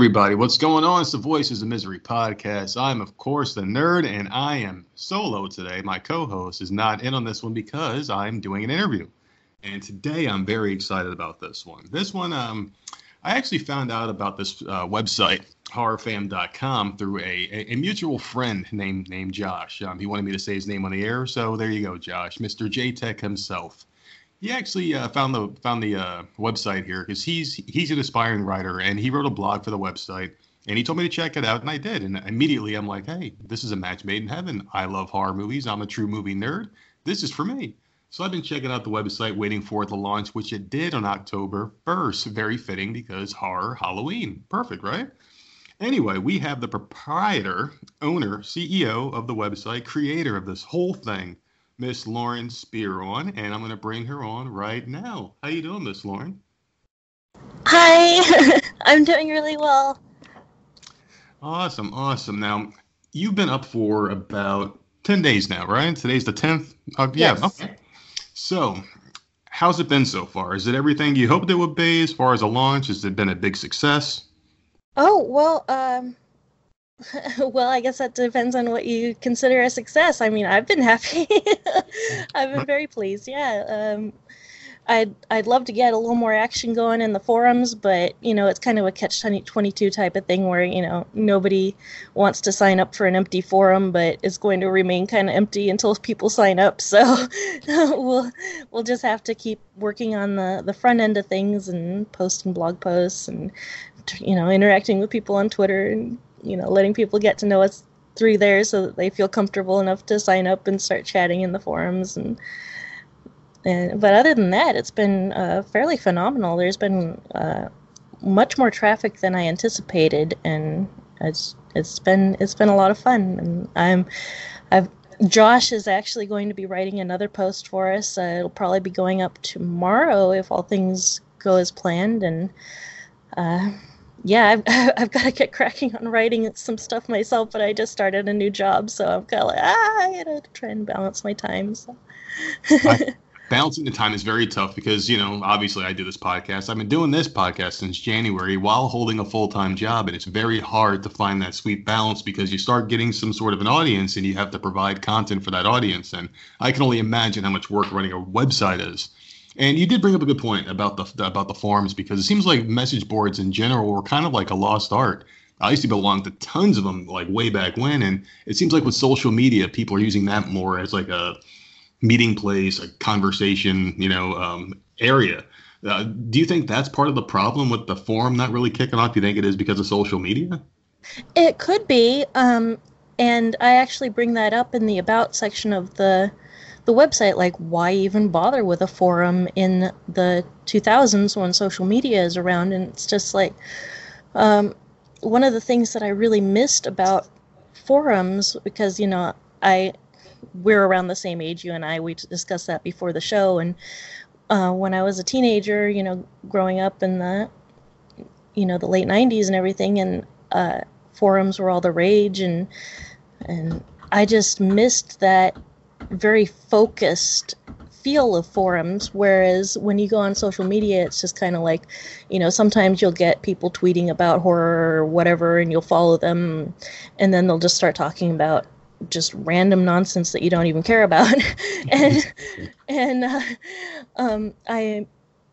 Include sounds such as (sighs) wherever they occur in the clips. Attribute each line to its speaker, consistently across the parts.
Speaker 1: Everybody, what's going on? It's the Voices of Misery podcast. I'm of course the nerd and I am solo today. My co-host is not in on this one because I'm doing an interview. And today I'm very excited about this one. This one um I actually found out about this uh, website horrorfam.com through a, a, a, mutual friend named named Josh. Um, he wanted me to say his name on the air, so there you go, Josh, Mr. J Tech himself he actually uh, found the found the uh, website here because he's he's an aspiring writer and he wrote a blog for the website and he told me to check it out and I did and immediately I'm like hey this is a match made in heaven. I love horror movies. I'm a true movie nerd. This is for me. So I've been checking out the website waiting for the launch which it did on October 1st very fitting because horror Halloween. Perfect right? Anyway, we have the proprietor, owner, CEO of the website, creator of this whole thing, Miss Lauren Spear on, and I'm going to bring her on right now. How you doing, Miss Lauren?
Speaker 2: Hi, (laughs) I'm doing really well.
Speaker 1: Awesome, awesome. Now, you've been up for about 10 days now, right? Today's the 10th? Uh, yeah, yes. okay. So, how's it been so far? Is it everything you hoped it would be as far as a launch? Has it been a big success?
Speaker 2: Oh, well, um, (laughs) well, I guess that depends on what you consider a success. I mean, I've been happy. (laughs) I've been very pleased. Yeah. Um, I'd I'd love to get a little more action going in the forums, but you know, it's kind of a catch twenty two type of thing where you know nobody wants to sign up for an empty forum, but it's going to remain kind of empty until people sign up. (laughs) So we'll we'll just have to keep working on the the front end of things and posting blog posts and you know interacting with people on Twitter and you know, letting people get to know us through there so that they feel comfortable enough to sign up and start chatting in the forums and and but other than that, it's been uh, fairly phenomenal. There's been uh, much more traffic than I anticipated, and it's it's been it's been a lot of fun. And I'm I've Josh is actually going to be writing another post for us. Uh, it'll probably be going up tomorrow if all things go as planned, and uh, yeah, I've, (laughs) I've got to get cracking on writing some stuff myself, but I just started a new job, so I'm kind of like, ah, I gotta try and balance my time. So.
Speaker 1: I, (laughs) balancing the time is very tough because, you know, obviously I do this podcast. I've been doing this podcast since January while holding a full time job, and it's very hard to find that sweet balance because you start getting some sort of an audience and you have to provide content for that audience. And I can only imagine how much work running a website is. And you did bring up a good point about the about the forums because it seems like message boards in general were kind of like a lost art. I used to belong to tons of them like way back when, and it seems like with social media, people are using that more as like a meeting place, a conversation, you know, um, area. Uh, do you think that's part of the problem with the forum not really kicking off? Do you think it is because of social media?
Speaker 2: It could be, um, and I actually bring that up in the about section of the the website like why even bother with a forum in the 2000s when social media is around? And it's just like um, one of the things that i really missed about forums because you know i we're around the same age you and i we discussed that before the show. And uh, when i was a teenager you know growing up in the you know the late 90s and everything and uh, forums were all the rage. And and i just missed that very focused feel of forums whereas when you go on social media it's just kind of like you know sometimes you'll get people tweeting about horror or whatever and you'll follow them and then they'll just start talking about just random nonsense that you don't even care about. (laughs) And (laughs) and uh, um, i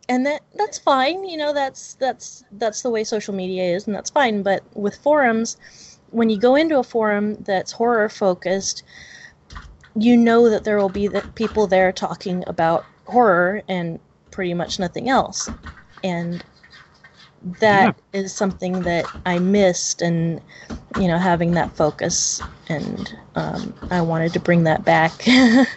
Speaker 2: and that that's fine you know that's that's that's the way social media is and that's fine but with forums when you go into a forum that's horror focused you know that there will be the people there talking about horror and pretty much nothing else. And that yeah. is something that I missed, and you know, having that focus, and um, I wanted to bring that back. (laughs)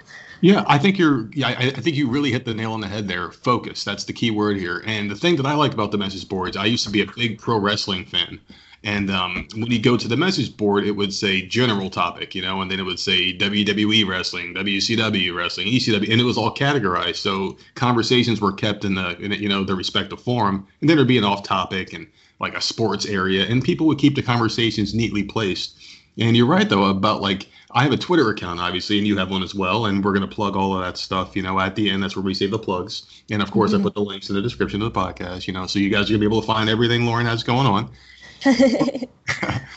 Speaker 1: Yeah, I think you're. Yeah, I, I, think you really hit the nail on the head there. Focus. That's the key word here. And the thing that I like about the message boards, I used to be a big pro wrestling fan, and um, when you go to the message board, it would say general topic, you know, and then it would say WWE wrestling, WCW wrestling, ECW, and it was all categorized. So conversations were kept in the, in, you know, the respective forum, and then there'd be an off topic and like a sports area, and people would keep the conversations neatly placed. And you're right though about like I have a Twitter account, obviously, and you have one as well. And we're going to plug all of that stuff, you know, at the end. That's where we save the plugs. And of course, mm-hmm. I put the links in the description of the podcast, you know, so you guys are going to be able to find everything Lauren has going on. (laughs)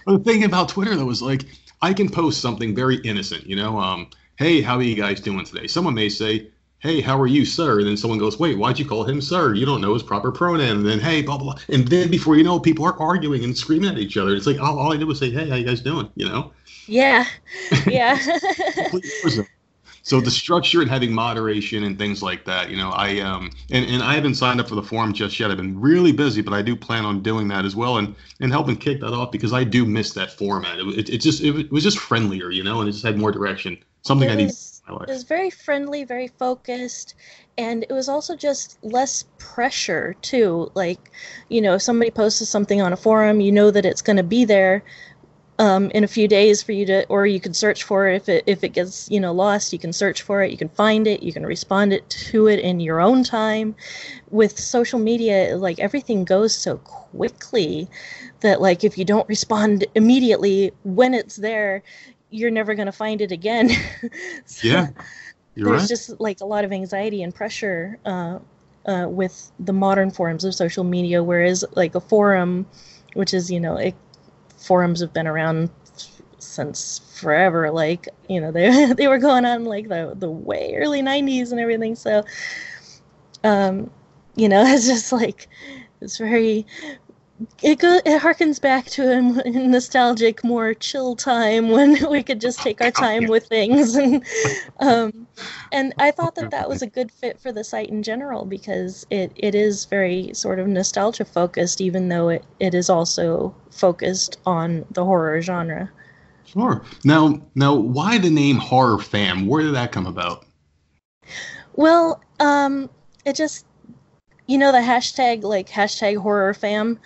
Speaker 1: the thing about Twitter, though, is like I can post something very innocent, you know, um, hey, how are you guys doing today? Someone may say, hey, how are you, sir? And then someone goes, wait, why'd you call him sir? You don't know his proper pronoun. And then, hey, blah, blah, blah. And then before you know people are arguing and screaming at each other. It's like, all, all I did was say, hey, how you guys doing? You know?
Speaker 2: Yeah. (laughs) Yeah. (laughs)
Speaker 1: so the structure and having moderation and things like that, you know, I um and, and I haven't signed up for the forum just yet. I've been really busy, but I do plan on doing that as well and and helping kick that off because I do miss that format. It, it, it just it was just friendlier, you know, and it just had more direction. Something it I need. Was,
Speaker 2: it was very friendly, very focused, and it was also just less pressure too. Like, you know, if somebody posts something on a forum, you know that it's going to be there um, in a few days for you to, or you can search for it if it if it gets you know lost. You can search for it. You can find it. You can respond it to it in your own time. With social media, like everything goes so quickly that like if you don't respond immediately when it's there, you're never going to find it again. (laughs)
Speaker 1: so yeah,
Speaker 2: there's right. just like a lot of anxiety and pressure uh, uh, with the modern forms of social media, whereas like a forum, which is you know it forums have been around since forever. Like you know, they (laughs) they were going on like the the way early '90s and everything. So, um, you know, (laughs) it's just like it's very it go it harkens back to a (laughs) nostalgic, more chill time when (laughs) we could just take our time with things, (laughs) and um, and I thought that that was a good fit for the site in general because it, it is very sort of nostalgia focused, even though it, it is also focused on the horror genre.
Speaker 1: Sure. Now, now, why the name Horror Fam? Where did that come about?
Speaker 2: Well, um, it just you know the hashtag like hashtag horror fam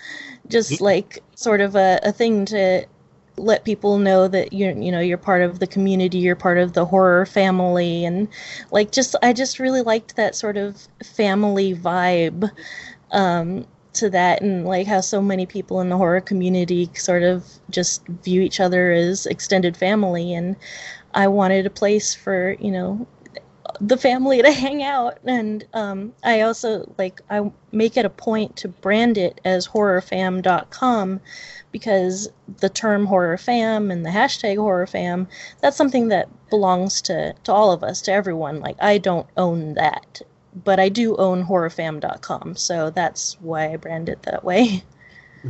Speaker 2: just mm-hmm. like sort of a, a thing to let people know that you're you know you're part of the community you're part of the horror family and like just i just really liked that sort of family vibe um, to that and like how so many people in the horror community sort of just view each other as extended family and i wanted a place for you know the family to (laughs) hang out. And um, i also like i make it a point to brand it as horrorfam.com because the term horror fam and the hashtag horror fam that's something that belongs to to all of us to everyone. Like i don't own that but i do own horrorfam.com so that's why i brand it that way (laughs)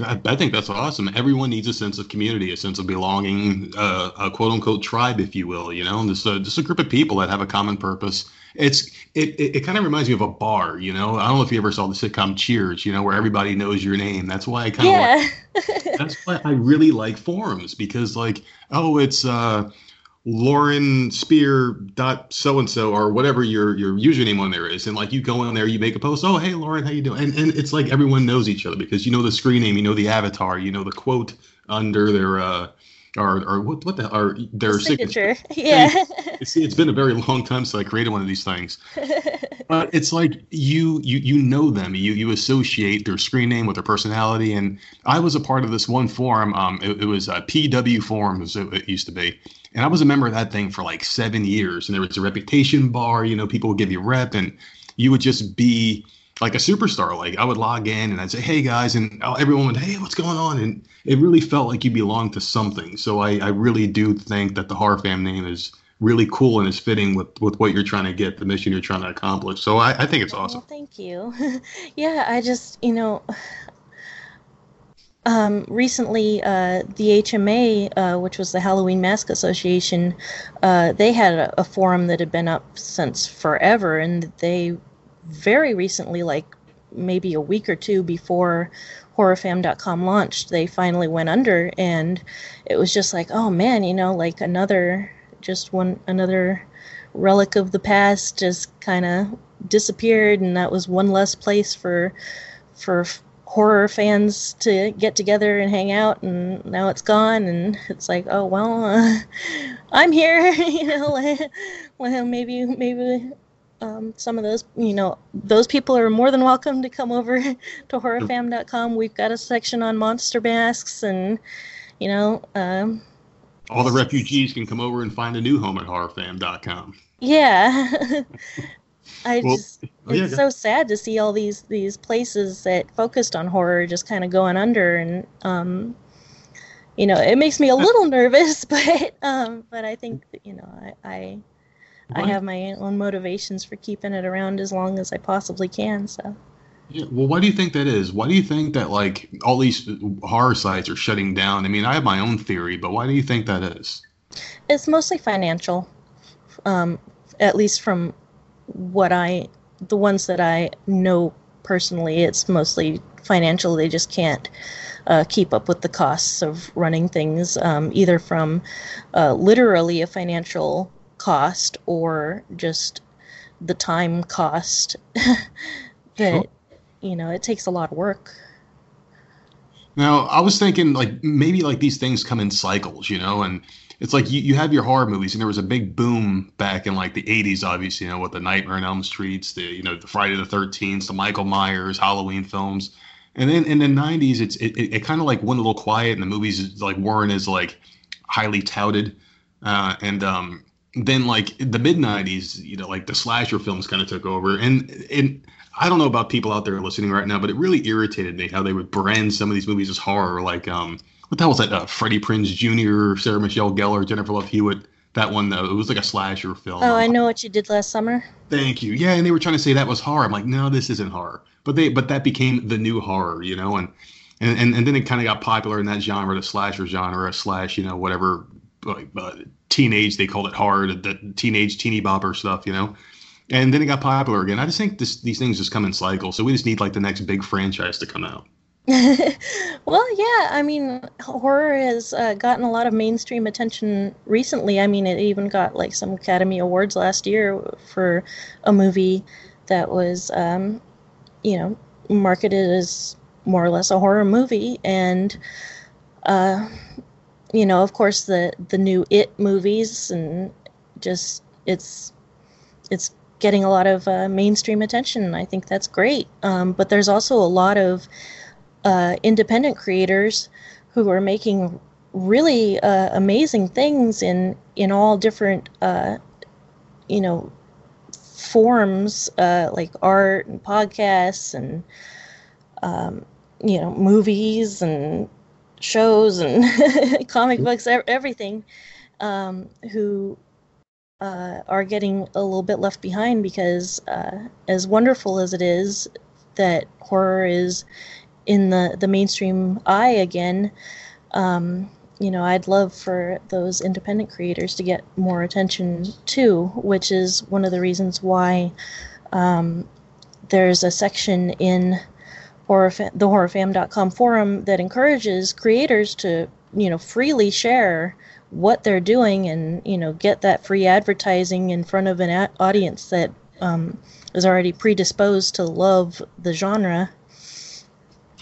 Speaker 1: I, I think that's awesome. Everyone needs a sense of community, a sense of belonging, uh, a quote unquote tribe, if you will. You know, just a, just a group of people that have a common purpose. It's it, it, it kind of reminds me of a bar. You know, I don't know if you ever saw the sitcom Cheers. You know, where everybody knows your name. That's why I kind of yeah. like. that's why I really like forums because like oh it's uh Lauren Spear dot so and so or whatever your your username on there is, and like you go in there, you make a post. Oh, hey Lauren, how you doing? And and it's like everyone knows each other because you know the screen name, you know the avatar, you know the quote under their uh or or what what the or their the signature.
Speaker 2: signature. (laughs) Yeah.
Speaker 1: See, it's been a very long time since I created one of these things. (laughs) but it's like you you you know them. You you associate their screen name with their personality. And I was a part of this one forum. Um, it, it was a PW forum, as it used to be and I was a member of that thing for like seven years. And there was a reputation bar, you know, people would give you rep and you would just be like a superstar. Like I would log in and I'd say, hey guys, and uh, everyone would, hey, what's going on? And it really felt like you belonged to something. So I, I really do think that the Horror Fam name is really cool and is fitting with, with what you're trying to get, the mission you're trying to accomplish. So I, I think it's awesome.
Speaker 2: Well, thank you. (laughs) yeah, I just, you know, um, recently, uh, the HMA, uh, which was the Halloween Mask Association, uh, they had a, a, forum that had been up since forever, and they very recently, like maybe a week or two before horrorfam.com launched, they finally went under, and it was just like, oh man, you know, like another, just one another relic of the past just kind of disappeared, and that was one less place for for horror fans to get together and hang out and now it's gone and it's like oh well uh, (laughs) i'm here (laughs) you know (laughs) well maybe maybe um, some of those you know those people are more than welcome to come over to horrorfam.com we've got a section on monster masks and you know um,
Speaker 1: all the refugees can come over and find a new home at horrorfam.com
Speaker 2: yeah I well, just oh, yeah, it's so sad to see all these these places that focused on horror just kind of going under and um you know it makes me a (laughs) little nervous (laughs) but um but I think that, you know I I, I have my own motivations for keeping it around as long as I possibly can so
Speaker 1: yeah, well, why do you think that is? Why do you think that like all these horror sites are shutting down? I mean, I have my own theory, but why do you think that is?
Speaker 2: It's mostly financial, um, at least from what I, the ones that I know personally, it's mostly financial. They just can't uh, keep up with the costs of running things, um, either from uh, literally a financial cost or just the time cost (laughs) that sure. you know it takes a lot of work
Speaker 1: now i was thinking like maybe like these things come in cycles you know and it's like you, you have your horror movies and there was a big boom back in like the 80s obviously you know with the nightmare on elm streets the you know the friday the 13th the michael myers halloween films and then in the 90s it's it, it, it kind of like went a little quiet and the movies like weren't as like highly touted uh, and um, then like the mid 90s you know like the slasher films kind of took over and and I don't know about people out there listening right now, but it really irritated me how they would brand some of these movies as horror. Like, um, what the hell was that? Uh, Freddie Prinze Jr., Sarah Michelle Gellar, Jennifer Love Hewitt. That one though, it was like a slasher film.
Speaker 2: Oh, I know what you did last summer.
Speaker 1: Thank you. Yeah, and they were trying to say that was horror. I'm like, no, this isn't horror. But they, but that became the new horror, you know, and and and, and then it kind of got popular in that genre, the slasher genre, slash, you know, whatever, like uh, teenage they called it horror, the, teenage teeny bopper stuff, you know. And then it got popular again. I just think this, these things just come in cycles. So we just need like the next big franchise to come out. (laughs)
Speaker 2: well, yeah. I mean, horror has uh, gotten a lot of mainstream attention recently. I mean, it even got like some Academy Awards last year for a movie that was, um, you know, marketed as more or less a horror movie. And, uh, you know, of course, the the new It movies and just it's it's getting a lot of uh, mainstream attention. I think that's great. Um, but there's also a lot of uh, independent creators who are making really uh, amazing things in in all different uh, you know forms uh, like art and podcasts and um, you know movies and shows and (laughs) comic books everything um, who uh, are getting a little bit left behind because uh, as wonderful as it is that horror is in the the mainstream eye again. Um, you know, I'd love for those independent creators to get more attention too, which is one of the reasons why um, there's a section in horror the horrorfam.com forum that encourages creators to, you know, freely share what they're doing and, you know, get that free advertising in front of an a- audience that um, is already predisposed to love the genre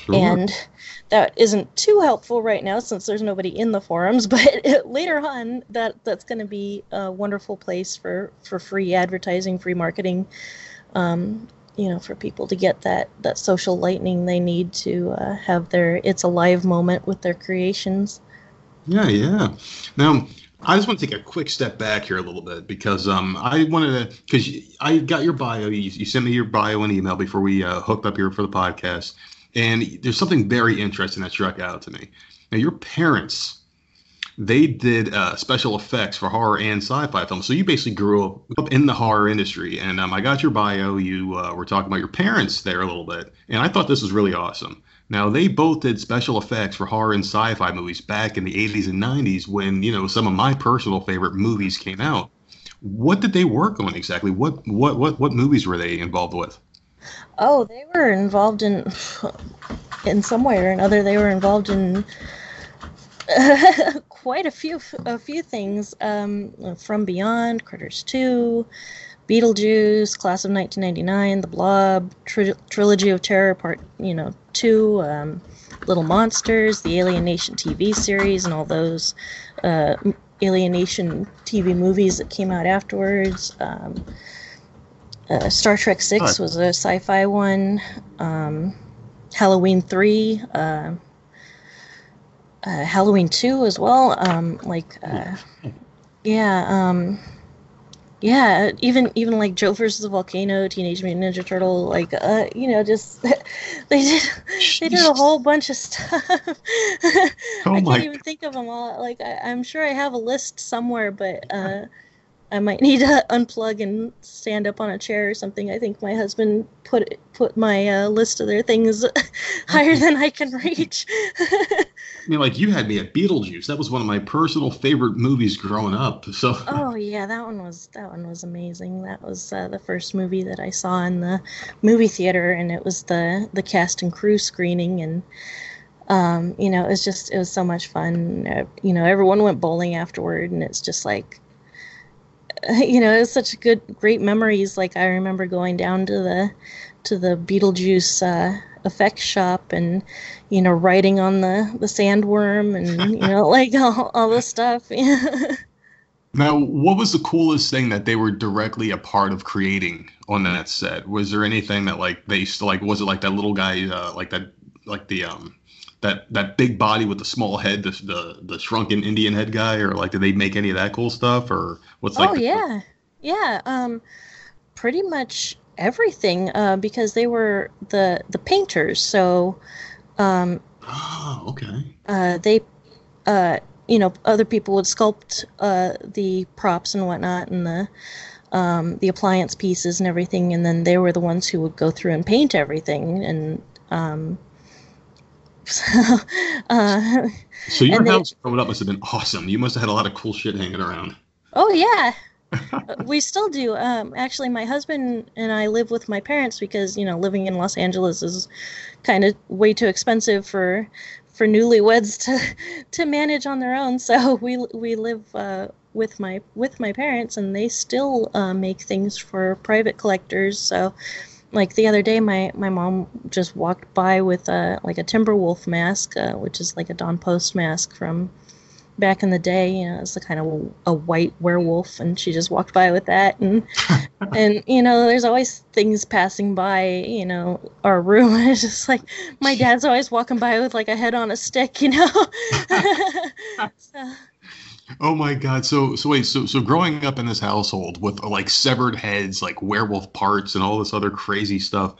Speaker 2: Sure. And that isn't too helpful right now since there's nobody in the forums, (laughs) but later on that that's going to be a wonderful place for for free advertising, free marketing. Um, you know, for people to get that that social lightning they need to uh, have their it's a live moment with their creations.
Speaker 1: Yeah, yeah. Now, I just want to take a quick step back here a little bit because um, I wanted to because I got your bio. You, you, sent me your bio and email before we uh, hooked up here for the podcast, and there's something very interesting that struck out to me. Now, your parents, they did uh, special effects for horror and sci-fi films. So you basically grew up in the horror industry. And um, I got your bio. You uh, were talking about your parents there a little bit, and I thought this was really awesome. Now they both did special effects for horror and sci-fi movies back in the 80s and 90s when you know some of my personal favorite movies came out. What did they work on exactly? What what what what movies were they involved with?
Speaker 2: Oh, they were involved in, in some way or another. They were involved in (laughs) quite a few a few things um, from Beyond, Critters Two, Beetlejuice, Class of 1999, The Blob, Tri- Trilogy of Terror Part you know Two, um, Little Monsters, the Alien Nation TV series, and all those uh, Alien Nation TV movies that came out afterwards. Um, uh, Star Trek Six was a sci-fi one. Um, Halloween Three. Uh, uh, Halloween two as well. Um, like, uh, (laughs) yeah, um, yeah, even even like Joe versus the Volcano, Teenage Mutant Ninja Turtle, like, uh, you know, just (laughs) they did they did a whole bunch of stuff. (laughs) oh I can't even think of them all. Like, I, am sure I have a list somewhere, but uh, I might need to (laughs) unplug and stand up on a chair or something. I think my husband put put my uh, list of their things (laughs) higher than I can reach. (laughs)
Speaker 1: I mean, like you had me at Beetlejuice. That was one of my personal favorite movies growing up. So.
Speaker 2: Oh yeah, that one was that one was amazing. That was uh, the first movie that I saw in the movie theater, and it was the the cast and crew screening, and um, you know, it was just it was so much fun. Uh, you know, everyone went bowling afterward, and it's just like (laughs) you know, it's such good, great memories. Like I remember going down to the to the Beetlejuice uh, effects shop and you know writing on the the sandworm and you know (laughs) like all, all the stuff. (laughs)
Speaker 1: now, what was the coolest thing that they were directly a part of creating on that set? Was there anything that like they used to like? Was it like that little guy, uh, like that, like the um that that big body with the small head, the the, the shrunken Indian head guy, or like did they make any of that cool stuff, or what's like?
Speaker 2: Oh yeah, yeah. Um, pretty much everything uh, because they were the the painters. So, um,
Speaker 1: oh okay.
Speaker 2: Uh, they, uh, you know, other people would sculpt uh, the props and whatnot, and the um, the appliance pieces and everything, and then they were the ones who would go through and paint everything and um, (laughs)
Speaker 1: uh, so your house they, growing up must have been awesome. You must have had a lot of cool shit hanging around.
Speaker 2: Oh yeah, (laughs) we still do. Um, actually, my husband and I live with my parents because you know living in Los Angeles is kind of way too expensive for for newlyweds to (laughs) to manage on their own. So we we live uh, with my with my parents, and they still uh, make things for private collectors. So like the other day my my mom just walked by with a like a timberwolf mask uh, which is like a don post mask from back in the day you know it's a kind of a white werewolf and she just walked by with that. And (laughs) and you know there's always things passing by you know our room (laughs) it's just like my dad's always walking by with like a head on a stick you know? (laughs)
Speaker 1: So Oh my god! So so wait so so growing up in this household with like severed heads, like werewolf parts, and all this other crazy stuff.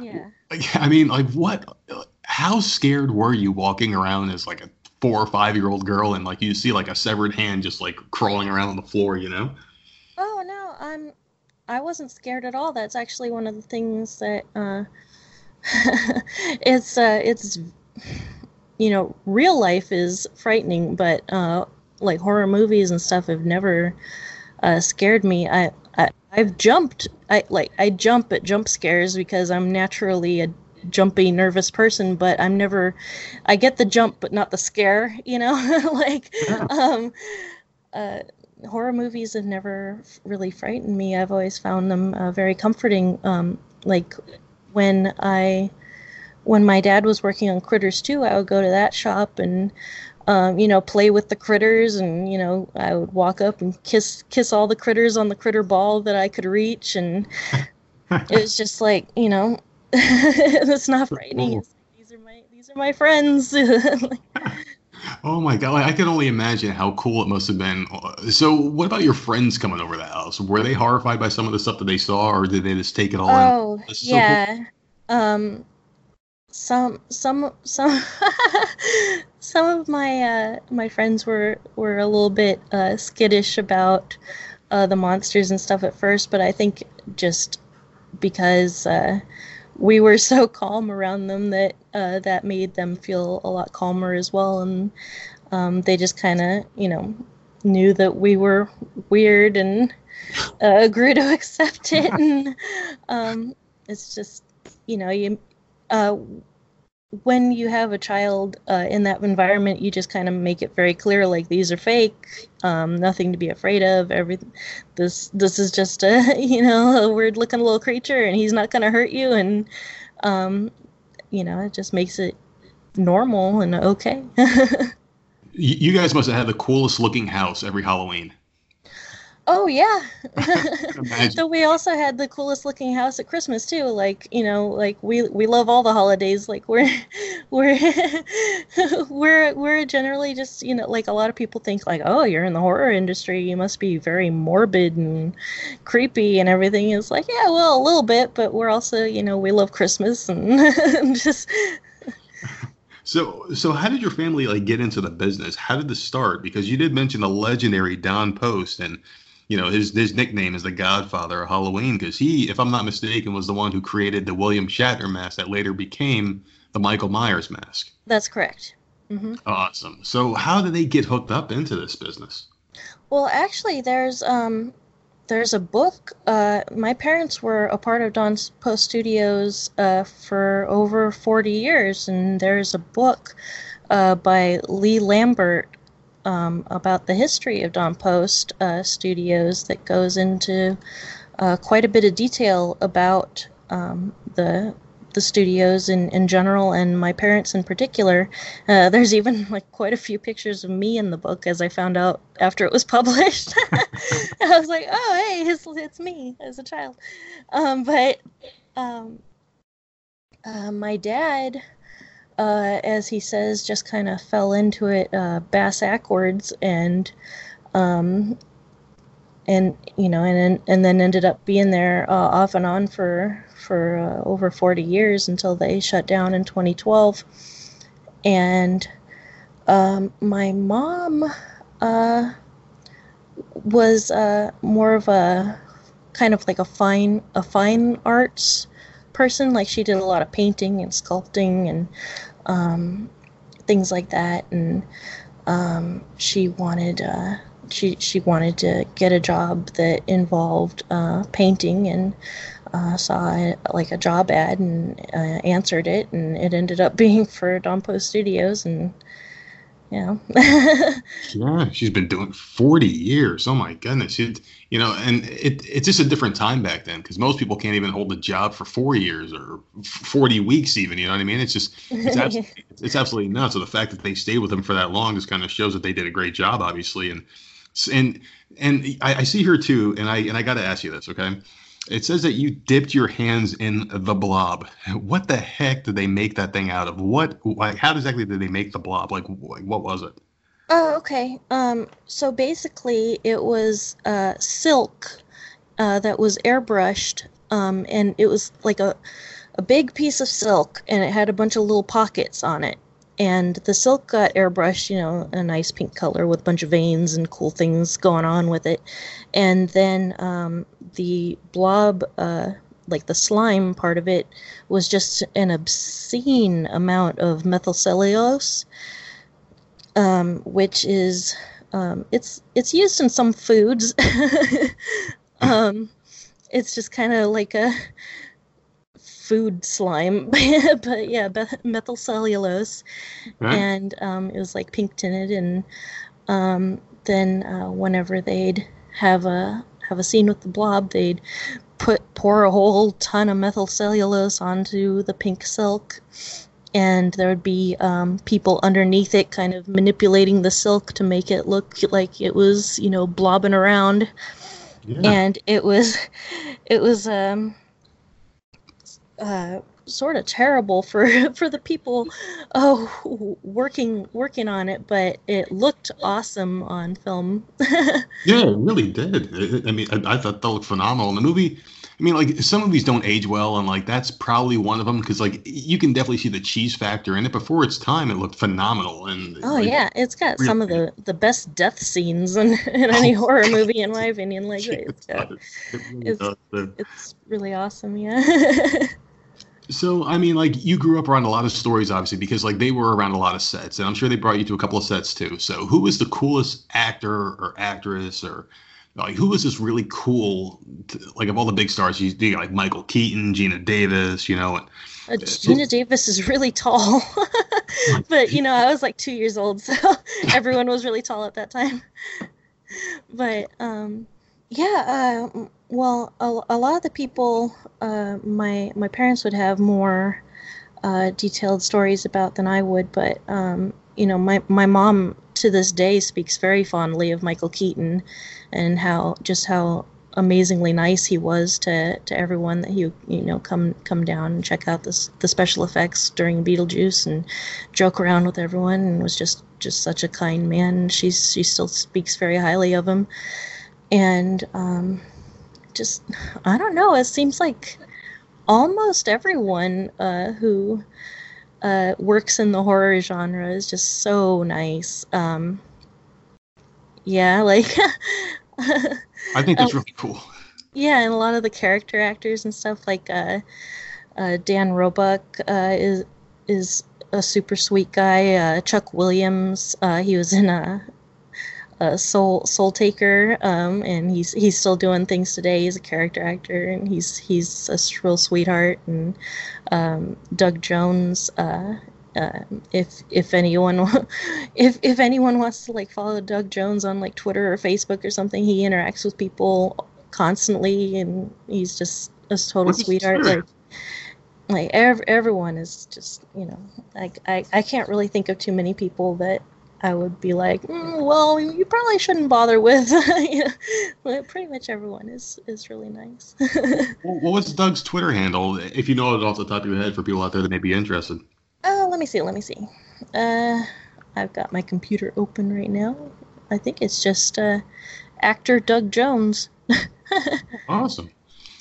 Speaker 2: Yeah.
Speaker 1: I mean, like what? How scared were you walking around as like a four or five year old girl, and like you see like a severed hand just like crawling around on the floor, you know?
Speaker 2: Oh no, I'm. I wasn't scared at all. That's actually one of the things that uh, (laughs) it's uh, it's you know real life is frightening, but uh, like horror movies and stuff have never uh, scared me. I, I I've jumped. I like I jump at jump scares because I'm naturally a jumpy, nervous person. But I'm never. I get the jump, but not the scare. You know, (laughs) like um, uh, horror movies have never really frightened me. I've always found them uh, very comforting. Um, like when I when my dad was working on Critters 2, I would go to that shop and um, you know, play with the critters, and you know, I would walk up and kiss kiss all the critters on the critter ball that I could reach, and (laughs) it was just like, you know, (laughs) it's not frightening. It's like, these are my these are my friends. (laughs)
Speaker 1: Oh my god! I can only imagine how cool it must have been. So, what about your friends coming over the house? Were they horrified by some of the stuff that they saw, or did they just take it all
Speaker 2: oh, in? Yeah. So cool. Um, some some some (laughs) some of my uh, my friends were were a little bit uh, skittish about uh, the monsters and stuff at first, but I think just because uh, we were so (laughs) calm around them that uh, that made them feel a lot calmer as well, and um, they just kind of you know knew that we were weird and uh, (laughs) grew to accept it, and um, it's just you know you uh, when you have a child uh, in that environment, you just kind of make it very clear, like these are fake, um, nothing to be afraid of. Everything, this this is just a (laughs) you know a weird looking little creature, and he's not going to hurt you, and um, you know it just makes it normal and okay. (laughs)
Speaker 1: you guys must have had the coolest looking house every Halloween.
Speaker 2: Oh yeah. (laughs) (laughs) so we also had the coolest looking house at Christmas too. Like you know, like we we love all the holidays. Like we're (laughs) we're we're we're generally just you know like a lot of people think like oh you're in the horror industry you must be very morbid and creepy and everything. Is like yeah well a little bit, but we're also you know we love Christmas and just.
Speaker 1: So, so how did your family like get into the business? How did this start? Because you did mention the legendary Don Post, and you know his his nickname is the Godfather of Halloween because he, if I'm not mistaken, was the one who created the William Shatner mask that later became the Michael Myers mask.
Speaker 2: That's correct.
Speaker 1: Mm-hmm. Awesome. So how did they get hooked up into this business?
Speaker 2: Well, actually, there's um, there's a book. Uh, my parents were a part of Don Post Studios uh, for over 40 years, and there's a book uh, by Lee Lambert um, about the history of Don Post uh, Studios that goes into uh, quite a bit of detail about um, the the studios in, in general and my parents in particular. Uh, (laughs) there's even like quite a few pictures of me in the book as I found out after it was (laughs) published. (laughs) I was like, oh, hey, it's, it's me as a child. Um, but um, uh, my dad uh, as he says, just kind of fell into it uh, bass backwards and um, and you know and and then ended up being there uh, off and on for for uh, over 40 years until they shut down in 2012 and um, my mom uh, was uh, more of a kind of like a fine a fine arts person. Like she did a lot of painting and sculpting and um, things like that. And um, she wanted uh, she she wanted to get a job that involved uh, painting and uh, saw like a job ad and uh, answered it, and it ended up (laughs) being for Don Post Studios and yeah.
Speaker 1: yeah, she's been doing 40 years. Oh my goodness. It, you know, and it, it's just a different time back then because most people can't even hold a job for four years or 40 weeks, even. You know what I mean? It's just, it's, (laughs) absolutely, it's absolutely nuts. So the fact that they stayed with him for that long just kind of shows that they did a great job, obviously. And, and, and I, I see her too. And I, and I got to ask you this, okay? It says that you dipped your hands in the blob. What the heck did they make that thing out of? What, like, how exactly did they make the blob? Like, what was it?
Speaker 2: Oh, okay. Um, so basically, it was uh, silk uh, that was airbrushed, um, and it was like a a big piece of silk, and it had a bunch of little pockets on it and the silk got airbrushed, you know, a nice pink color with a bunch of veins and cool things going on with it. And then um, the blob, uh, like the slime part of it, was just an obscene amount of methylcellulose, um, which is um, it's it's used in some foods. (laughs) um, it's just kind of like a food slime, (laughs) but yeah, methyl cellulose, and um, it was like pink tinted. And um, then uh, whenever they'd have a have a scene with the blob, they'd put pour a whole ton of methyl cellulose onto the pink silk, and there would be um, people underneath it, kind of manipulating the silk to make it look like it was, you know, blobbing around. Yeah. And it was, (laughs) it was um, uh, sort of terrible for (laughs) for the people oh working working on it but it looked awesome on film. (laughs)
Speaker 1: Yeah it really did. I mean I, I, thought that looked phenomenal. In the movie i mean like some movies don't age well and like that's probably one of them because like you can definitely see the cheese factor in it before its time it looked phenomenal and
Speaker 2: oh
Speaker 1: like,
Speaker 2: yeah it's got really some of the the best death scenes in, (laughs) in any oh, horror movie in my opinion. Like it's, got, it really it's, it's really awesome yeah
Speaker 1: So I mean, like you grew up around a lot of stories, obviously, because like they were around a lot of sets, and I'm sure they brought you to a couple of sets too. So who was the coolest actor or actress, or like who was this really cool? To, like of all the big stars, you, you got like Michael Keaton, Geena Davis, you know, and
Speaker 2: Uh, Geena Davis is really tall, (laughs) but you know I was like two years old, so (laughs) everyone was really tall at that time. But um, yeah, uh, well, a, a, lot of the people uh, my my parents would have more uh, detailed stories about than I would, but um, you know, my my mom to this day speaks very fondly of Michael Keaton and how just how amazingly nice he was to, to everyone that he you know come come down and check out this the special effects during Beetlejuice and joke around with everyone and was just just such a kind man. She's she still speaks very highly of him, and um, just I don't know. It seems like almost everyone uh, who uh, works in the horror genre is just so nice. Um, yeah, (laughs) like.
Speaker 1: I think it's uh, really cool.
Speaker 2: Yeah, and a lot of the character actors and stuff like uh, uh, Dan Roebuck uh, is is a super sweet guy. Uh, Chuck Williams, uh, he was in a, a Soul Soul Taker, um, and he's he's still doing things today. He's a character actor, and he's he's a real sweetheart. And um, Doug Jones, uh, uh, if if anyone (laughs) if if anyone wants to like follow Doug Jones on like Twitter or Facebook or something, he interacts with people constantly, and he's just a total sweetheart. Like like ev- everyone is just you know like I I can't really think of too many people that I would be like, mm, well, you probably shouldn't bother with. (laughs) you know, pretty much everyone is is really nice. (laughs)
Speaker 1: well, what's Doug's Twitter handle, if you know it off the top of your head, for people out there that may be interested?
Speaker 2: Oh, let me see. Let me see. Uh, I've got my computer open right now. I think it's just uh, actor Doug Jones. (laughs)
Speaker 1: awesome.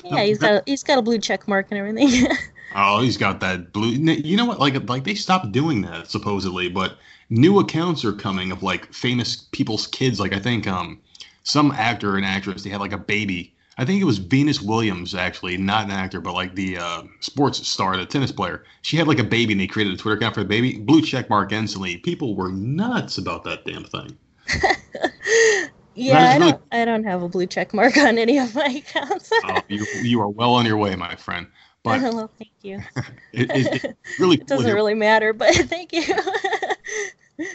Speaker 2: Yeah, he's got a, he's got a blue check mark and everything.
Speaker 1: oh, he's got that blue. You know what? Like like they stopped doing that supposedly, but new accounts are coming of like famous people's kids. Like I think um some actor and actress they had like a baby I think it was Venus Williams, actually, not an actor, but like the uh, sports star, the tennis player. She had like a baby, and they created a Twitter account for the baby. Blue check mark instantly. People were nuts about that damn thing. (laughs)
Speaker 2: yeah, I don't. I don't have a blue check mark on any of my accounts.
Speaker 1: oh, you, you are well on your way, my friend. (laughs) But
Speaker 2: well, thank you. (laughs)
Speaker 1: it, it, it really
Speaker 2: it doesn't really matter, but thank you.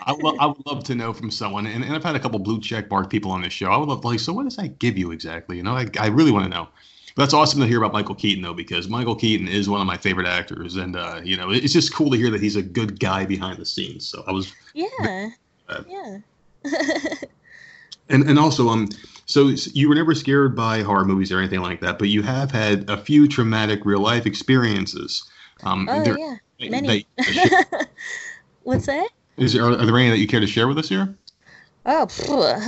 Speaker 1: I, lo- I would love to know from someone, and, and I've had a couple blue check mark people on this show. I would love to, like, so what does that give you exactly? You know, I, I really want to know. But that's awesome to hear about Michael Keaton, though, because Michael Keaton is one of my favorite actors, and uh, you know, it's just cool to hear that he's a good guy behind the scenes. So I was,
Speaker 2: yeah, uh, (laughs) yeah. (laughs)
Speaker 1: and and also, um, so you were never scared by horror movies or anything like that, but you have had a few traumatic real life experiences.
Speaker 2: Um, oh yeah, many. (laughs) What's that?
Speaker 1: Is there, are there any that you care to share with us here?
Speaker 2: Oh,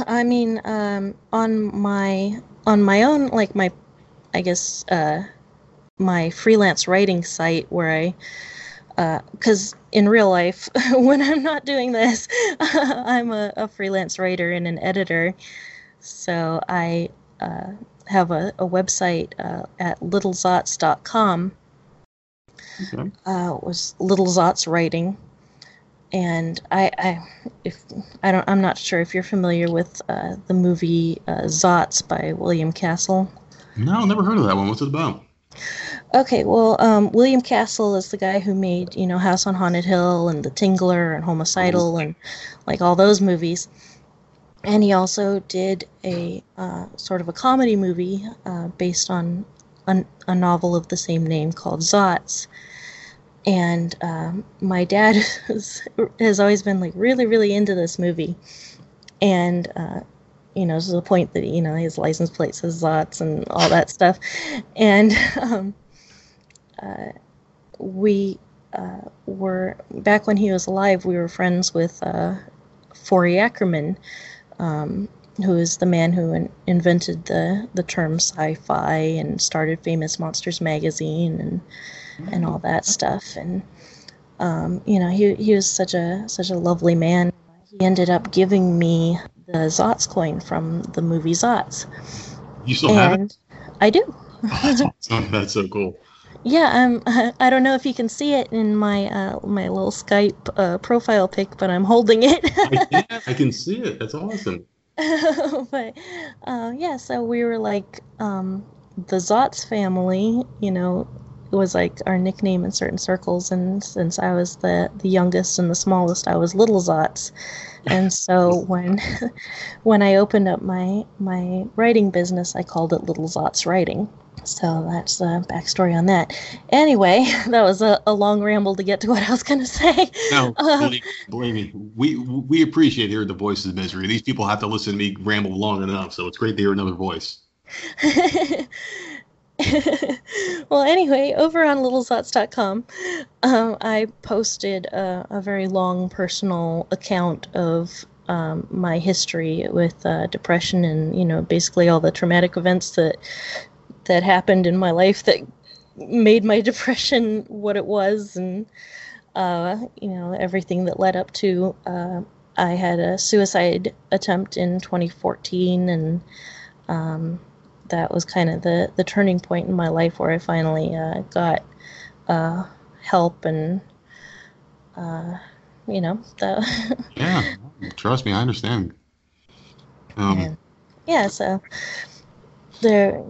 Speaker 2: I mean, um, on my on my own, like my, I guess, uh, my freelance writing site where I, because uh, in real life, (laughs) when I'm not doing this, (laughs) I'm a, a, freelance writer and an editor, so I uh, have a, a website uh, at littlezotz.com. Okay. Uh, was Little Zotz Writing and I, I, if I don't, I'm not sure if you're familiar with uh, the movie uh, Zotz by William Castle.
Speaker 1: No, never heard of that one. What's it about?
Speaker 2: Okay, well, um, William Castle is the guy who made, you know, House on Haunted Hill and The Tingler and Homicidal and like all those movies. And he also did a uh, sort of a comedy movie uh, based on a, a novel of the same name called Zotz and um, my dad (laughs) has, has, always been like really really into this movie. And uh, you know to the point that you know his license plate says Zotz and all that stuff. And (laughs) um, uh, we uh, were back when he was alive we were friends with uh, Forry Ackerman um, who is the man who in- invented the the term sci-fi and started Famous Monsters magazine and and all that stuff. And um, you know, he he was such a such a lovely man. He ended up giving me the Zotz coin from the movie Zotz.
Speaker 1: You still and have it?
Speaker 2: I do.
Speaker 1: oh, that's awesome. That's so cool.
Speaker 2: Yeah, um, (laughs) I don't know if you can see it in my uh, my little Skype uh, profile pic, but I'm holding it.
Speaker 1: I, can, I can see it. That's awesome. (laughs)
Speaker 2: but uh, yeah, so we were like um, the Zotz family, you know, was like our nickname in certain circles. And since I was the the youngest and the smallest, I was Little Zotz. And (laughs) so when (laughs) when I opened up my my writing business, I called it Little Zotz Writing. So that's the backstory on that. Anyway, (laughs) that was a, a long ramble to get to what I was going to say.
Speaker 1: No, uh, believe, believe, me, we we appreciate hearing the voices of misery. These people have to listen to me ramble long enough, so it's great to hear another voice. (laughs)
Speaker 2: well, anyway, over on littlezotz.com, um, I posted a, a, very long personal account of um, my history with uh, depression and, you know, basically all the traumatic events that that happened in my life that made my depression what it was, and uh, you know everything that led up to. Uh, I had a suicide attempt in 2014, and um, that was kind of the the turning point in my life where I finally uh, got uh, help and uh, you know
Speaker 1: the (laughs) yeah trust me i understand.
Speaker 2: Um, yeah so there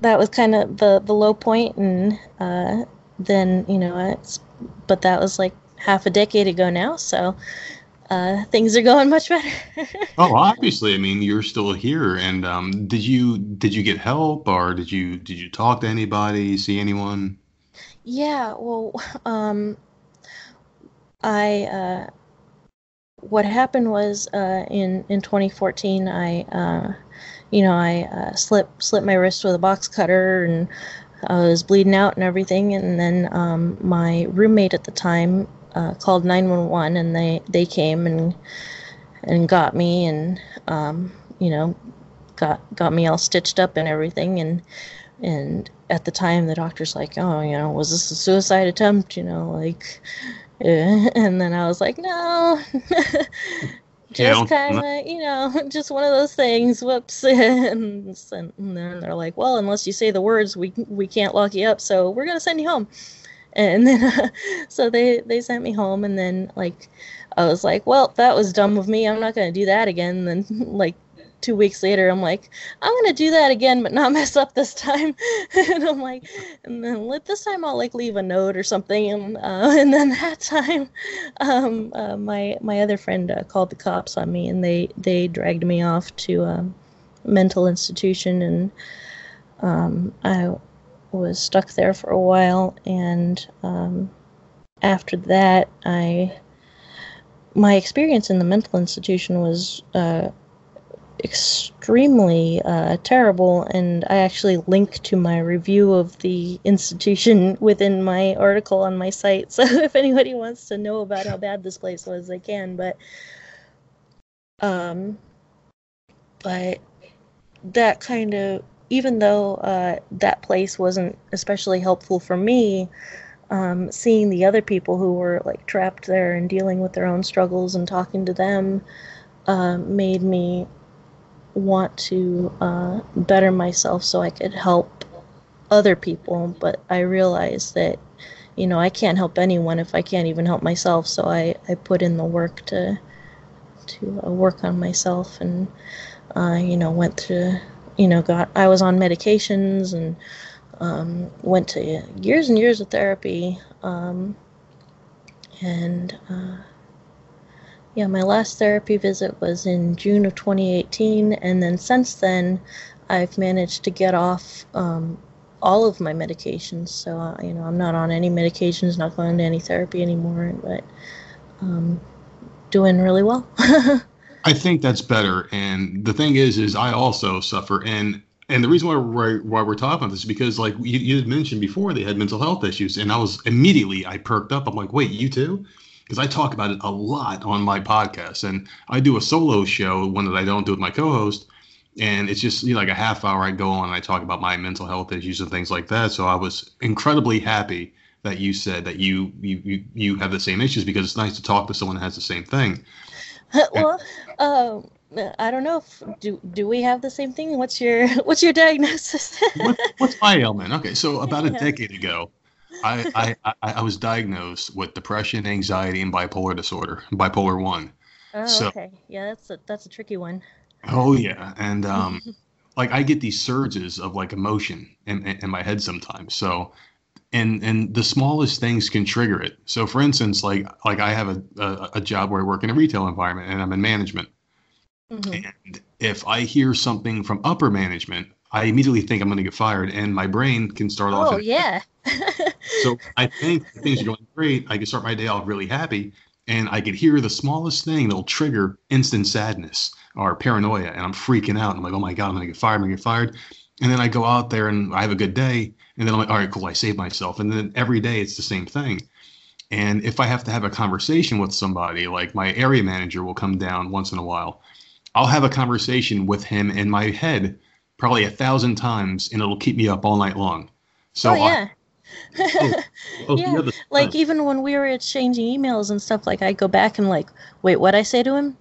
Speaker 2: that was kind of the the low point and uh, then you know it's but that was like half a decade ago now so uh, things are going much better. (laughs)
Speaker 1: Oh obviously. I mean you're still here. And um, did you did you get help or did you did you talk to anybody see anyone?
Speaker 2: Yeah well (laughs) um, i uh, what happened was uh, in in 2014 i uh, you know, I uh, slipped slipped my wrist with a box cutter and I was bleeding out and everything. And then um, my roommate at the time uh, called 911 and they, they came and and got me and um, you know got got me all stitched up and everything and and at the time the doctor's like oh you know was this a suicide attempt you know like (laughs) and then I was like no (laughs) just kind of, you know, (laughs) just one of those things. Whoops, and, and, then they're like, "Well, unless you say the words, we we can't lock you up, so we're gonna send you home." And then, uh, (laughs) so they they sent me home, and then like, I was like, "Well, that was dumb of me. I'm not gonna do that again." And then (laughs) like two weeks later, I'm like, I'm gonna do that again, but not (laughs) mess up this time. and I'm like, and then this time I'll like leave a note or something. And uh, and then that time, um, uh, my my other friend uh, called the cops on me, and they they dragged me off to a mental institution, and um, I was stuck there for a while. And um, after that, I my experience in the mental institution was uh, extremely uh, terrible, and I actually link to my review of the institution (laughs) within my article on my site. So (laughs) if anybody wants to know about how bad this place was, they can. But, um, but that kind of, even though uh, that place wasn't especially helpful for me, um, seeing the other people who were like trapped there and dealing with their own struggles and talking to them uh, made me want to uh, better myself so I could help other people, but I realized that, you know, I can't help anyone if I can't even help myself. So I, I put in the work to to uh, work on myself, and uh, you know, went to, you know, got I was on medications and um, went to years and years of therapy, um, and uh, yeah, my last therapy visit was in June of 2018, and then since then, I've managed to get off um, all of my medications. So, uh, you know, I'm not on any medications, not going to any therapy anymore, but um, doing really well. (laughs)
Speaker 1: I think that's better. And the thing is, is I also suffer, and and the reason why we're, why we're talking about this is because like you, you had mentioned before, they had mental health issues, and I was immediately I perked up. I'm like, wait, you too? because I talk about it a lot on my podcast, and I do a solo show, one that I don't do with my co-host, and it's just you know, like a half hour. I go on and I talk about my mental health issues and things like that. So I was incredibly happy that you said that you you you, you have the same issues because it's nice to talk to someone that has the same thing.
Speaker 2: well, um, I don't know if do do we have the same thing. What's your (laughs) what's your diagnosis?
Speaker 1: what, what's my ailment? Okay, so about a decade ago, I, I, I was diagnosed with depression, anxiety, and bipolar disorder, bipolar one.
Speaker 2: Oh, so, okay. Yeah, that's a that's a tricky one.
Speaker 1: Oh yeah, and um, like I get these surges of like emotion in, in, in my head sometimes. So and and the smallest things can trigger it. So, for instance, like like I have a a, a job where I work in a retail environment and I'm in management, mm-hmm. and if I hear something from upper management, I immediately think I'm going to get fired, and my brain can start off.
Speaker 2: Oh yeah. (laughs)
Speaker 1: so I think things are going great. I can start my day off really happy, and I could hear the smallest thing that'll trigger instant sadness or paranoia, and I'm freaking out. I'm like, oh my god, I'm going to get fired. I'm going to get fired. And then I go out there and I have a good day, and then I'm like, all right, cool, I saved myself. And then every day it's the same thing. And if I have to have a conversation with somebody, like my area manager will come down once in a while, I'll have a conversation with him in my head probably a thousand times, and it'll keep me up all night long. So
Speaker 2: oh, yeah. (laughs) oh, oh, yeah. (laughs) Like even when we were exchanging emails and stuff, like I go back and like, wait, what I say to him?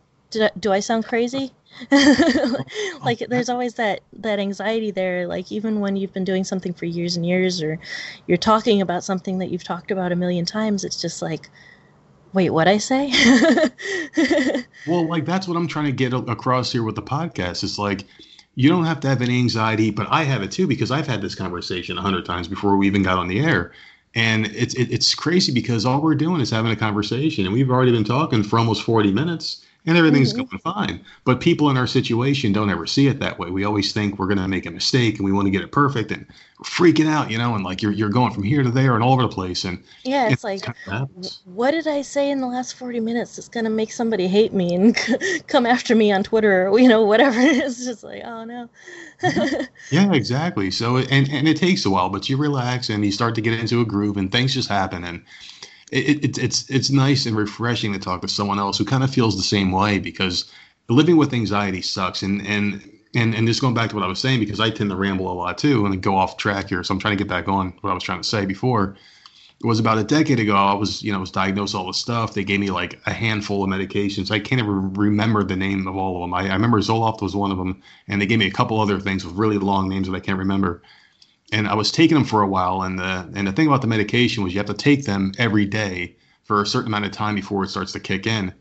Speaker 2: Do I sound crazy? (laughs) (laughs) like oh, there's always that that anxiety there like even when you've been doing something for years and years or you're talking about something that you've talked about a million times it's just like wait what i say (laughs)
Speaker 1: well like that's what i'm trying to get across here with the podcast it's like you don't have to have any anxiety, but I have it too because I've had this conversation a hundred times before we even got on the air. And it's it, it's crazy because all we're doing is having a conversation, and we've already been talking for almost forty minutes and everything's mm-hmm. going fine. But people in our situation don't ever see it that way. We always think we're going to make a mistake and we want to get it perfect and we're freaking out, you know, and like you're you're going from here to there and all over the place. And
Speaker 2: yeah, it's, like, (laughs) what did I say in the last 40 minutes that's going to make somebody hate me and (laughs) come after me on Twitter or, you know, whatever. it's just like, oh no.
Speaker 1: yeah, exactly. So, and, and it takes a while, but you relax and you start to get into a groove and things just happen. And, it, it, it's it's nice and refreshing to talk to someone else who kind of feels the same way because living with anxiety sucks. And and and and just going back to what I was saying because I tend to ramble a lot too and go off track here. So I'm trying to get back on what I was trying to say before. It was about a decade ago I was you know was diagnosed all this stuff. They gave me like a handful of medications. I can't even remember the name of all of them. I, I remember Zoloft was one of them and they gave me a couple other things with really long names that I can't remember and I was taking them for a while. And the and the thing about the medication was you have to take them every day for a certain amount of time before it starts to kick in.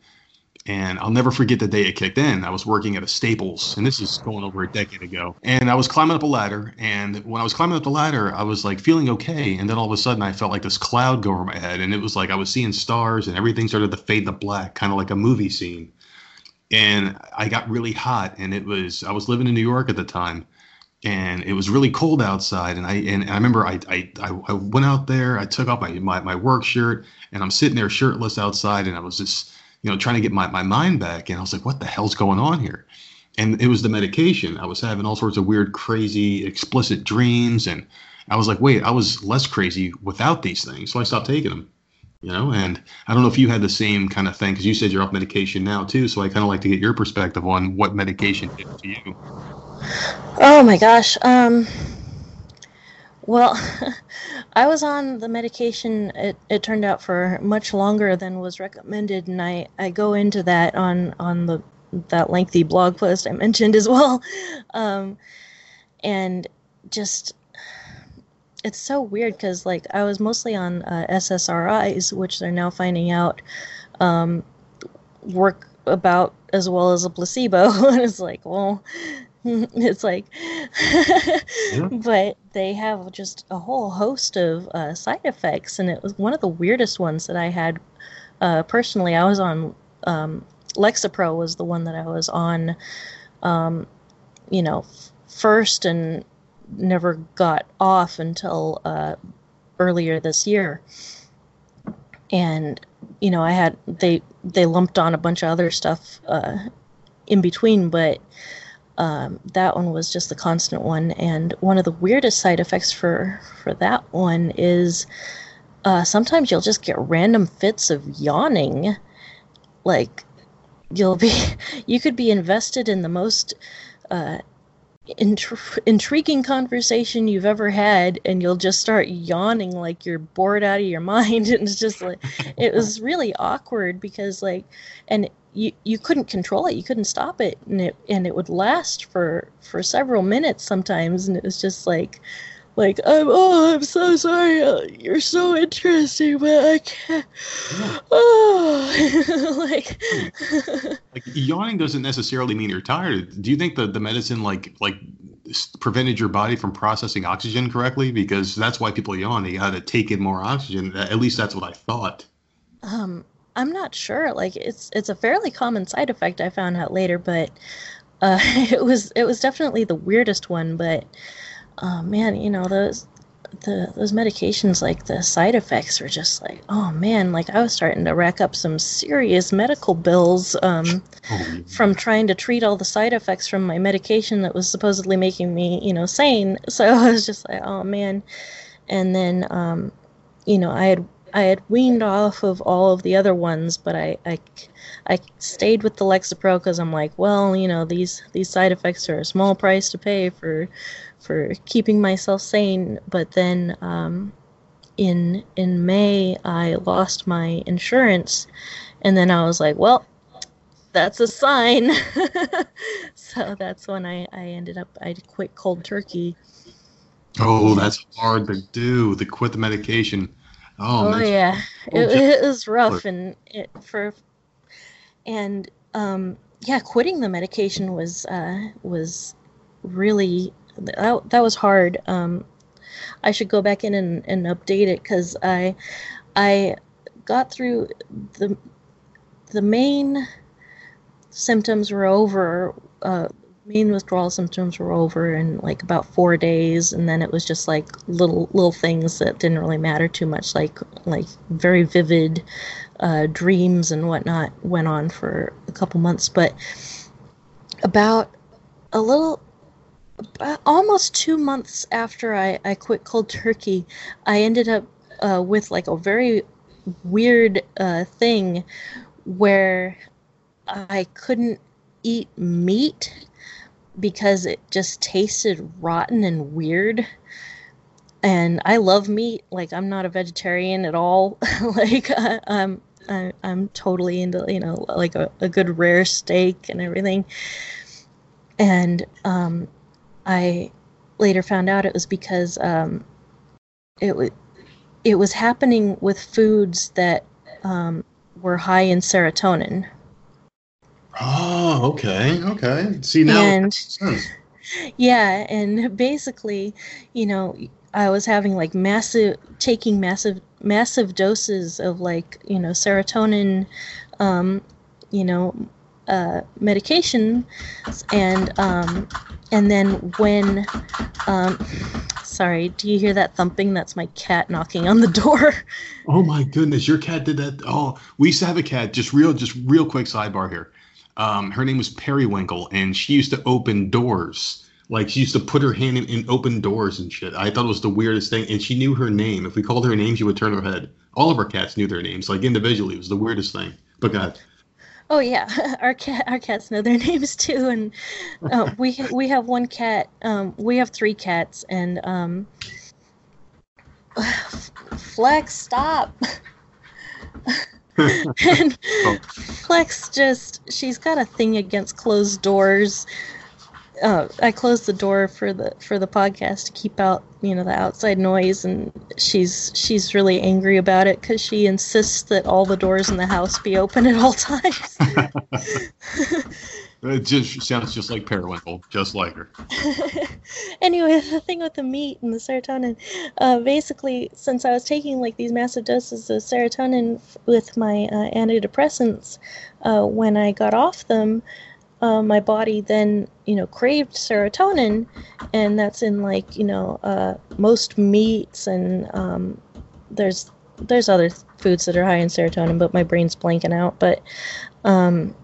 Speaker 1: And I'll never forget the day it kicked in. I was working at a Staples, and this is going over a decade ago. And I was climbing up a ladder, and when I was climbing up the ladder, I was like feeling okay. And then all of a sudden, I felt like this cloud go over my head, and it was like I was seeing stars, and everything started to fade to black, kind of like a movie scene. And I got really hot, and it was I was living in New York at the time, and it was really cold outside and i and, i remember I, I i went out there i took off my, my my work shirt and i'm sitting there shirtless outside and i was just you know trying to get my, my mind back and i was like what the hell's going on here? And it was the medication. I was having all sorts of weird crazy explicit dreams and i was like wait i was less crazy without these things so i stopped taking them you know? And i don't know if you had the same kind of thing because you said you're off medication now too so i kind of like to get your perspective on what medication did to you
Speaker 2: Oh my gosh. Um, well, (laughs) I was on the medication. It, it turned out for much longer than was recommended, and I, I go into that on on the that lengthy blog post I (laughs) mentioned as well. Um, and just it's so weird because like I was mostly on uh, SSRIs, which they're now finding out um, work about as well as a placebo. (laughs) and it's like, well, (laughs) it's like yeah. (laughs) but they have just a whole host of uh, side effects and it was one of the weirdest ones that i had uh, personally i was on um, lexapro was the one that i was on um, you know first and never got off until uh, earlier this year and you know i had they they lumped on a bunch of other stuff uh, in between but um, that one was just the constant one. And one of the weirdest side effects for for that one is uh, sometimes you'll just get random fits of yawning, like you'll be (laughs) you could be invested in the most uh, intri- intriguing conversation you've ever had and you'll just start yawning like you're bored out of your (laughs) mind and it's just like it was really awkward because like and you you couldn't control it you couldn't stop it and it and it would last for for several minutes sometimes and it was just like like I'm oh I'm so sorry uh, you're so interesting but I can't oh (laughs)
Speaker 1: like (laughs) like yawning doesn't necessarily mean you're tired do you think that the medicine like like prevented your body from processing oxygen correctly? Because that's why people yawn. They got to take in more oxygen. At least that's what I thought.
Speaker 2: Um, I'm not sure. Like it's it's a fairly common side effect. I found out later, but uh, (laughs) it was it was definitely the weirdest one. But uh, man, you know those the those medications like the side effects were just like oh man like i was starting to rack up some serious medical bills um, oh, from trying to treat all the side effects from my medication that was supposedly making me you know sane (laughs) so i was just like oh man and then um, you know i had i had weaned off of all of the other ones but i i, I stayed with the lexapro because i'm like well you know these these side effects are a small price to pay for for keeping myself sane. But then um, in in May, I lost my insurance, and then I was like, well. That's a sign. (laughs) so that's when I, I ended up I quit cold turkey.
Speaker 1: Oh, that's hard to do. To quit the medication.
Speaker 2: Oh, oh yeah, it, it was rough, and it for and um, yeah, quitting the medication was uh, was really that, that was hard. Um, I should go back in and, and update it because I I got through the the main symptoms were over. Uh, main withdrawal symptoms were over in like about four days, and then it was just like little little things that didn't really matter too much, like like very vivid uh, dreams and whatnot went on for a couple months. But about a little almost two months after I, I quit cold turkey, I ended up uh, with like a very weird uh, thing where I couldn't eat meat because it just tasted rotten and weird. And I love meat. Like I'm not a vegetarian at all. (laughs) like I, I'm I, I'm totally into you know like a, a good rare steak and everything. And um, I later found out it was because um, it was it was happening with foods that um, were high in serotonin.
Speaker 1: Oh, okay, okay. See now,
Speaker 2: and, yeah, and basically, you know, I was having like massive, taking massive, massive doses of like you know serotonin, um, you know, uh, medication, and um, and then when um, sorry do you hear that thumping? That's my cat knocking on the door.
Speaker 1: Oh my goodness your cat did that? Oh we used to have a cat. Just real just real quick sidebar here um, her name was periwinkle and she used to open doors. Like she used to put her hand in, in open doors and shit. I thought it was the weirdest thing and she knew her name. If we called her name she would turn her head. All of our cats knew their names like individually. It was the weirdest thing. But god
Speaker 2: Oh yeah, (laughs) our cat our cats know their (laughs) names too, and uh, we we have one cat. Um, we have three cats, and um, (sighs) Flex, stop. (laughs) (laughs) and Flex just she's got a thing against closed doors uh, I closed the door for the for the podcast to keep out you know the outside noise, and she's she's really angry about it because she insists that all the doors in the house be open at all times. (laughs)
Speaker 1: it just sounds just like Periwinkle, just like her. (laughs)
Speaker 2: anyway, the thing with the meat and the serotonin, uh, basically, since I was taking like these massive doses of serotonin with my uh, antidepressants, uh, when I got off them uh, my body then you know craved serotonin and that's in like you know uh, most meats and um, there's there's other foods that are high in serotonin but my brain's blanking out but um,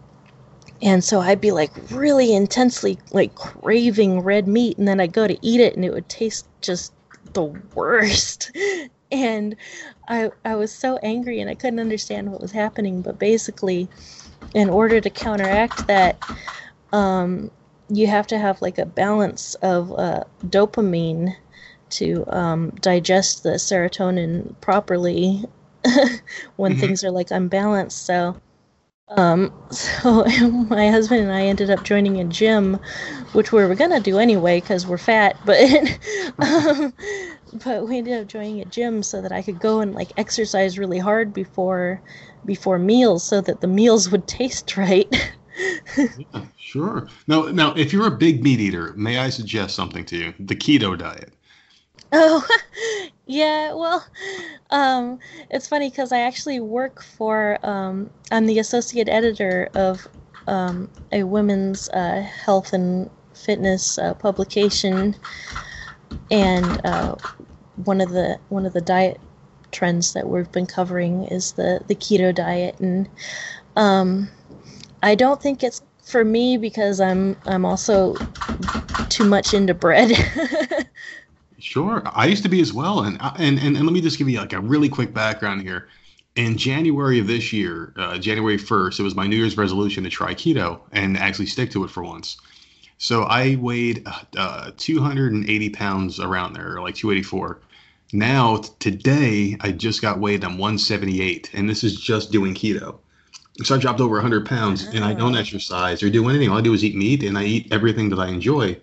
Speaker 2: and so I'd be like really intensely like craving red meat and then I'd go to eat it and it would taste just the worst (laughs) and I I was so angry and I couldn't understand what was happening but basically in order to counteract that, um, you have to have like a balance of uh, dopamine to um, digest the serotonin properly (laughs) when mm-hmm. things are like unbalanced. So, um, (laughs) so (laughs) my husband and I ended up joining a gym, which we were gonna do anyway because we're fat, (laughs) but um, but we ended up joining a gym so that I could go and like exercise really hard before before meals so that the meals would taste right.
Speaker 1: yeah, sure. Now, now, if you're a big meat eater, may I suggest something to you? The keto diet.
Speaker 2: Oh, yeah. Well, (laughs) um, it's funny because I actually work for. Um, I'm the associate editor of um, a women's uh, health and fitness uh, publication, and uh, one of the one of the diet trends that we've been covering is the the keto diet, and um, I don't think it's for me because I'm I'm also too much into bread. (laughs)
Speaker 1: Sure, I used to be as well, and and and, and let me just give you like a really quick background here. In January of this year, uh, January first, it was my New Year's resolution to try keto and actually stick to it for once. So I weighed uh, 280 pounds around there, like 284. Now t- today, I just got weighed. I'm 178, and this is just doing keto. So I dropped over 100 pounds, and I don't exercise or do anything. All I do is eat meat, and I eat everything that I enjoy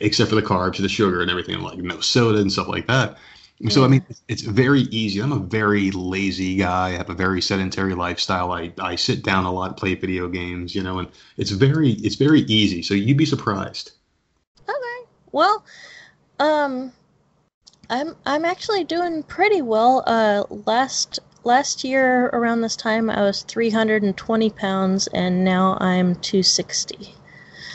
Speaker 1: except for the carbs, the sugar, and everything, like no soda and stuff like that. Yeah. So I mean, it's very easy. I'm a very lazy guy. I have a very sedentary lifestyle. I, I sit down a lot, play video games, you know, and it's very it's very easy. So you'd be surprised.
Speaker 2: Okay. Well, um, I'm I'm actually doing pretty well. Uh, last last year around this time, I was 320 pounds, and now I'm 260.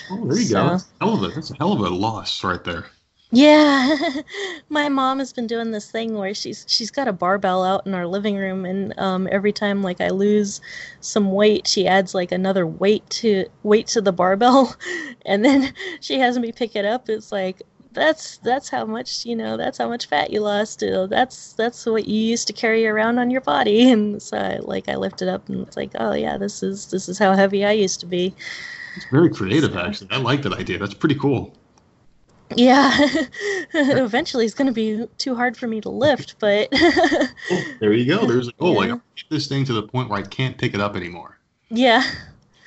Speaker 1: Oh, there you so, go. That's a, hell of a, that's a hell of a loss right there.
Speaker 2: Yeah, (laughs) my mom has been doing this thing where she's she's got a barbell out in our living room, and um, every time like I lose some weight, she adds like another weight to weight to the barbell, (laughs) and then (laughs) she has me pick it up. It's like that's that's how much you know that's how much fat you lost. That's that's what you used to carry around on your body, and so I, like I lift it up, and it's like oh yeah, this is this is how heavy I used to be.
Speaker 1: It's very creative, actually. I like that idea. That's pretty cool.
Speaker 2: Yeah. (laughs) Eventually, it's going to be too hard for me to lift, but. (laughs)
Speaker 1: oh, there you go. There's a goal. Yeah. Like, get this thing to the point where I can't pick it up anymore.
Speaker 2: Yeah.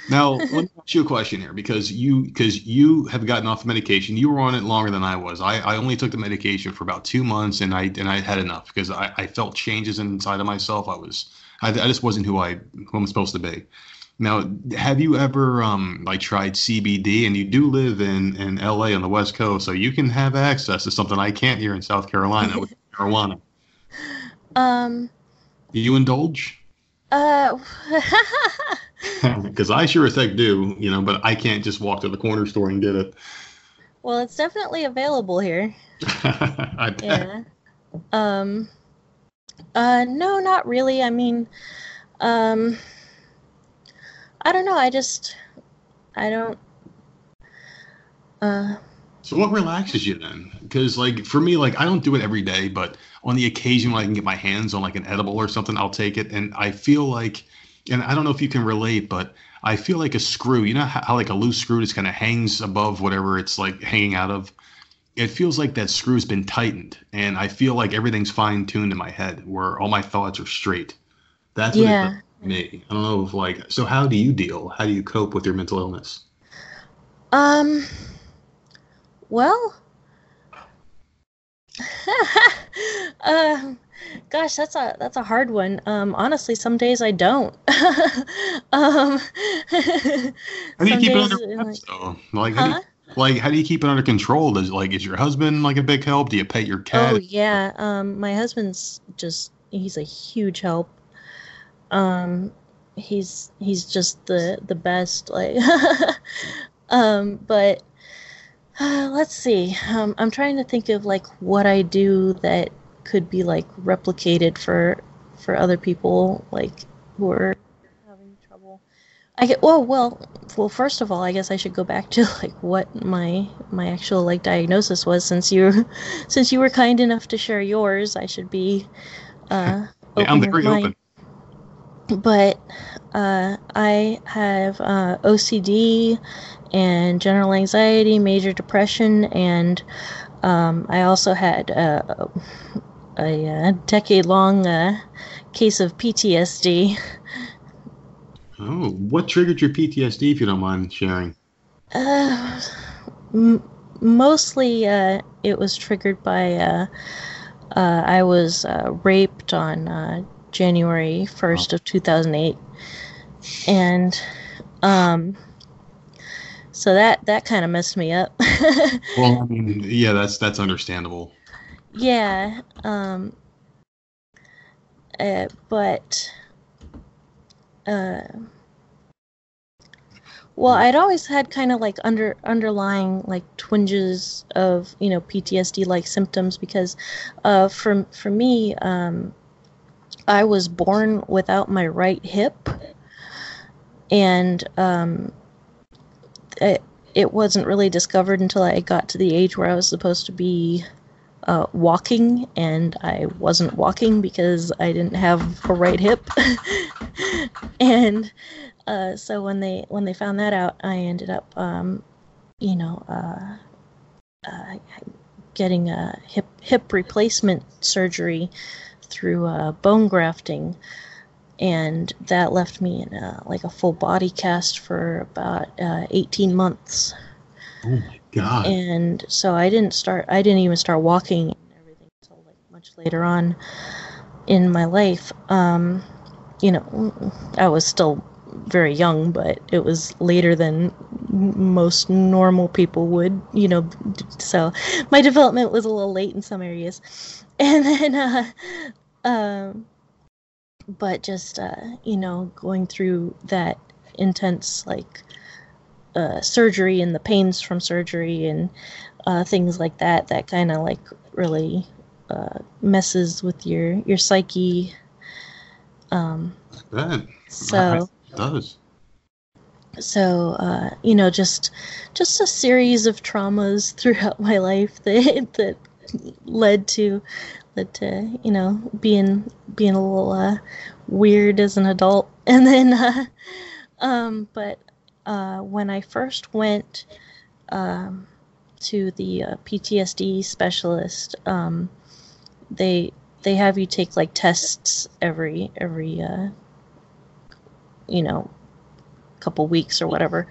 Speaker 1: Now, (laughs) let me ask you a question here because you because you have gotten off the medication. You were on it longer than I was. I, I only took the medication for about two months, and I and I had enough because I, I felt changes inside of myself. I was I, I just wasn't who I who I'm supposed to be. Now, have you ever um, like tried CBD? And you do live in in LA on the West Coast, so you can have access to something I can't here in South Carolina with marijuana.
Speaker 2: Um.
Speaker 1: Do you indulge?
Speaker 2: Uh. (laughs) (laughs)
Speaker 1: Because I sure as heck do, you know, but I can't just walk to the corner store and get it.
Speaker 2: Well, it's definitely available here. (laughs)
Speaker 1: I bet. Yeah.
Speaker 2: Um. Uh. No, not really. I mean, um I don't know. I just I don't. Uh,
Speaker 1: so what relaxes you then? Because like for me, like I don't do it every day, but on the occasion when I can get my hands on like an edible or something, I'll take it. And I feel like, and I don't know if you can relate, but I feel like a screw. You know how, how like a loose screw just kind of hangs above whatever it's like hanging out of. It feels like that screw's been tightened, and I feel like everything's fine tuned in my head, where all my thoughts are straight. That's what yeah me. I don't know if like so how do you deal? How do you cope with your mental illness?
Speaker 2: Um well (laughs) uh, gosh, that's a that's a hard one. Um, honestly, some days I don't. (laughs) um,
Speaker 1: how do you keep it under like, so? like, how do you, like how do you keep it under control? Does like is your husband like a big help? Do you pet your cat?
Speaker 2: Oh yeah, um, my husband's just he's a huge help um he's he's just the the best like (laughs) um but uh, let's see. Um, i'm trying to think of like what i do that could be like replicated for for other people like who are having trouble. I get well well well first of all i guess i should go back to (laughs) like what my my actual like diagnosis was. Since you (laughs) since you were kind enough to share yours i should be uh
Speaker 1: yeah, i'm very open
Speaker 2: but uh, I have uh, OCD and general anxiety, major depression, and um, I also had uh, a, a decade long uh, case of PTSD.
Speaker 1: Oh, what triggered your PTSD, if you don't mind sharing?
Speaker 2: Uh, m- mostly, uh, it was triggered by I was raped on January 1st of 2008. And um, so that that kind of messed me up. (laughs)
Speaker 1: well, I mean, yeah, that's that's understandable.
Speaker 2: Yeah, um, uh, but uh, well, I'd always had kind of like under underlying like twinges of you know PTSD like symptoms because uh, for for me, um, I was born without my right hip, and um, it, it wasn't really discovered until I got to the age where I was supposed to be uh, walking, and I wasn't walking because I didn't have a right hip. (laughs) and uh, so when they when they found that out, I ended up, um, you know, uh, uh getting a hip hip replacement surgery through uh, bone grafting, and that left me in a, like a full body cast for about uh, 18 months.
Speaker 1: Oh my god!
Speaker 2: And so I didn't start. I didn't even start walking and everything until like much later on in my life. Um, you know, I was still very young, but it was later than most normal people would, you know. So my development was a little late in some areas, (laughs) and then, uh, um, but just uh, you know, going through that intense like uh, surgery and the pains from surgery and uh, things like that, that kind of like really uh, messes with your your psyche. Um, so
Speaker 1: it does
Speaker 2: so uh, you know just just a series of traumas (laughs) throughout my life that that led to led to you know being being a little uh, weird as an adult. (laughs) And then uh, um, but uh, when I first went um, to the uh, PTSD specialist um, they they have you take like tests every every uh, you know couple weeks or whatever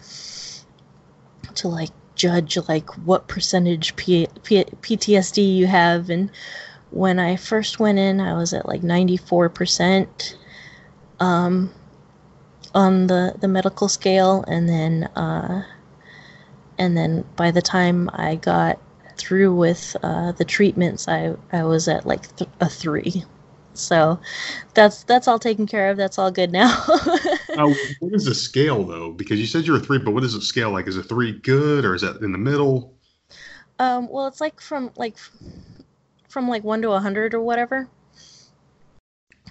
Speaker 2: to like judge like what percentage P- P- PTSD you have and when I first went in I was at like 94% um, on the the medical scale and then uh, and then by the time I got through with uh, the treatments I I was at like th- a 3 so that's that's all taken care of. That's all good now. (laughs)
Speaker 1: now, what is the scale though? Because you said you're a three, but what is the scale like? Is a three good or is that in the middle?
Speaker 2: Um, well, it's like from like from like one to a hundred or whatever.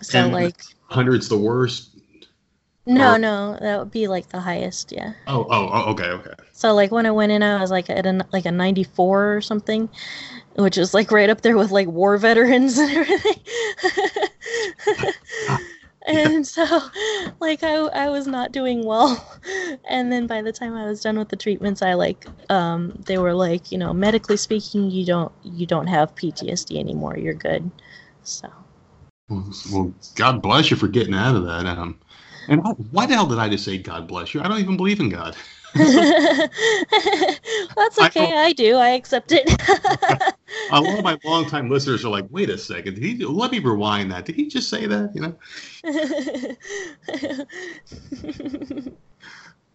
Speaker 2: So
Speaker 1: and
Speaker 2: like
Speaker 1: hundred's the worst.
Speaker 2: No, or... no, that would be like the highest, yeah.
Speaker 1: Oh, oh, oh, okay, okay.
Speaker 2: So like when I went in, I was like at a like a ninety four or something, which is like right up there with like war veterans and everything. (laughs) and (laughs) so like I, I was not doing well. (laughs) And then by the time i was done with the treatments i like um they were like you know medically speaking you don't you don't have ptsd anymore. You're good. So.
Speaker 1: Well god bless you for getting out of that um and why the hell did i just say god bless you? I don't even believe in god (laughs) (laughs)
Speaker 2: That's okay. I, I, do. I accept it. (laughs)
Speaker 1: a lot of my (laughs) longtime listeners are like, "Wait a second. Did he? Let me rewind that. Did he just say that? You know."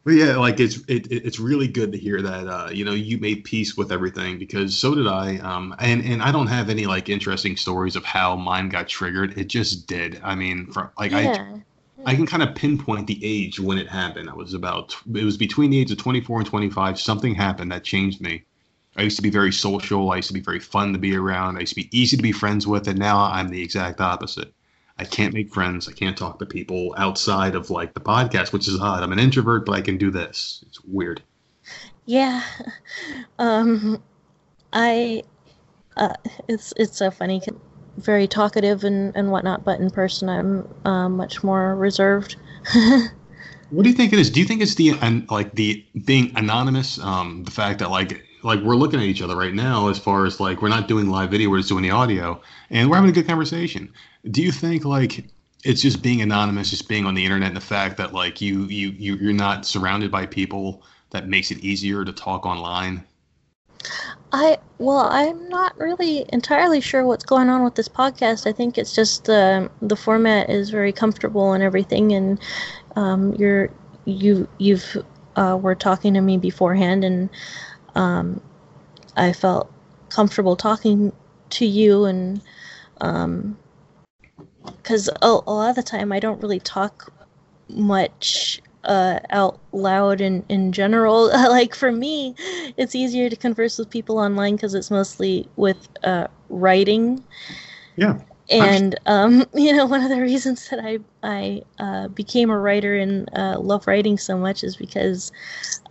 Speaker 1: but yeah, like it's it, it's really good to hear that uh, you know you made peace with everything because so did I. Um, and and I don't have any like interesting stories of how mine got triggered. It just did. I mean, for like yeah. I I can kind of pinpoint the age when it happened. I was about it was between the age of 24 and 25. Something happened that changed me. I used to be very social. I used to be very fun to be around. I used to be easy to be friends with, and now I'm the exact opposite. I can't make friends. I can't talk to people outside of like the podcast, which is odd. I'm an introvert, but I can do this. It's weird.
Speaker 2: Yeah, (laughs) um, I. Uh, it's it's so funny very talkative and, and whatnot, but in person I'm uh, much more reserved. (laughs)
Speaker 1: what do you think it is? Do you think it's the and like the being anonymous, um, the fact that like like we're looking at each other right now as far as like we're not doing live video, we're just doing the audio, and we're having a good conversation. Do you think like it's just being anonymous, just being on the internet, and the fact that like you you you you're not surrounded by people that makes it easier to talk online?
Speaker 2: I well, I'm not really entirely sure what's going on with this podcast. I think it's just the the format is very comfortable and everything, and um, you're you you've uh, were talking to me beforehand, and um, I felt comfortable talking to you, and because a, a lot of the time I don't really talk much uh, out loud in, in general. (laughs) like for me, it's easier to converse with people online because it's mostly with uh, writing.
Speaker 1: Yeah.
Speaker 2: And um, (laughs) you know, one of the reasons that I I uh, became a writer and uh, love writing so much is because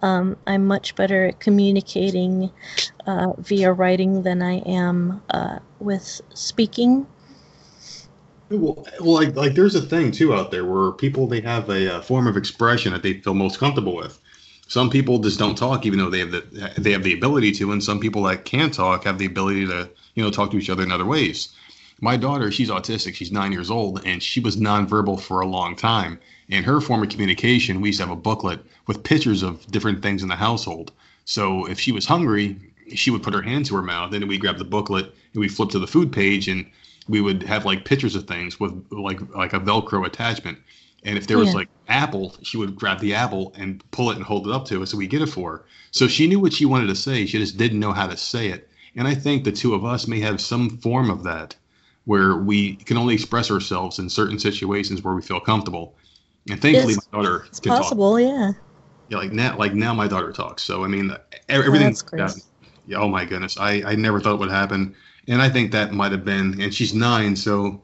Speaker 2: um, I'm much better at communicating uh, via writing than I am uh, with speaking.
Speaker 1: Well, like like there's a thing too out there where people they have a, uh form of expression that they feel most comfortable with. Some people just don't talk, even though they have the they have the ability to, and some people that can talk have the ability to you know talk to each other in other ways. My daughter, she's autistic. She's nine years old, and she was nonverbal for a long time. And her form of communication, we used to have a booklet with pictures of different things in the household. So if she was hungry, she would put her hand to her mouth, and we grab the booklet and we flip to the food page, and we would have like pictures of things with like like a Velcro attachment. And if there was
Speaker 2: Yeah.
Speaker 1: like apple, she would grab the apple and pull it and hold it up to us, so we get it for her. So she knew what she wanted to say. She just didn't know how to say it. And I think the two of us may have some form of that, where we can only express ourselves in certain situations where we feel comfortable. And thankfully,
Speaker 2: It's-
Speaker 1: my daughter
Speaker 2: It's
Speaker 1: can talk.
Speaker 2: possible, yeah.
Speaker 1: Yeah, like now, like now, my daughter talks. So I mean, everything.
Speaker 2: that's great.
Speaker 1: yeah, oh my goodness, I I never thought it would happen, and I think that might have been. And she's nine, so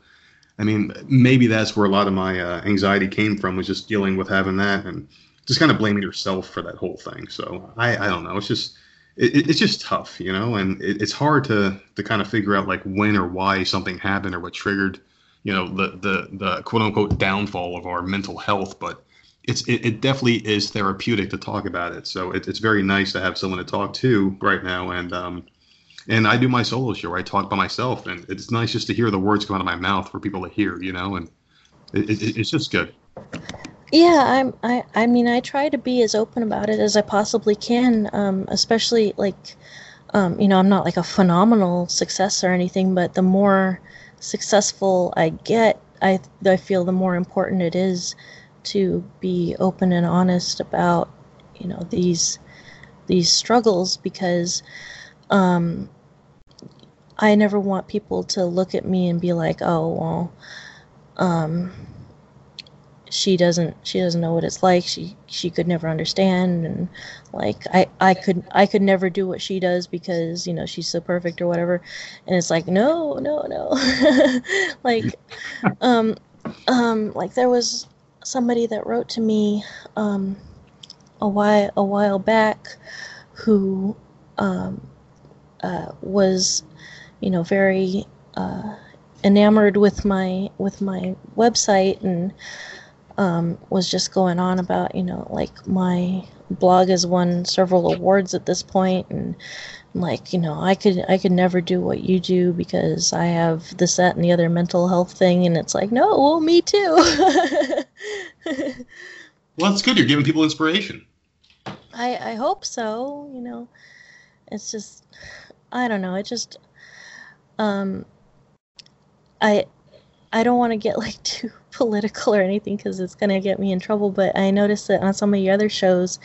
Speaker 1: I mean, maybe that's where a lot of my uh, anxiety came from was just dealing with having that and just kind of blaming yourself for that whole thing. So I I don't know. It's just it, it- it's just tough, you know, and it, it's hard to to kind of figure out like when or why something happened or what triggered, you know, the the the quote unquote downfall of our mental health, but it's it, it definitely is therapeutic to talk about it. So it, it's very nice to have someone to talk to right now. And um, and I do my solo show. Where I talk by myself, and it's nice just to hear the words come out of my mouth for people to hear. You know, and it, it, it's just good.
Speaker 2: Yeah, I'm. I. I mean, I try to be as open about it as I possibly can. Um, especially like, um, you know, I'm not like a phenomenal success or anything, but the more successful I get, I I feel the more important it is to be open and honest about, you know, these these struggles because, um, I never want people to look at me and be like, oh well, um she doesn't she doesn't know what it's like. She she could never understand. And like i i could i could never do what she does because you know she's so perfect or whatever. And it's like no no no. (laughs) Like (laughs) um um like there was somebody that wrote to me um a while a while back who um uh was you know very uh enamored with my with my website and um, was just going on about you know like my blog has won several awards at this point and like you know I could I could never do what you do because I have this that and the other mental health thing and it's like no well me too (laughs)
Speaker 1: Well, that's good. You're giving people inspiration.
Speaker 2: I I hope so. You know, it's just I don't know. It just um I I don't want to get like (laughs) too political or anything because it's gonna get me in trouble. But I noticed that on some of your other shows,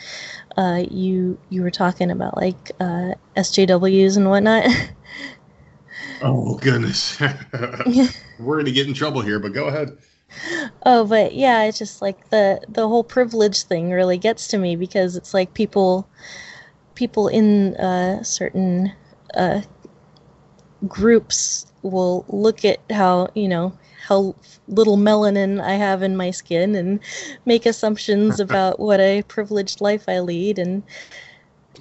Speaker 2: uh, you you were talking about like uh, SJWs and whatnot. (laughs)
Speaker 1: Oh goodness, (laughs) we're gonna get in trouble here. But go ahead.
Speaker 2: Oh, but yeah, it's just like the the whole privilege thing really gets to me because it's like people people in uh, certain uh, groups will look at how you know how little melanin I have in my skin and make assumptions (laughs) about what a privileged life I lead, and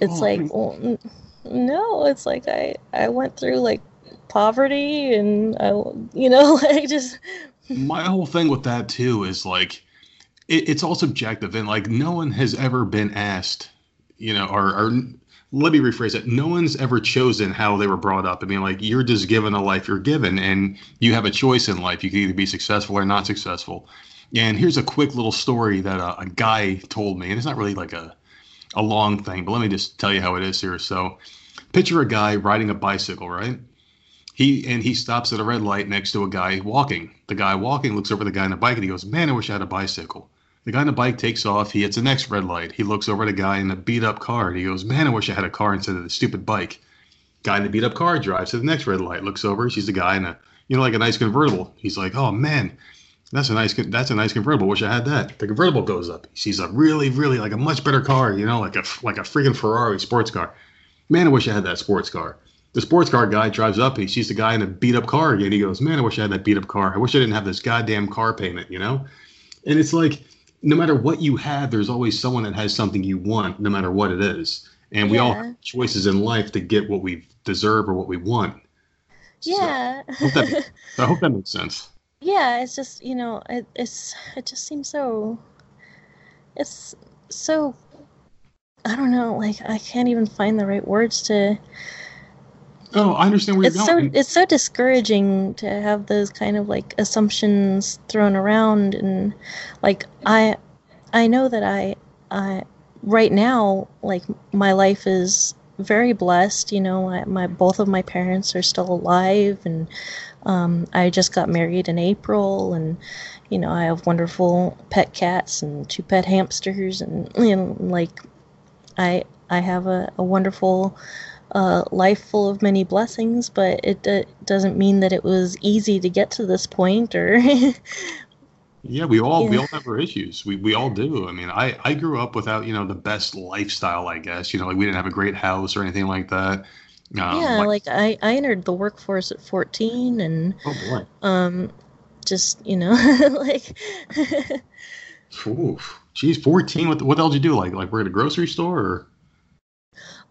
Speaker 2: it's
Speaker 1: Oh,
Speaker 2: like, well, no, it's like I I went through like poverty and I you know (laughs) like just
Speaker 1: my whole thing with that too is like it, it's all subjective. And like no one has ever been asked you know or, or let me rephrase it. No one's ever chosen how they were brought up. I mean like you're just given a life you're given and you have a choice in life. You can either be successful or not successful. And here's a quick little story that a, a guy told me and it's not really like a a long thing but let me just tell you how it is here. So picture a guy riding a bicycle right? He and he stops at a red light next to a guy walking. The guy walking looks over the guy on the bike and he goes, "Man, I wish I had a bicycle." The guy on the bike takes off. He hits the next red light. He looks over at a guy in a beat up car. And he goes, "Man, I wish I had a car instead of the stupid bike." Guy in the beat up car drives to the next red light. Looks over. Sees a guy in a you know like a nice convertible. He's like, "Oh man, that's a nice that's a nice convertible. Wish I had that." The convertible goes up. He sees a really really like a much better car. You know like a like a freaking Ferrari sports car. Man, I wish I had that sports car. The sports car guy drives up he sees the guy in a beat up car again. He goes, Man, I wish I had that beat up car. I wish I didn't have this goddamn car payment, you know? And it's like, no matter what you have, there's always someone that has something you want, no matter what it is. And we all have choices in life to get what we deserve or what we want. So,
Speaker 2: Yeah.
Speaker 1: I hope that, (laughs) I hope that makes sense.
Speaker 2: yeah, it's just you know, it, it's it just seems so. It's so. I don't know. Like I can't even find the right words to.
Speaker 1: Oh, I understand where
Speaker 2: It's
Speaker 1: you're
Speaker 2: so
Speaker 1: going.
Speaker 2: it's so discouraging to have those kind of like assumptions thrown around and like I I know that I I right now like my life is very blessed. You know, I, my both of my parents are still alive, and um, I just got married in April, and you know I have wonderful pet cats and two pet hamsters, and you know like I I have a, a wonderful uh, life full of many blessings, but it uh, doesn't mean that it was easy to get to this point or (laughs)
Speaker 1: Yeah, we all we all have our issues. We we all do. I mean, I I grew up without you know the best lifestyle. I guess you know like we didn't have a great house or anything like that. Um,
Speaker 2: yeah, like I, I entered the workforce at 14 and
Speaker 1: oh boy,
Speaker 2: um just, you know, (laughs) like
Speaker 1: Oof. Geez, fourteen. What what else did you do? Like like work at a grocery store or?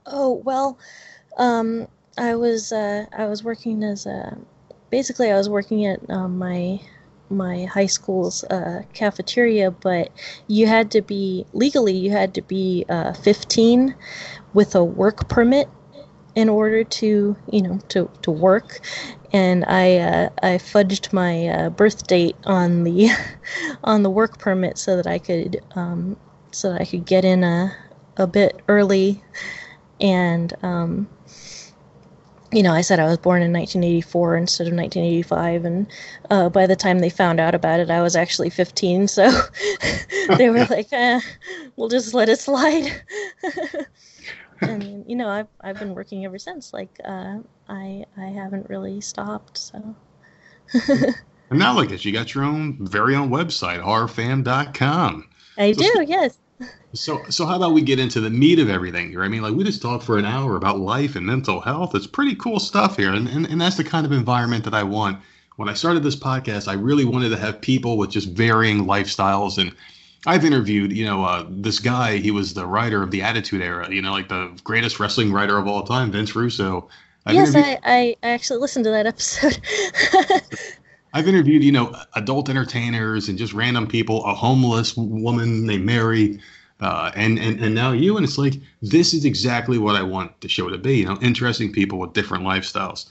Speaker 2: Oh well, um, I was uh, I was working as a basically I was working at um, my my high school's uh, cafeteria, but you had to be legally you had to be uh, 15 with a work permit in order to you know to to work. And I uh, I fudged my uh, birth date on the (laughs) on the work permit so that I could um, so that I could get in a a bit early and um, you know, I said I was born in 1984 instead of 1985, and uh, by the time they found out about it, I was actually 15. So (laughs) they were (laughs) like, eh, "We'll just let it slide." (laughs) and you know, I've I've been working ever since. Like, uh, I I haven't really stopped. So
Speaker 1: And now look at you got your own very own website, horrorfam.com.
Speaker 2: I
Speaker 1: So-
Speaker 2: do, yes.
Speaker 1: So so how about we get into the meat of everything here? I mean, like we just talked for an hour about life and mental health. It's pretty cool stuff here, and and, and that's the kind of environment that I want. When I started this podcast, I really wanted to have people with just varying lifestyles and. I've interviewed, you know, uh, this guy. He was the writer of the Attitude Era. You know, like the greatest wrestling writer of all time, Vince Russo. I've
Speaker 2: yes,
Speaker 1: interviewed-
Speaker 2: I, I actually listened to that episode. (laughs)
Speaker 1: I've interviewed, you know, adult entertainers and just random people, a homeless woman named Mary, uh, and, and and now you, and it's like this is exactly what I want the show to be. You know, interesting people with different lifestyles.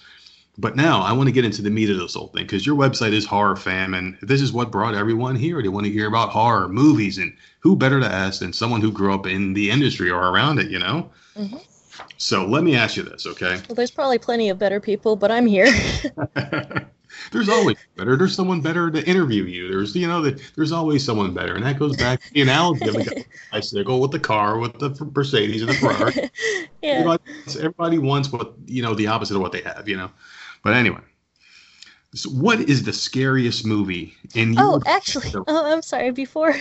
Speaker 1: But now I want to get into the meat of this whole thing because your website is Horror Fam, and this is what brought everyone here. They want to hear about horror movies, and who better to ask than someone who grew up in the industry or around it, you know?
Speaker 2: Mhm.
Speaker 1: So let me ask you this, okay?
Speaker 2: well, there's probably plenty of better people, but I'm here. (laughs) (laughs)
Speaker 1: there's always better. There's someone better to interview you. There's you know that there's always someone better, and that goes back to the analogy of the bicycle with the car, with the Mercedes and the Ferrari. (laughs)
Speaker 2: yeah.
Speaker 1: Everybody, everybody wants what you know the opposite of what they have, you know. But anyway, so what is the scariest movie in your?
Speaker 2: Oh, actually, oh, I'm sorry. Before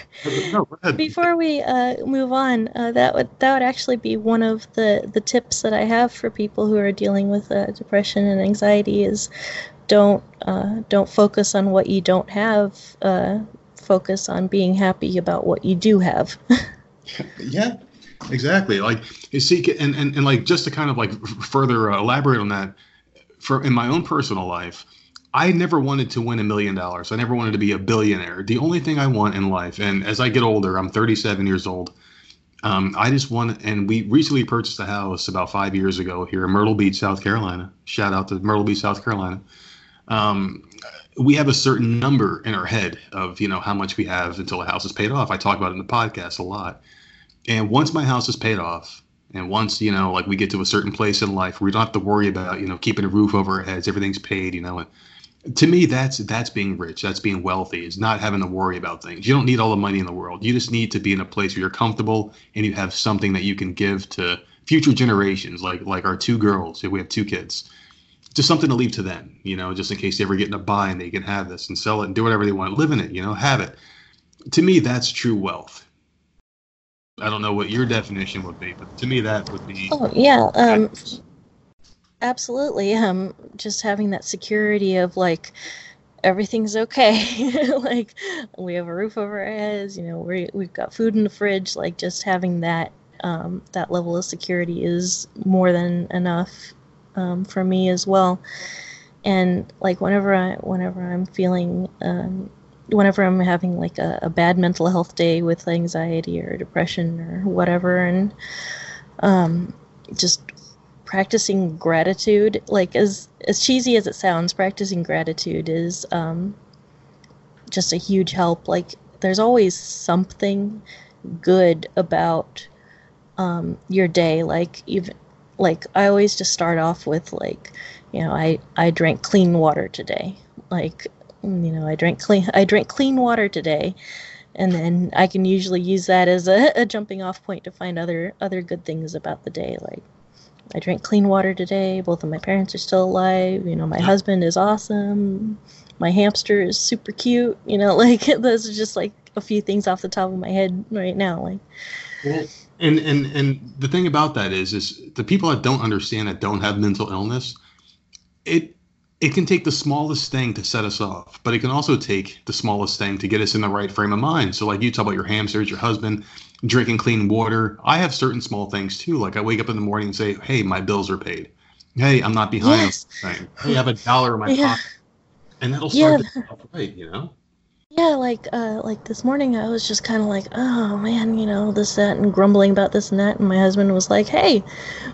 Speaker 1: No, (laughs)
Speaker 2: before we uh, move on, uh, that would that would actually be one of the the tips that I have for people who are dealing with uh, depression and anxiety is don't uh, don't focus on what you don't have. Uh, focus on being happy about what you do have. (laughs)
Speaker 1: Yeah, exactly. Like you see, and, and and like just to kind of like further uh, elaborate on that, for in my own personal life, I never wanted to win a million dollars. I never wanted to be a billionaire. The only thing I want in life, and as I get older, I'm 37 years old. Um, I just want, and we recently purchased a house about five years ago here in Myrtle Beach, South Carolina. Shout out to Myrtle Beach, South Carolina. Um, we have a certain number in our head of you know how much we have until the house is paid off. I talk about it in the podcast a lot. And once my house is paid off, and once you know, like we get to a certain place in life where we don't have to worry about you know keeping a roof over our heads, everything's paid, you know. And to me that's that's being rich that's being wealthy is not having to worry about things you don't need all the money in the world you just need to be in a place where you're comfortable and you have something that you can give to future generations like like our two girls if we have two kids just something to leave to them you know just in case they ever get in a bind and they can have this and sell it and do whatever they want live in it you know have it. To me that's true wealth. I don't know what your definition would be but to me that would be
Speaker 2: oh yeah um absolutely um just having that security of like everything's okay. (laughs) Like we have a roof over our heads you know we, we've got food in the fridge like just having that um, that level of security is more than enough um, for me as well. And like whenever i whenever i'm feeling um, whenever i'm having like a, a, bad mental health day with anxiety or depression or whatever and um, just practicing gratitude like as as cheesy as it sounds practicing gratitude is um just a huge help. Like there's always something good about um your day. Like even like i always just start off with like you know i i drank clean water today like you know i drank clean i drank clean water today and then i can usually use that as a, a jumping off point to find other other good things about the day like I drank clean water today. Both of my parents are still alive. You know, my husband is awesome. My hamster is super cute. You know, (laughs) like those are just like a few things off the top of my head right now. Like,
Speaker 1: and and and the thing about that is, is the people that don't understand that don't have mental illness, it it can take the smallest thing to set us off, but it can also take the smallest thing to get us in the right frame of mind. So, like you talk about your hamsters, your husband drinking clean water. I have certain small things too. Like I wake up in the morning and say, "Hey, my bills are paid. Hey, I'm not behind."
Speaker 2: Yes.
Speaker 1: Hey, I have a dollar in my yeah. pocket, and that'll start yeah. to right. You know
Speaker 2: yeah like uh like this morning i was just kind of like oh man you know this that and grumbling about this and that and my husband was like hey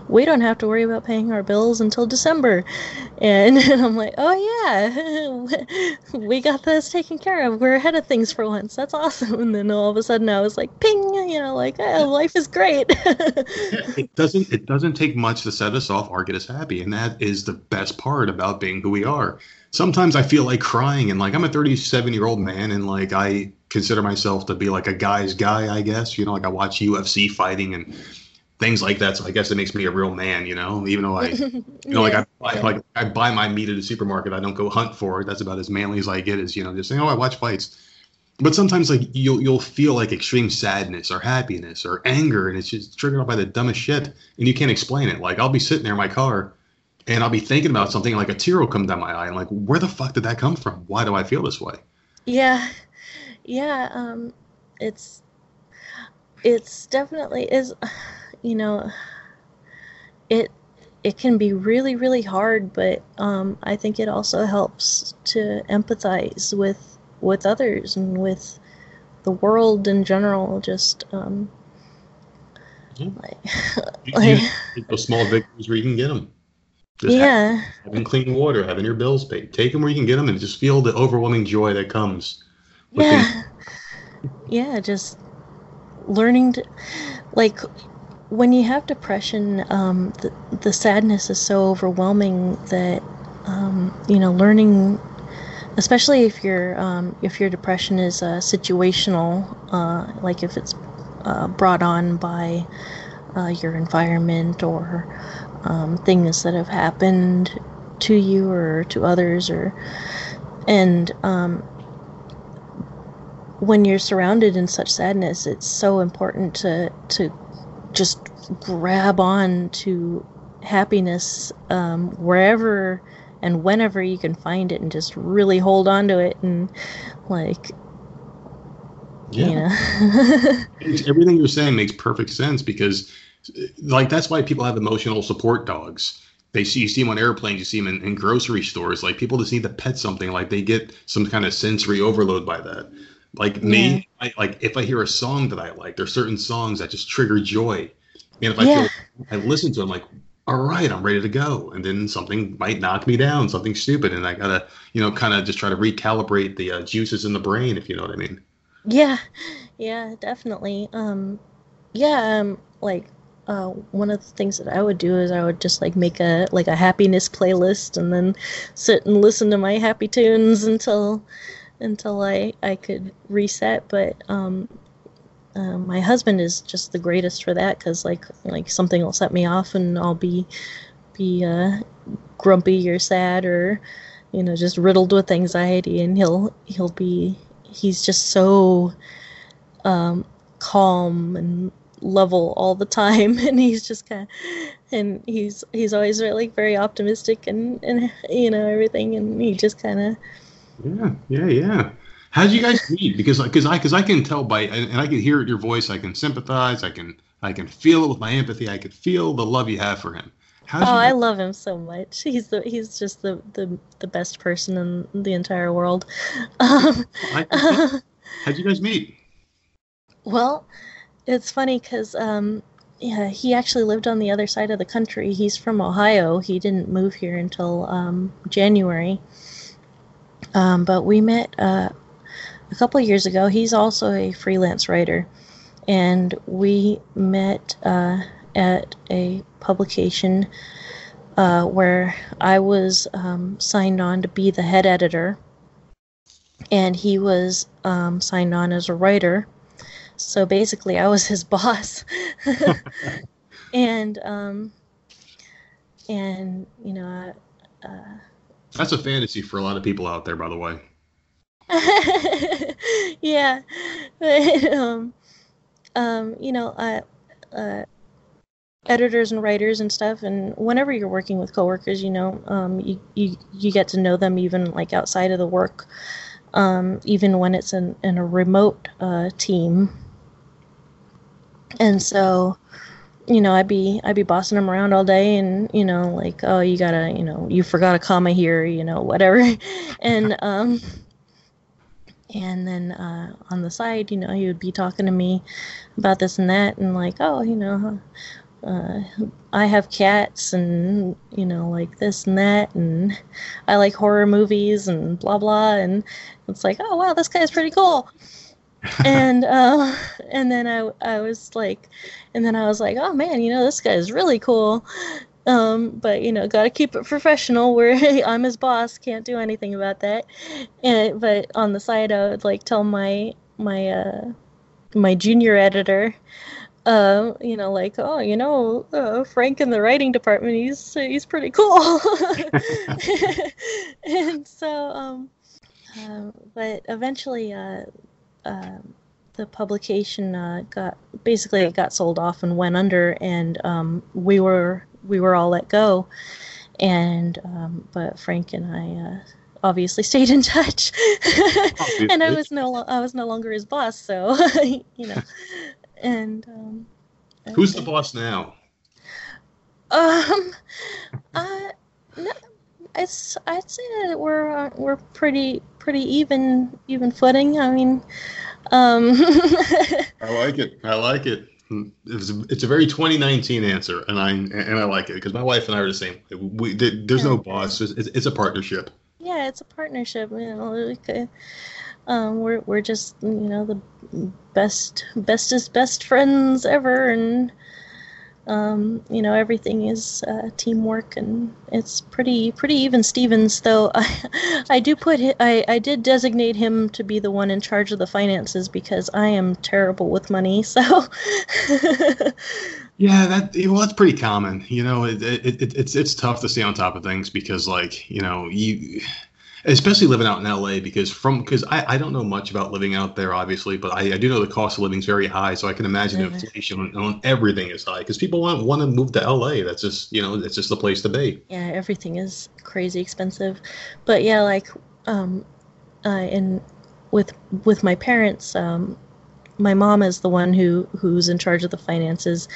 Speaker 2: we don't have to worry about paying our bills until december. And, and (laughs) i'm like oh yeah (laughs) we got this taken care of. We're ahead of things for once. That's awesome. And then all of a sudden i was like ping you know like oh, life is great.
Speaker 1: It doesn't it doesn't take much to set us off or get us happy and that is the best part about being who we are sometimes I feel like crying and like I'm a 37 year old man and like I consider myself to be like a guy's guy, I guess. You know, like I watch UFC fighting and things like that. So I guess it makes me a real man, you know, even though I, (laughs) you know, yeah. like I buy, like I buy my meat at a supermarket. I don't go hunt for it. That's about as manly as I get is, you know, just saying, oh, I watch fights. But sometimes like you'll, you'll feel like extreme sadness or happiness or anger and it's just triggered off by the dumbest shit and you can't explain it. Like I'll be sitting there in my car and I'll be thinking about something like a tear will come down my eye and like where the fuck did that come from? Why do I feel this way?
Speaker 2: Yeah. Yeah, um it's it's definitely is you know it it can be really really hard but um I think it also helps to empathize with with others and with the world in general just um
Speaker 1: yeah. like, (laughs) like those small victories where you can get them
Speaker 2: just yeah.
Speaker 1: having clean water, having your bills paid. Take them where you can get them and just feel the overwhelming joy that comes.
Speaker 2: Yeah. (laughs) yeah, just learning to, like, when you have depression, um, the, the sadness is so overwhelming that, um, you know, learning, especially if your um, if your depression is uh, situational, uh, like if it's uh, brought on by uh, your environment or um, things that have happened to you or to others or and um, when you're surrounded in such sadness it's so important to to just grab on to happiness um, wherever and whenever you can find it and just really hold on to it and like
Speaker 1: yeah. You know? (laughs) everything you're saying makes perfect sense because like that's why people have emotional support dogs. They see you see them on airplanes, you see them in, in grocery stores. Like people just need to pet something, like they get some kind of sensory overload by that. Like yeah. me, I, like if I hear a song that I like, there's certain songs that just trigger joy. And if I yeah. feel I listen to them, like, all right, I'm ready to go. And then something might knock me down, something stupid, and I gotta, you know, kind of just try to recalibrate the uh, juices in the brain, if you know what I mean.
Speaker 2: Yeah, yeah, definitely. Um, yeah, um, like uh, one of the things that I would do is I would just like make a like a happiness playlist and then sit and listen to my happy tunes until until I I could reset. But um, uh, my husband is just the greatest for that because like like something will set me off and I'll be be uh, grumpy or sad or you know just riddled with anxiety and he'll he'll be he's just so um, calm and level all the time (laughs) and he's just kind of and he's he's always really very optimistic and and you know everything and he just kind of
Speaker 1: yeah yeah yeah. How did you guys meet? Because because i because i can tell by and i can hear it your voice i can sympathize i can i can feel it with my empathy i could feel the love you have for him.
Speaker 2: Oh i love him so much. He's the he's just the the, the best person in the entire world. (laughs) Um, (laughs)
Speaker 1: how'd you guys meet?
Speaker 2: Well it's funny because um, yeah, he actually lived on the other side of the country. He's from Ohio. He didn't move here until um, January. Um, but we met uh, a couple years ago. He's also a freelance writer. And we met uh, at a publication uh, where I was um, signed on to be the head editor. And he was um, signed on as a writer so basically, I was his (laughs) boss, (laughs) and um, and you know, uh,
Speaker 1: that's a fantasy for a lot of people out there, by the way. (laughs)
Speaker 2: yeah, but, um, um, you know, uh, uh, editors and writers and stuff, and whenever you're working with coworkers, you know, um, you, you you get to know them even like outside of the work, um, even when it's in, in a remote uh, team and so you know i'd be i'd be bossing them around all day and you know like oh you gotta you know you forgot a comma here you know whatever. (laughs) And um and then uh, on the side you know he would be talking to me about this and that and like oh you know uh, i have cats and you know like this and that and i like horror movies and blah blah. And it's like oh wow this guy's pretty cool and uh, and then I I was like, and then I was like, oh man, you know this guy is really cool. Um, but you know, gotta keep it professional. (laughs) Where I'm his boss, can't do anything about that. And but on the side, I would like tell my my uh, my junior editor, uh, you know, like, oh, you know, uh, Frank in the writing department, he's he's pretty cool. (laughs) (laughs) and so, um, uh, but eventually, uh, um, the publication uh, got basically it got sold off and went under, and um, we were we were all let go. And um, but Frank and I uh, obviously (laughs) stayed in touch, (laughs) and I was no I was no longer his boss, so (laughs) you know. And um,
Speaker 1: who's the boss now?
Speaker 2: Um, uh, no, it's I'd say that we're uh, we're pretty pretty even even footing. I mean, um, (laughs)
Speaker 1: I like it. I like it. It's a, it's a very 2019 answer, and I and I like it because my wife and I are the same. We there's no boss. It's, it's a partnership.
Speaker 2: Yeah, it's a partnership. You know, like, um, we're we're just you know the best bestest best friends ever, and um, you know, everything is uh, teamwork, and it's pretty pretty even. Stevens, though, (laughs) I, I do put I I did designate him to be the one in charge of the finances because I am terrible with money. (laughs) So.
Speaker 1: yeah, that well, that's pretty common. You know, it, it, it, it's it's tough to stay on top of things because, like, you know, you especially living out in LA because from because I, I don't know much about living out there obviously but I, I do know the cost of living is very high so I can imagine mm-hmm. inflation on, on, everything is high because people want want to move to LA that's just you know it's just the place to be.
Speaker 2: Yeah everything is crazy expensive. But yeah like um uh and with with my parents um my mom is the one who who's in charge of the finances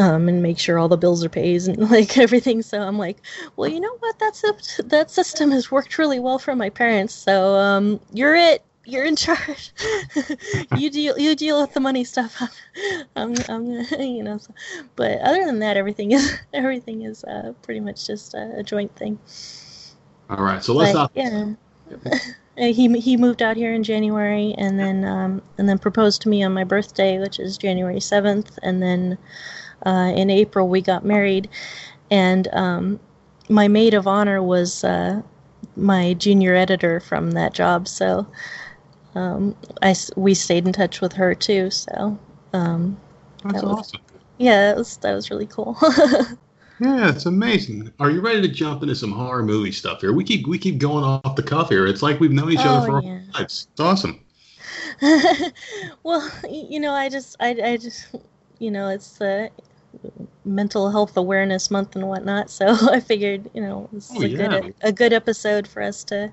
Speaker 2: um, and make sure all the bills are paid and (laughs) like everything. So I'm like, well, you know what? That's a, that system has worked really well for my parents. So um, you're it. You're in (laughs) charge. (laughs) you deal. You deal with the money stuff. I'm, I'm, you know. So, but other than that, everything is everything is uh, pretty much just a, a, joint thing.
Speaker 1: All right. So let's. But,
Speaker 2: yeah. he he moved out here in January, and then um, and then proposed to me on my birthday, which is January seventh, and then uh, in April we got married, and um, my maid of honor was uh, my junior editor from that job. So um, I we stayed in touch with her too. So um,
Speaker 1: That's
Speaker 2: that was-
Speaker 1: awesome.
Speaker 2: yeah, that was that was really cool. (laughs)
Speaker 1: Yeah, it's amazing. Are you ready to jump into some horror movie stuff here? We keep we keep going off the cuff here. It's like we've known each
Speaker 2: Oh,
Speaker 1: other for our
Speaker 2: yeah.
Speaker 1: lives. It's awesome. (laughs)
Speaker 2: well, you know, I just, I, I just, you know, it's the mental health awareness month and whatnot. So (laughs) I figured, you know, this is
Speaker 1: Oh,
Speaker 2: a
Speaker 1: yeah.
Speaker 2: good, a good episode for us to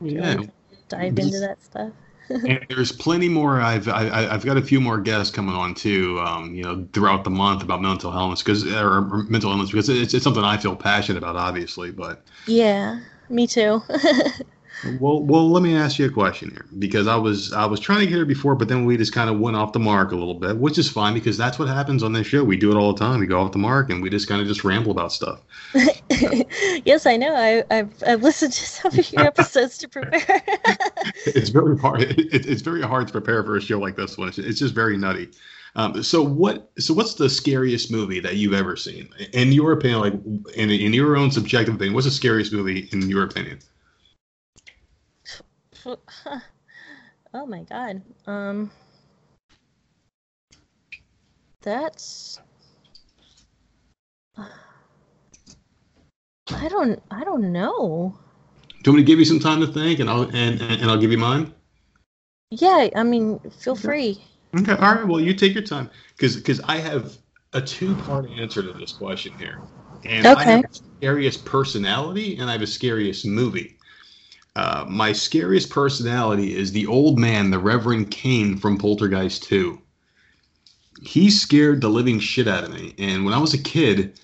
Speaker 1: Yeah.
Speaker 2: really dive into that stuff. (laughs)
Speaker 1: and there's plenty more. I've I, I- I've got a few more guests coming on too. Um, you know, throughout the month about mental illness because or mental illness because it's, it's something I feel passionate about, obviously. But
Speaker 2: Yeah, me too. (laughs)
Speaker 1: well, well, let me ask you a question here because I was I was trying to get her before, but then we just kind of went off the mark a little bit, which is fine because that's what happens on this show. We do it all the time. We go off the mark and we just kind of just ramble about stuff. (laughs)
Speaker 2: yes, I know. I, I've, I've listened to some of your episodes to prepare. (laughs)
Speaker 1: it's very hard. It, it's very hard to prepare for a show like this one. It's, it's just very nutty. Um, so what? So what's the scariest movie that you've ever seen, in your opinion? Like in, in your own subjective opinion, what's the scariest movie in your opinion? (laughs)
Speaker 2: oh my god. Um That's (sighs) I don't I don't know.
Speaker 1: Do you want me to give you some time to think, and I'll and, and, I'll give you mine?
Speaker 2: Yeah, I mean, feel free.
Speaker 1: Okay. All right. Well, you take your time because because I have a two part answer to this question here, and I have a scariest personality and I have a scariest movie. Uh, my scariest personality is the old man, the Reverend Kane from Poltergeist 2. He scared the living shit out of me, and when I was a kid,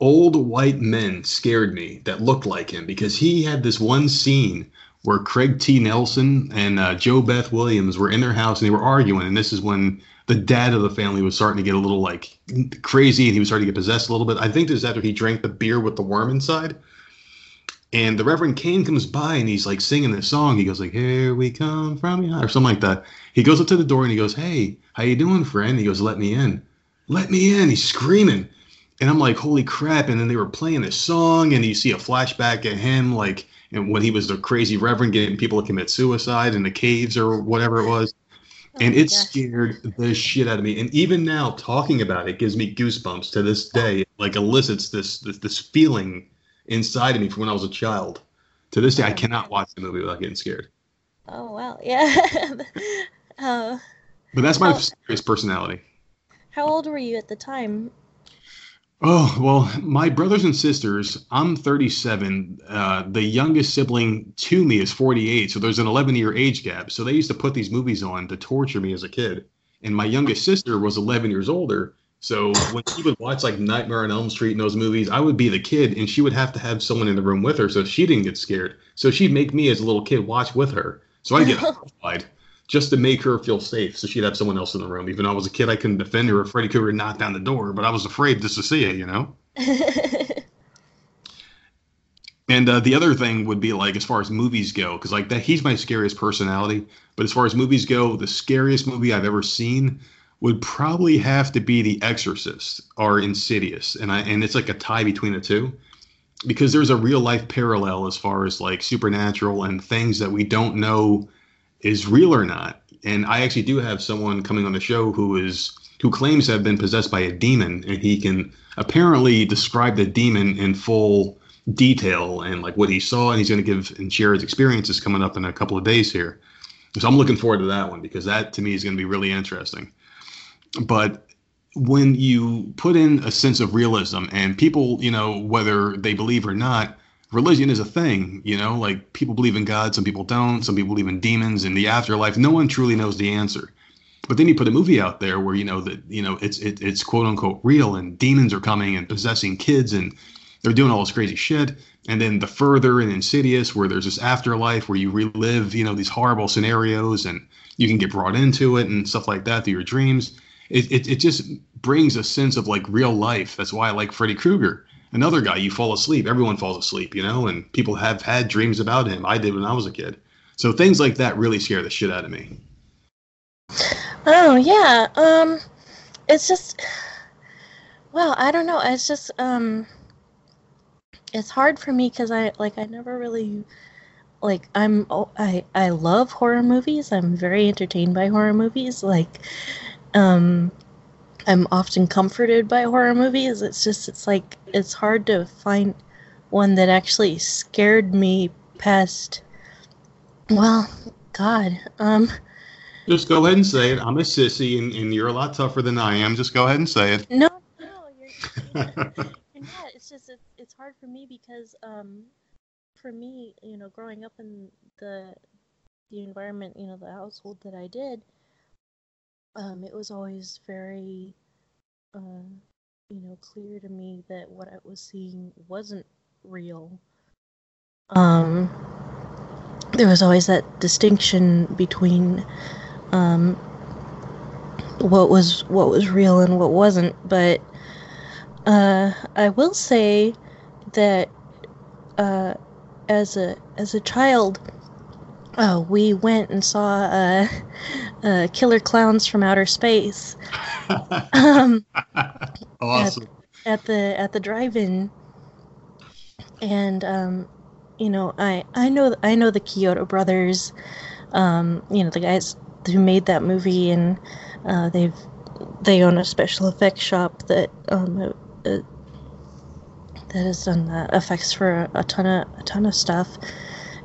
Speaker 1: old white men scared me that looked like him because he had this one scene where Craig T. Nelson and uh, JoBeth Williams were in their house and they were arguing. And this is when the dad of the family was starting to get a little like crazy and he was starting to get possessed a little bit. I think this is after he drank the beer with the worm inside. And the Reverend Kane comes by and he's like singing this song. He goes like, "Here we come from behind," or something like that. He goes up to the door and he goes, "Hey, how you doing, friend?" He goes, "Let me in, let me in." He's screaming, and I'm like, "Holy crap!" And then they were playing this song, and you see a flashback at him like, and when he was the crazy Reverend getting people to commit suicide in the caves or whatever it was.
Speaker 2: Oh
Speaker 1: and it
Speaker 2: gosh.
Speaker 1: scared the shit out of me. And even now, talking about it gives me goosebumps to this oh. day. Like elicits this, this this feeling inside of me from when I was a child. To this day, I cannot watch the movie without getting scared.
Speaker 2: Oh wow, yeah. uh, (laughs)
Speaker 1: But that's my serious personality.
Speaker 2: how old were you at the time?
Speaker 1: Oh well, my brothers and sisters. I'm 37. Uh, the youngest sibling to me is 48, so there's an 11 year age gap. So they used to put these movies on to torture me as a kid. And my youngest sister was 11 years older. So when she would watch like Nightmare on Elm Street and those movies, I would be the kid, and she would have to have someone in the room with her so she didn't get scared. So she'd make me as a little kid watch with her. So I'd get (laughs) horrified just to make her feel safe. So she'd have someone else in the room. Even though I was a kid, I couldn't defend her if Freddy Krueger knocked down the door, but I was afraid just to see it, you know? (laughs) And uh, the other thing would be like, as far as movies go, because like that, he's my scariest personality. But as far as movies go, the scariest movie I've ever seen would probably have to be The Exorcist or Insidious, and I and it's like a tie between the two, because there's a real life parallel as far as like supernatural and things that we don't know is real or not. And I actually do have someone coming on the show who is who claims to have been possessed by a demon, and he can apparently describe the demon in full detail and like what he saw, and he's going to give and share his experiences coming up in a couple of days here. So I'm looking forward to that one because that to me is going to be really interesting. But when you put in a sense of realism and people, you know, whether they believe or not, religion is a thing, you know, like people believe in God, some people don't, some people believe in demons and the afterlife. No one truly knows the answer. But then you put a movie out there where you know that you know it's it, it's quote unquote real and demons are coming and possessing kids and they're doing all this crazy shit. And then the further and insidious where there's this afterlife where you relive you know these horrible scenarios and you can get brought into it and stuff like that through your dreams. It it, it just brings a sense of like real life. That's why I like Freddy Krueger. Another guy, you fall asleep. Everyone falls asleep, you know, and people have had dreams about him. I did when I was a kid. So things like that really scare the shit out of me.
Speaker 2: Oh yeah. Um, it's just Well, I don't know. It's just um, it's hard for me because I like I never really like I'm oh, I I love horror movies. I'm very entertained by horror movies. Like, um, I'm often comforted by horror movies. It's just it's like it's hard to find one that actually scared me past. Well, God, um.
Speaker 1: Just go ahead and say it. I'm a sissy, and, and you're a lot tougher than I am. Just go ahead and say it.
Speaker 2: No, no, (laughs) you're. you're yeah, it's just it's, it's hard for me because um, for me, you know, growing up in the the environment, you know, the household that I did, um, it was always very, uh, you know, clear to me that what I was seeing wasn't real. Um, there was always that distinction between um, what was what was real and what wasn't. But uh, I will say that uh, as a as a child, uh, we went and saw uh, uh, Killer Clowns from Outer Space. (laughs) um,
Speaker 1: awesome.
Speaker 2: At, at, the at the drive-in, and um, you know, I I know I know the Chiodo brothers. Um, you know, the guys who made that movie, and uh, they've they own a special effects shop that um, uh, that has done the effects for a, a, ton of a ton of stuff.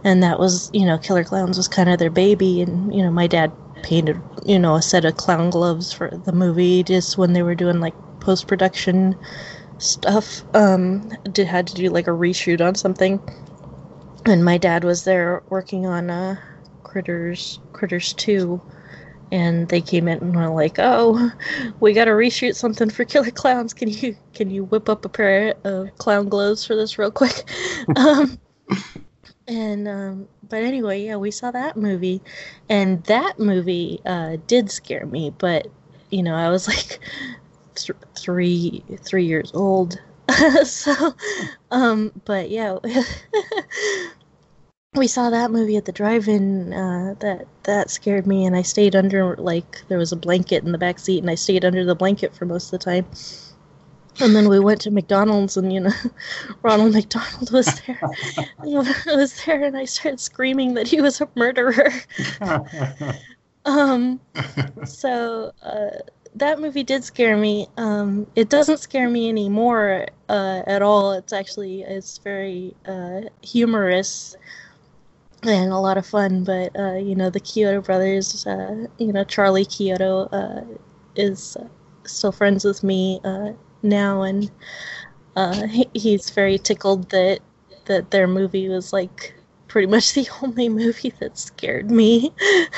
Speaker 2: And that was, you know, Killer Clowns was kind of their baby, and you know, my dad painted, you know, a set of clown gloves for the movie just when they were doing like post production stuff. Um, did had to do like a reshoot on something, and my dad was there working on uh, Critters Critters Two and they came in and were like, "Oh, we got to reshoot something for Killer Clowns. Can you can you whip up a pair of clown gloves for this real quick?" (laughs) um, and um, but anyway, yeah, we saw that movie, and that movie uh, did scare me. But you know, I was (laughs) like th- three three years old. (laughs) so, um, but yeah, (laughs) we saw that movie at the drive-in. Uh, that that scared me, and I stayed under like there was a blanket in the back seat, and I stayed under the blanket for most of the time. And then we went to McDonald's, and you know, (laughs) Ronald McDonald was there. (laughs) was there, and I started screaming that he was a murderer. (laughs) um, so uh, that movie did scare me. Um, it doesn't scare me anymore uh, at all. It's actually it's very uh, humorous and a lot of fun. But uh, you know, the Chiodo brothers, uh, you know, Charlie Chiodo uh, is still friends with me uh, now, and uh, he's very tickled that that their movie was like pretty much the (laughs) only movie that scared me. (laughs)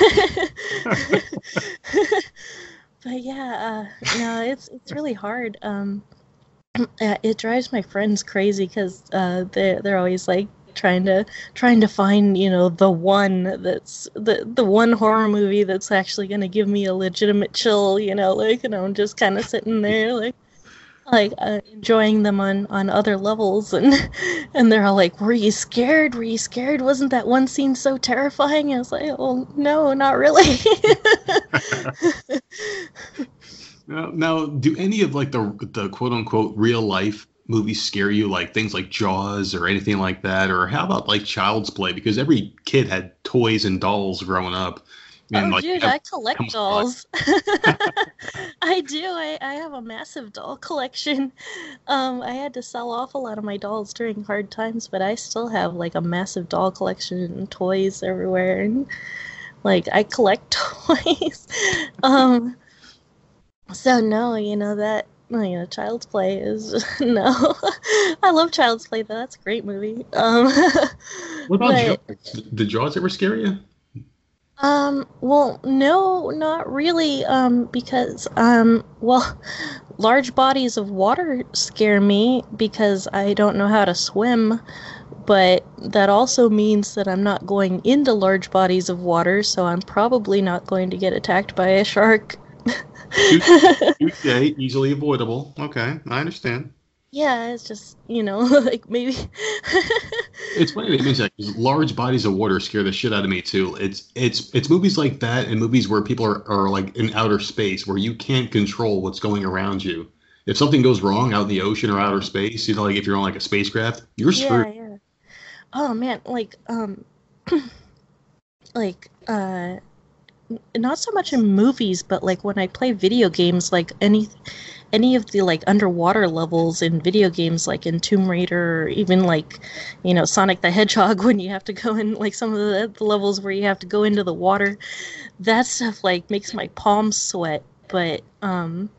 Speaker 2: but yeah, uh, no, it's it's really hard. Um, it drives my friends crazy because uh, they they're always like, trying to trying to find you know the one that's the the one horror movie that's actually going to give me a legitimate chill you know like know i'm just kind of sitting there like like uh, enjoying them on on other levels and (laughs) and they're all like were you scared were you scared wasn't that one scene so terrifying i was like well no not really (laughs)
Speaker 1: now, now do any of like the the quote unquote real life movies scare you, like things like Jaws or anything like that? Or how about like Child's Play? Because every kid had toys and dolls growing up.
Speaker 2: And, oh, like, dude, I collect dolls. (laughs) I do. I, I have a massive doll collection. (laughs) Um, I had to sell off a lot of my dolls during hard times, but I still have like a massive doll collection and toys everywhere. And like, I collect (laughs) toys. um, so no, you know that you know, Child's Play is no. I love Child's Play though. That's a great movie. Um,
Speaker 1: what about but, Jaws? Did Jaws ever scare you?
Speaker 2: Um. Well, no, not really. Um, because um, well, (laughs) large bodies of water scare me because I don't know how to swim. But that also means that I'm not going into large bodies of water, so I'm probably not going to get attacked by a shark
Speaker 1: Touche, (laughs) easily avoidable. Okay, I understand.
Speaker 2: Yeah, it's just you know, (laughs) like maybe. (laughs)
Speaker 1: it's funny that you mention that large bodies of water scare the shit out of me too. It's it's it's movies like that and movies where people are, are like in outer space where you can't control what's going around you. if something goes wrong out in the ocean or outer space, you know, like if you're on like a spacecraft, you're screwed.
Speaker 2: Yeah, yeah. Oh man, like um (clears throat) like uh not so much in movies, but like when I play video games, like any any of the like underwater levels in video games like in Tomb Raider or even like you know Sonic the Hedgehog (laughs) when you have to go in like some of the, levels where you have to go into the water that stuff like makes my palms sweat. But um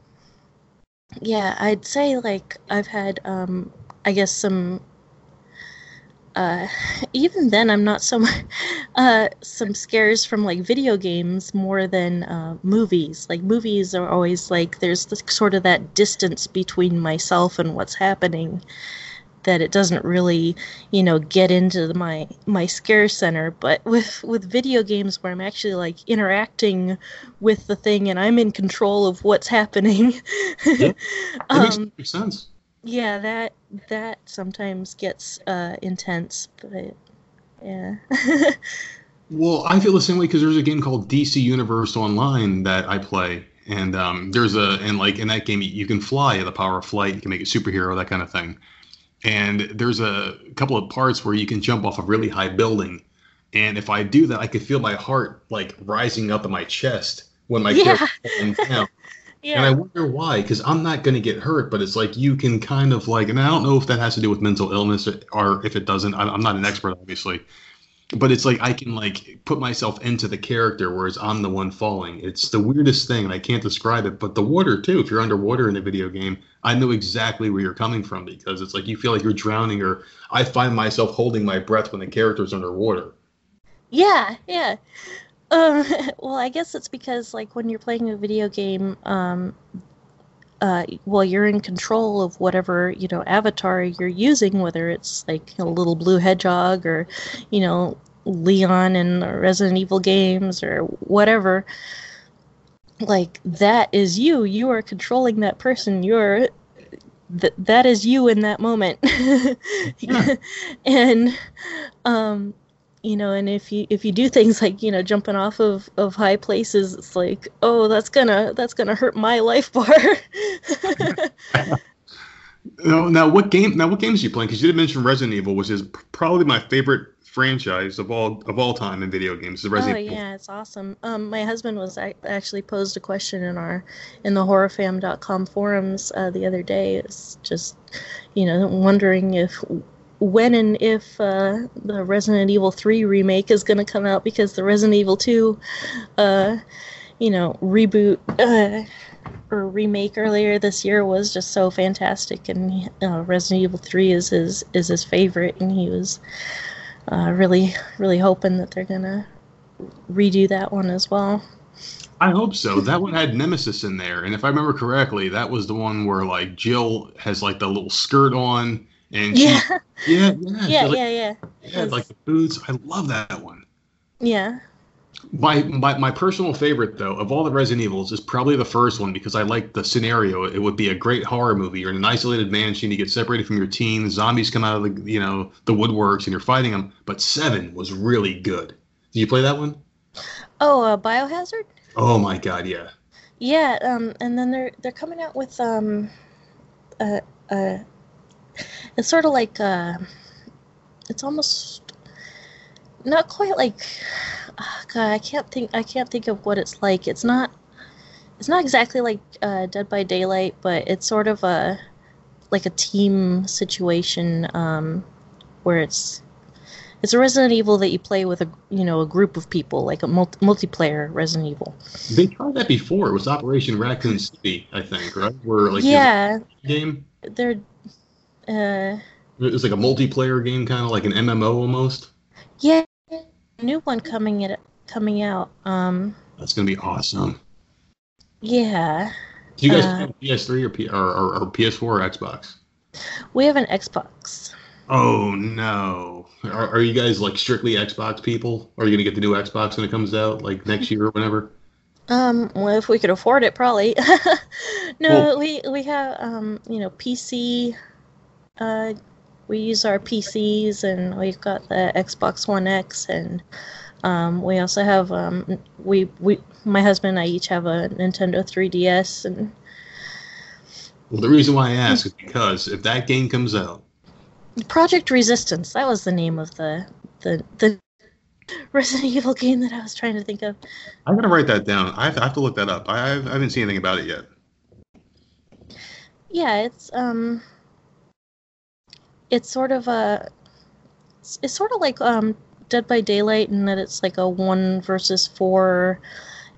Speaker 2: yeah I'd say like I've had um I guess some uh, even then, I'm not so much (laughs) uh, some scares from like video games more than uh, movies. Like movies are always like there's this, sort of that distance between myself and what's happening that it doesn't really, you know, get into the, my my scare center. But with with video games where I'm actually like interacting with the thing and I'm in control of what's happening. (laughs)
Speaker 1: That
Speaker 2: um,
Speaker 1: makes sense.
Speaker 2: Yeah, that that sometimes gets uh, intense, but yeah. (laughs)
Speaker 1: Well, I feel the same way because there's a game called DC Universe Online that I play, and um, there's a and like in that game you can fly the power of flight, you can make a superhero, that kind of thing. And there's a couple of parts where you can jump off a really high building, and if I do that, I could feel my heart like rising up in my chest when my
Speaker 2: Yeah.
Speaker 1: character's falling down.
Speaker 2: Yeah.
Speaker 1: And I wonder why, because I'm not going to get hurt, but it's like you can kind of like, and I don't know if that has to do with mental illness or, or if it doesn't. I'm, I'm not an expert, obviously, but it's like I can like put myself into the character, whereas I'm the one falling. It's the weirdest thing, and I can't describe it. But the water too. If you're underwater in a video game, I know exactly where you're coming from because it's like you feel like you're drowning, or I find myself holding my breath when the character's underwater.
Speaker 2: Yeah, yeah. Um, (laughs) well, I guess it's because like when you're playing a video game, um, uh, well, you're in control of whatever you know avatar you're using, whether it's like a little blue hedgehog or, you know, Leon in the Resident Evil games or whatever. Like that is you. You are controlling that person. You're th- that is you in that moment. (laughs) and um you know and if you if you do things like you know jumping off of of high places it's like oh that's gonna that's gonna hurt my life bar (laughs)
Speaker 1: Now, now what game? Now, what games are you playing? Because you did mention Resident Evil, which is probably my favorite franchise of all of all time in video games. The
Speaker 2: oh
Speaker 1: Evil.
Speaker 2: yeah it's awesome um my husband was ac- actually posed a question in our in the horrorfam.com forums uh, the other day it's just you know wondering if when and if uh, the Resident Evil 3 remake is going to come out because the Resident Evil 2 uh, you know reboot uh, or remake earlier this year was just so fantastic and uh, Resident Evil 3 is his is his favorite and he was uh, really really hoping that they're gonna redo that one as well
Speaker 1: I hope so. That one had Nemesis in there, and if I remember correctly, that was the one where like Jill has like the little skirt on, and she, (laughs)
Speaker 2: yeah
Speaker 1: yeah, yeah,
Speaker 2: yeah
Speaker 1: like,
Speaker 2: yeah yeah
Speaker 1: yeah, like the boots. I love that one.
Speaker 2: yeah
Speaker 1: My, my my personal favorite though of all the Resident Evils is probably the first one because I like the scenario. It would be a great horror movie. You're in an isolated mansion. You get separated from your teen. Zombies come out of the you know the woodworks and you're fighting them. But seven was really good. Did you play that one?
Speaker 2: oh uh, biohazard
Speaker 1: Oh my god, yeah.
Speaker 2: yeah um and then they're they're coming out with um a, uh it's sort of like uh it's almost not quite like ah, God, I can't think I can't think of what it's like. It's not it's not exactly like uh, Dead by Daylight, but it's sort of a like a team situation um, where it's it's a Resident Evil that you play with a you know a group of people, like a multi- multiplayer Resident Evil.
Speaker 1: They tried that before. It was Operation Raccoon City, I think, right? Where like
Speaker 2: yeah,
Speaker 1: game.
Speaker 2: they're uh,
Speaker 1: It was like a multiplayer game, kind of like an MMO almost.
Speaker 2: yeah, new one coming it coming out. Um,
Speaker 1: That's gonna be awesome.
Speaker 2: yeah,
Speaker 1: Do you guys
Speaker 2: Uh,
Speaker 1: have PS3 or, P- or, or, or PS4 or Xbox?
Speaker 2: we have an Xbox.
Speaker 1: Oh no! Are, are you guys like strictly Xbox people? Are you gonna get the new Xbox when it comes out, like next year or whenever?
Speaker 2: Um, well, if we could afford it, probably. (laughs) no,
Speaker 1: Well-
Speaker 2: we we have um, you know, PC. Uh, we use our PCs, and we've got the Xbox One X, and um, we also have um, we we my husband and I each have a Nintendo 3DS, and
Speaker 1: Well, the reason why I ask is because if that game comes out,
Speaker 2: Project Resistance. That was the name of the the the Resident Evil game that I was trying to think of.
Speaker 1: I'm gonna write that down. I have, I have to look that up. I, I've, I haven't seen anything about it yet.
Speaker 2: Yeah, it's um, it's sort of a, it's, it's sort of like um, Dead by Daylight in that it's like a one versus four,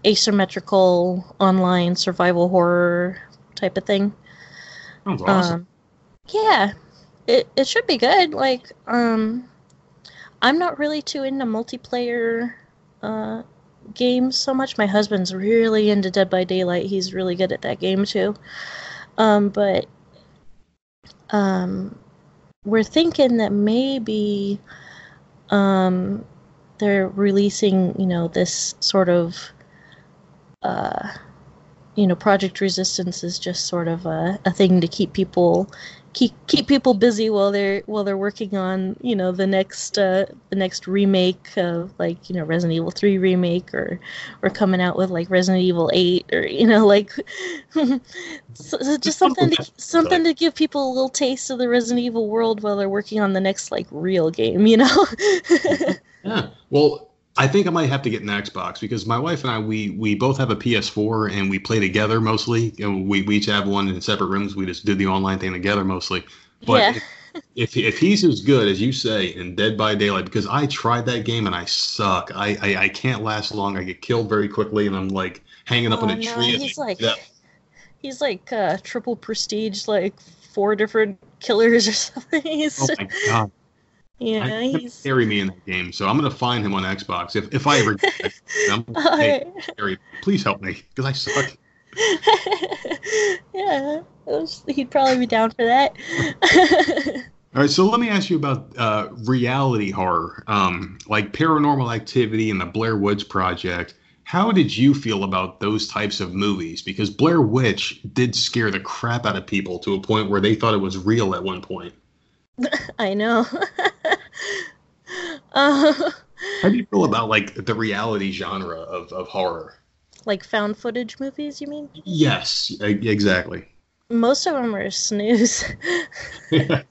Speaker 2: asymmetrical online survival horror type of thing.
Speaker 1: Sounds awesome.
Speaker 2: Um, yeah, it it should be good. Like, um, I'm not really too into multiplayer uh, games so much. My husband's really into Dead by Daylight. He's really good at that game too. Um, but um, we're thinking that maybe um, they're releasing, you know, this sort of, uh, you know, Project Resistance is just sort of a, a thing to keep people keep keep people busy while they're while they're working on you know the next uh, the next remake of like you know Resident Evil 3 remake or or coming out with like Resident Evil 8 or you know like (laughs) so, so just something to, something to give people a little taste of the Resident Evil world while they're working on the next like real game you know? (laughs)
Speaker 1: Yeah. Well I think I might have to get an Xbox because my wife and I we we both have a PS4 and we play together mostly. And we, we each have one in separate rooms. We just do the online thing together mostly. But
Speaker 2: Yeah.
Speaker 1: if, if if he's as good as you say in Dead by Daylight, because I tried that game and I suck. I I, I can't last long. I get killed very quickly, and I'm like hanging up
Speaker 2: Oh,
Speaker 1: in a
Speaker 2: no,
Speaker 1: tree.
Speaker 2: he's like- he's like uh, triple prestige like four different killers or (laughs) something he's
Speaker 1: Oh my god!
Speaker 2: Yeah
Speaker 1: I
Speaker 2: he's
Speaker 1: carry me in that game, so I'm gonna find him on Xbox if if I ever. (laughs) I'm
Speaker 2: All
Speaker 1: gonna say,
Speaker 2: right.
Speaker 1: Gary, please help me because I suck. (laughs)
Speaker 2: yeah, was- he'd probably be down for that. (laughs)
Speaker 1: All right, so let me ask you about uh, reality horror, um, like Paranormal Activity and the Blair Woods Project. How did you feel about those types of movies? Because Blair Witch did scare the crap out of people to a point where they thought it was real at one point. (laughs)
Speaker 2: I know. (laughs) uh,
Speaker 1: How do you feel about like the reality genre of, of horror?
Speaker 2: like found footage movies, you mean?
Speaker 1: Yes, exactly.
Speaker 2: Most of them are snooze. (laughs)
Speaker 1: you're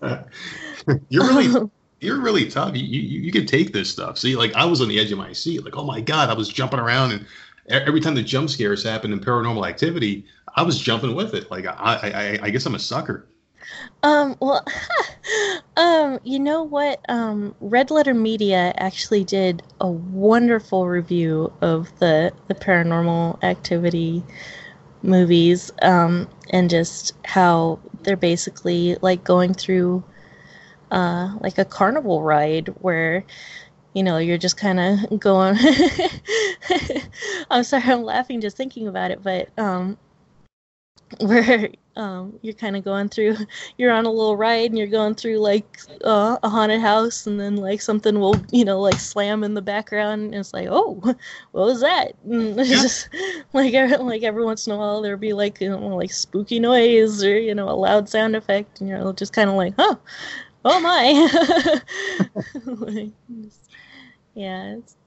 Speaker 1: really you're really tough. You, you you can take this stuff. See, like I was on the edge of my seat. Like, oh my god, I was jumping around, and every time the jump scares happened in Paranormal Activity, I was jumping with it. Like I I, I guess I'm a sucker.
Speaker 2: Um, well, (laughs) um, you know what? Um, Red Letter Media actually did a wonderful review of the the Paranormal Activity movies, um, and just how they're basically like going through, uh, like a carnival ride where. You know, you're just kind of (laughs) going. (laughs) I'm sorry, I'm laughing just thinking about it, but um, (laughs) where um, you're kind of going through you're on a little ride and you're going through like uh, a haunted house and then like something will you know like slam in the background and it's like oh what was that and (laughs) it's
Speaker 1: Yeah.
Speaker 2: just like every, like every once in a while there'll be like you know like spooky noise or you know a loud sound effect and you're just kind of like oh oh my (laughs) Like, just- yeah it's,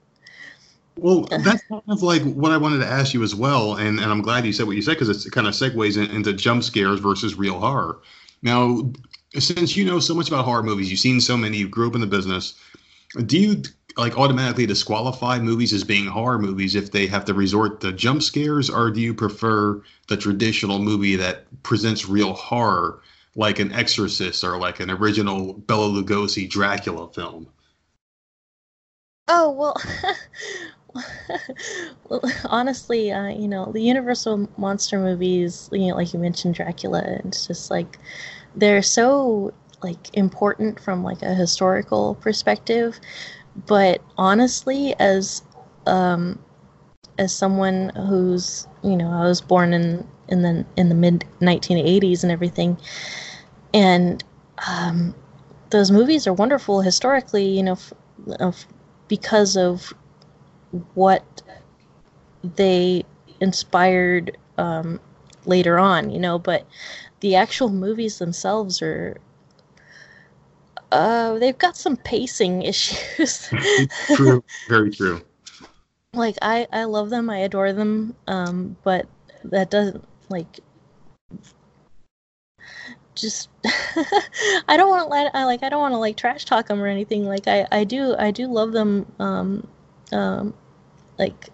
Speaker 1: Well, that's kind of like what I wanted to ask you as well, and, and I'm glad you said what you said because it kind of segues in, into jump scares versus real horror. Now, since you know so much about horror movies, you've seen so many, you grew up in the business. Do you like automatically disqualify movies as being horror movies if they have to resort to jump scares, or do you prefer the traditional movie that presents real horror, like an Exorcist or like an original Bela Lugosi Dracula film?
Speaker 2: Oh well, (laughs) (laughs) honestly, uh, you know, the Universal monster movies, you know, like you mentioned, Dracula, it's just like they're so like important from like a historical perspective. But honestly, as um, as someone who's you know, I was born in in the in the mid 1980s and everything, and um, those movies are wonderful historically, you know, f- of because of what they inspired um, later on, you know. But the actual movies themselves are, uh, they've got some pacing (laughs) issues. (laughs)
Speaker 1: true, very true.
Speaker 2: like I, I love them, I adore them, um, but that doesn't like just (laughs) I don't want to let I like I don't want to like trash talk them or anything. Like I I do I do love them. Um, um, like,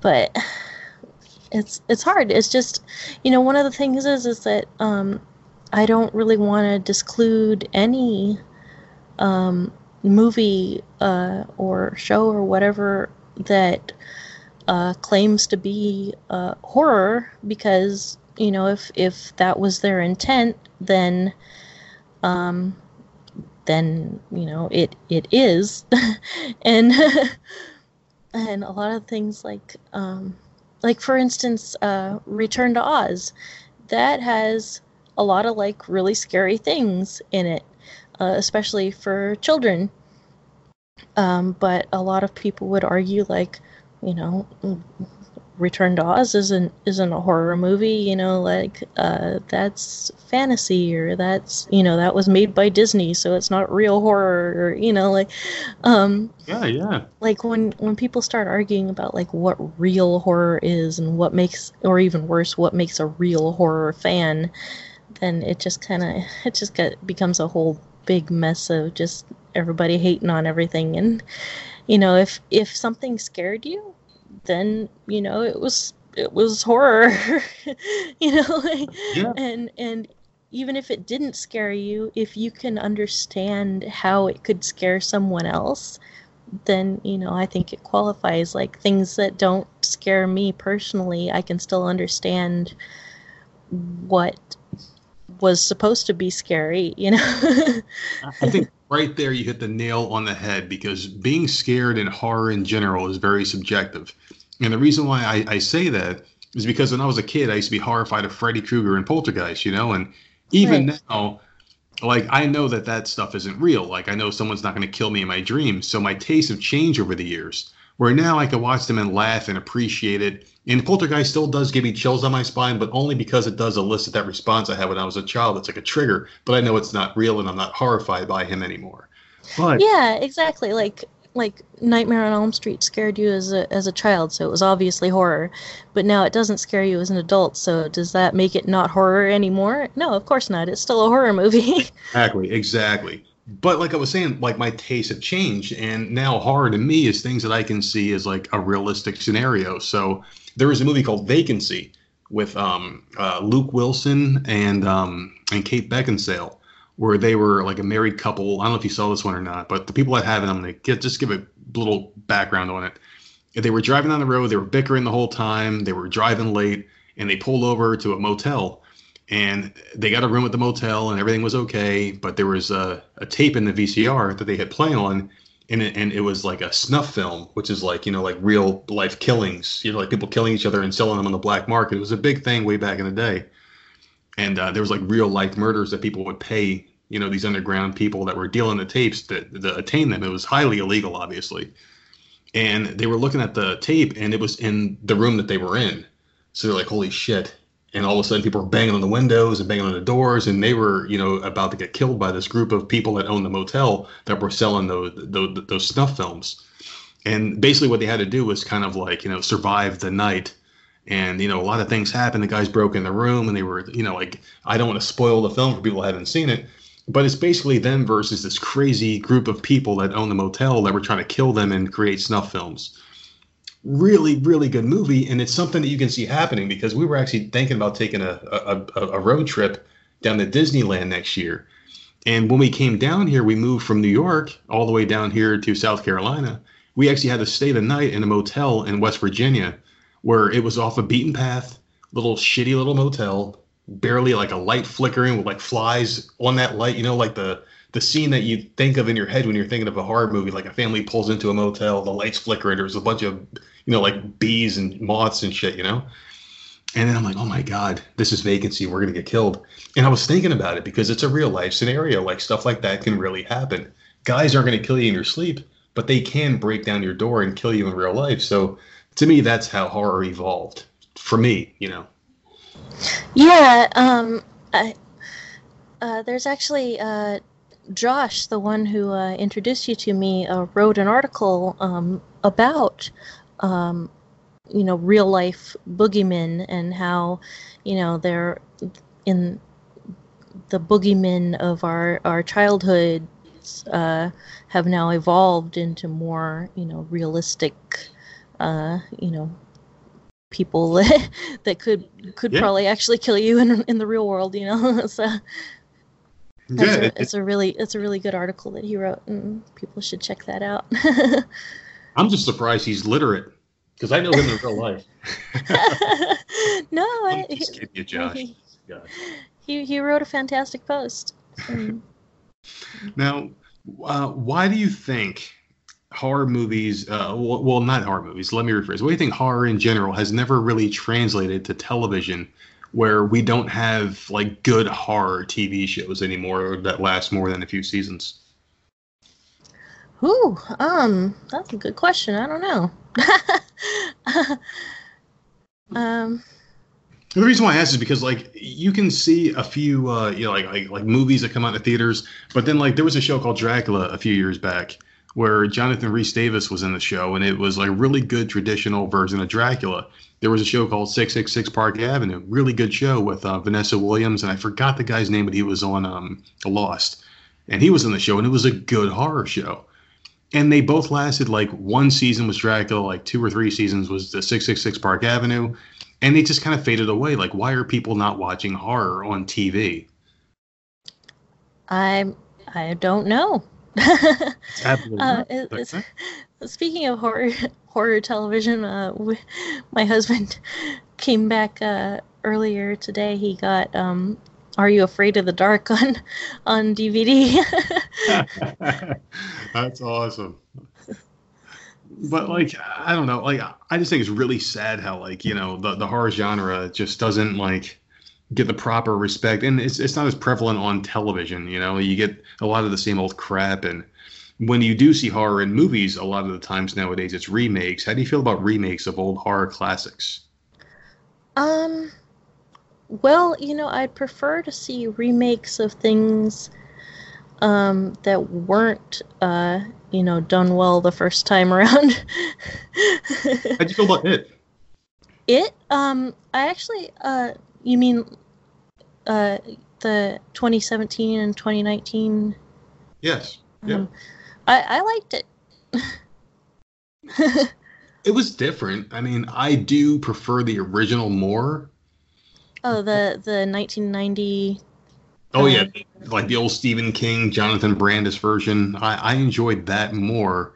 Speaker 2: but it's it's hard. It's just you know one of the things is is that um, I don't really want to disclude any um, movie uh, or show or whatever that uh, claims to be uh, horror because you know if if that was their intent then um then you know it it is (laughs) and (laughs) and a lot of things like um like for instance uh return to oz. That has a lot of like really scary things in it uh, especially for children. Um but a lot of people would argue like you know Return to Oz isn't isn't a horror movie, you know, like uh, that's fantasy or that's you know that was made by Disney, so it's not real horror or you know like, um,
Speaker 1: yeah, yeah.
Speaker 2: Like when when people start arguing about like what real horror is and what makes or even worse what makes a real horror fan, then it just kind of (laughs) it just get becomes a whole big mess of just everybody hating on everything and you know if if something scared you then you know it was it was horror (laughs) you know yeah. and and even if it didn't scare you if you can understand how it could scare someone else then you know i think it qualifies like things that don't scare me personally i can still understand what was supposed to be scary you know (laughs)
Speaker 1: i think right there you hit the nail on the head because being scared and horror in general is very subjective and the reason why I, I say that is because when I was a kid, I used to be horrified of Freddy Krueger and Poltergeist, you know, and even right. now, like I know that that stuff isn't real. Like I know someone's not going to kill me in my dreams. So my tastes have changed over the years. Where now I can watch them and laugh and appreciate it. And Poltergeist still does give me chills on my spine, but only because it does elicit that response I had when I was a child. It's like a trigger, but I know it's not real and I'm not horrified by him anymore.
Speaker 2: But yeah, exactly. Like like Nightmare on Elm Street scared you as a as a child, so it was obviously horror. But now it doesn't scare you as an adult, so does that make it not horror anymore? No, of course not. It's still a horror movie. (laughs)
Speaker 1: exactly, exactly. But like I was saying, like my tastes have changed, and now horror to me is things that I can see as like a realistic scenario. So there was a movie called Vacancy with um, uh, Luke Wilson and um, and Kate Beckinsale where they were like a married couple. I don't know if you saw this one or not, but the people that have it, I'm gonna get just give a little background on it. They were driving down the road, they were bickering the whole time, they were driving late, and they pulled over to a motel. And they got a room at the motel, and everything was okay. But there was a, a tape in the VCR that they had playing on, and it, and it was like a snuff film, which is like you know like real life killings, you know like people killing each other and selling them on the black market. It was a big thing way back in the day and uh, there was like real life murders that people would pay you know these underground people that were dealing the tapes to, to attain them it was highly illegal obviously and they were looking at the tape and it was in the room that they were in so they're like holy shit and all of a sudden people were banging on the windows and banging on the doors and they were you know about to get killed by this group of people that owned the motel that were selling those those, those snuff films. And basically what they had to do was kind of like you know survive the night. And you know a lot of things happened. The guys broke in the room and they were you know like i don't want to spoil the film for people who haven't seen it. But it's basically them versus this crazy group of people that own the motel that were trying to kill them and create snuff films really really good movie and it's something that you can see happening because we were actually thinking about taking a, a, a road trip down to disneyland next year and when we came down here we moved from new york all the way down here to south carolina we actually had to stay the night in a motel in west virginia where it was off a beaten path, little shitty little motel, barely like a light flickering with like flies on that light. You know, like the the scene that you think of in your head when you're thinking of a horror movie, like a family pulls into a motel, the lights flickering, there's a bunch of you know like bees and moths and shit, you know. And then I'm like, oh my god, this is vacancy. We're gonna get killed. And I was thinking about it because it's a real life scenario. Like stuff like that can really happen. Guys aren't gonna kill you in your sleep, but they can break down your door and kill you in real life. So to me, that's how horror evolved. For me, you know.
Speaker 2: Yeah, um, I, uh, there's actually uh, Josh, the one who uh, introduced you to me, uh, wrote an article um, about, um, you know, real life boogeymen and how, you know, they're in the boogeymen of our our childhood uh, have now evolved into more you know realistic uh, you know people (laughs) that could could
Speaker 1: Yeah.
Speaker 2: probably actually kill you in in the real world you know? (laughs) So
Speaker 1: Yeah, it-
Speaker 2: a, it's a really it's a really good article that he wrote and people should check that out. (laughs)
Speaker 1: I'm just surprised he's literate because I know him in real life. (laughs)
Speaker 2: no
Speaker 1: I'm
Speaker 2: I,
Speaker 1: just kidding you, Josh.
Speaker 2: he,
Speaker 1: God.
Speaker 2: he he wrote a fantastic post (laughs)
Speaker 1: Now, uh, why do you think horror movies, uh, well, well, not horror movies, let me rephrase. Why do you think horror in general has never really translated to television where we don't have like good horror TV shows anymore that last more than a few seasons?
Speaker 2: Ooh, um, that's a good question. I don't know. (laughs) um,
Speaker 1: The reason why I ask is because like you can see a few uh you know like like like movies that come out in the theaters, but then like there was a show called Dracula a few years back where Jonathan Rhys Davis was in the show and it was like really good traditional version of Dracula. There was a show called 666 Park Avenue, really good show with uh, Vanessa Williams and I forgot the guy's name but he was on um Lost. And he was in the show and it was a good horror show. And they both lasted like one season was Dracula, like two or three seasons was the 666 Park Avenue and they just kind of faded away. Like, why are people not watching horror on TV?
Speaker 2: I I don't know.
Speaker 1: Absolutely. (laughs)
Speaker 2: Uh, it- (laughs) speaking of horror (laughs) horror television, uh, w my husband came back uh, earlier today. He got um, "Are You Afraid of the Dark" on on DVD. (laughs)
Speaker 1: That's awesome. But like, I don't know. Like, I just think it's really sad how like you know the the horror genre just doesn't like get the proper respect, and it's it's not as prevalent on television. You know, you get a lot of the same old crap, and when you do see horror in movies, a lot of the times nowadays it's remakes. How do you feel about remakes of old horror classics?
Speaker 2: Um, well, you know, I'd prefer to see remakes of things um, that weren't, uh, you know, done well the first time (laughs) around.
Speaker 1: How do you feel about it?
Speaker 2: it, um, I actually, uh, you mean, uh, the 2017 and 2019?
Speaker 1: Yes. Yeah.
Speaker 2: Um, I, I liked it. (laughs)
Speaker 1: It was different. I mean, I do prefer the original more.
Speaker 2: Oh, the the 1990.
Speaker 1: Oh
Speaker 2: Uh,
Speaker 1: yeah, like the old Stephen King, Jonathan Brandis version. I, I enjoyed that more.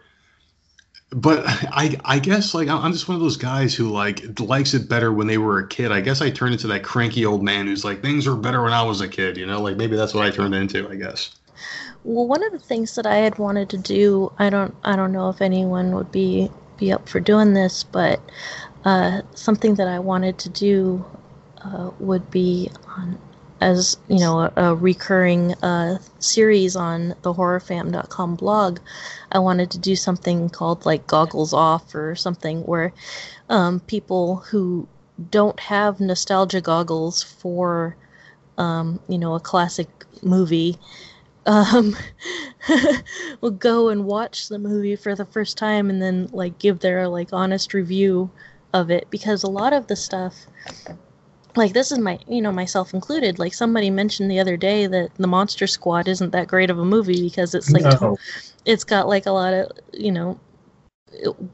Speaker 1: But I I guess like I'm just one of those guys who like likes it better when they were a kid. I guess I turned into that cranky old man who's like things were better when I was a kid. You know, like maybe that's what I turned into. I guess.
Speaker 2: Well, one of the things that I had wanted to do, I don't, I don't know if anyone would be be up for doing this, but uh, something that I wanted to do uh, would be on, as you know, a, a recurring uh, series on the horrorfam.com blog. I wanted to do something called like goggles off or something where um, people who don't have nostalgia goggles for, um, you know, a classic movie um, (laughs) will go and watch the movie for the first time and then like give their like honest review of it because a lot of the stuff like this is my you know myself included. Like somebody mentioned the other day that the monster squad isn't that great of a movie because it's like
Speaker 3: No.
Speaker 2: it's got like a lot of you know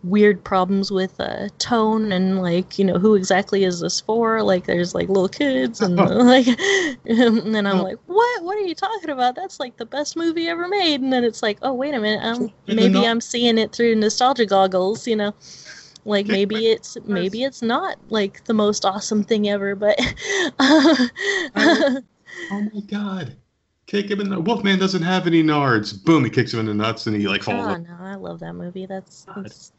Speaker 2: weird problems with uh, tone and like you know who exactly is this for? Like there's like little kids and (laughs) (laughs) like (laughs) and then i'm like what? What are you talking about? That's like the best movie ever made. And then it's like oh wait a minute. Um, maybe i'm seeing it through nostalgia goggles you know like maybe it's maybe it's not like the most awesome thing ever but (laughs)
Speaker 1: Oh my god. Kick him in the Wolfman doesn't have any nards. Boom, he kicks him in the nuts and he like falls.
Speaker 2: Oh no, I love that movie. That's it's,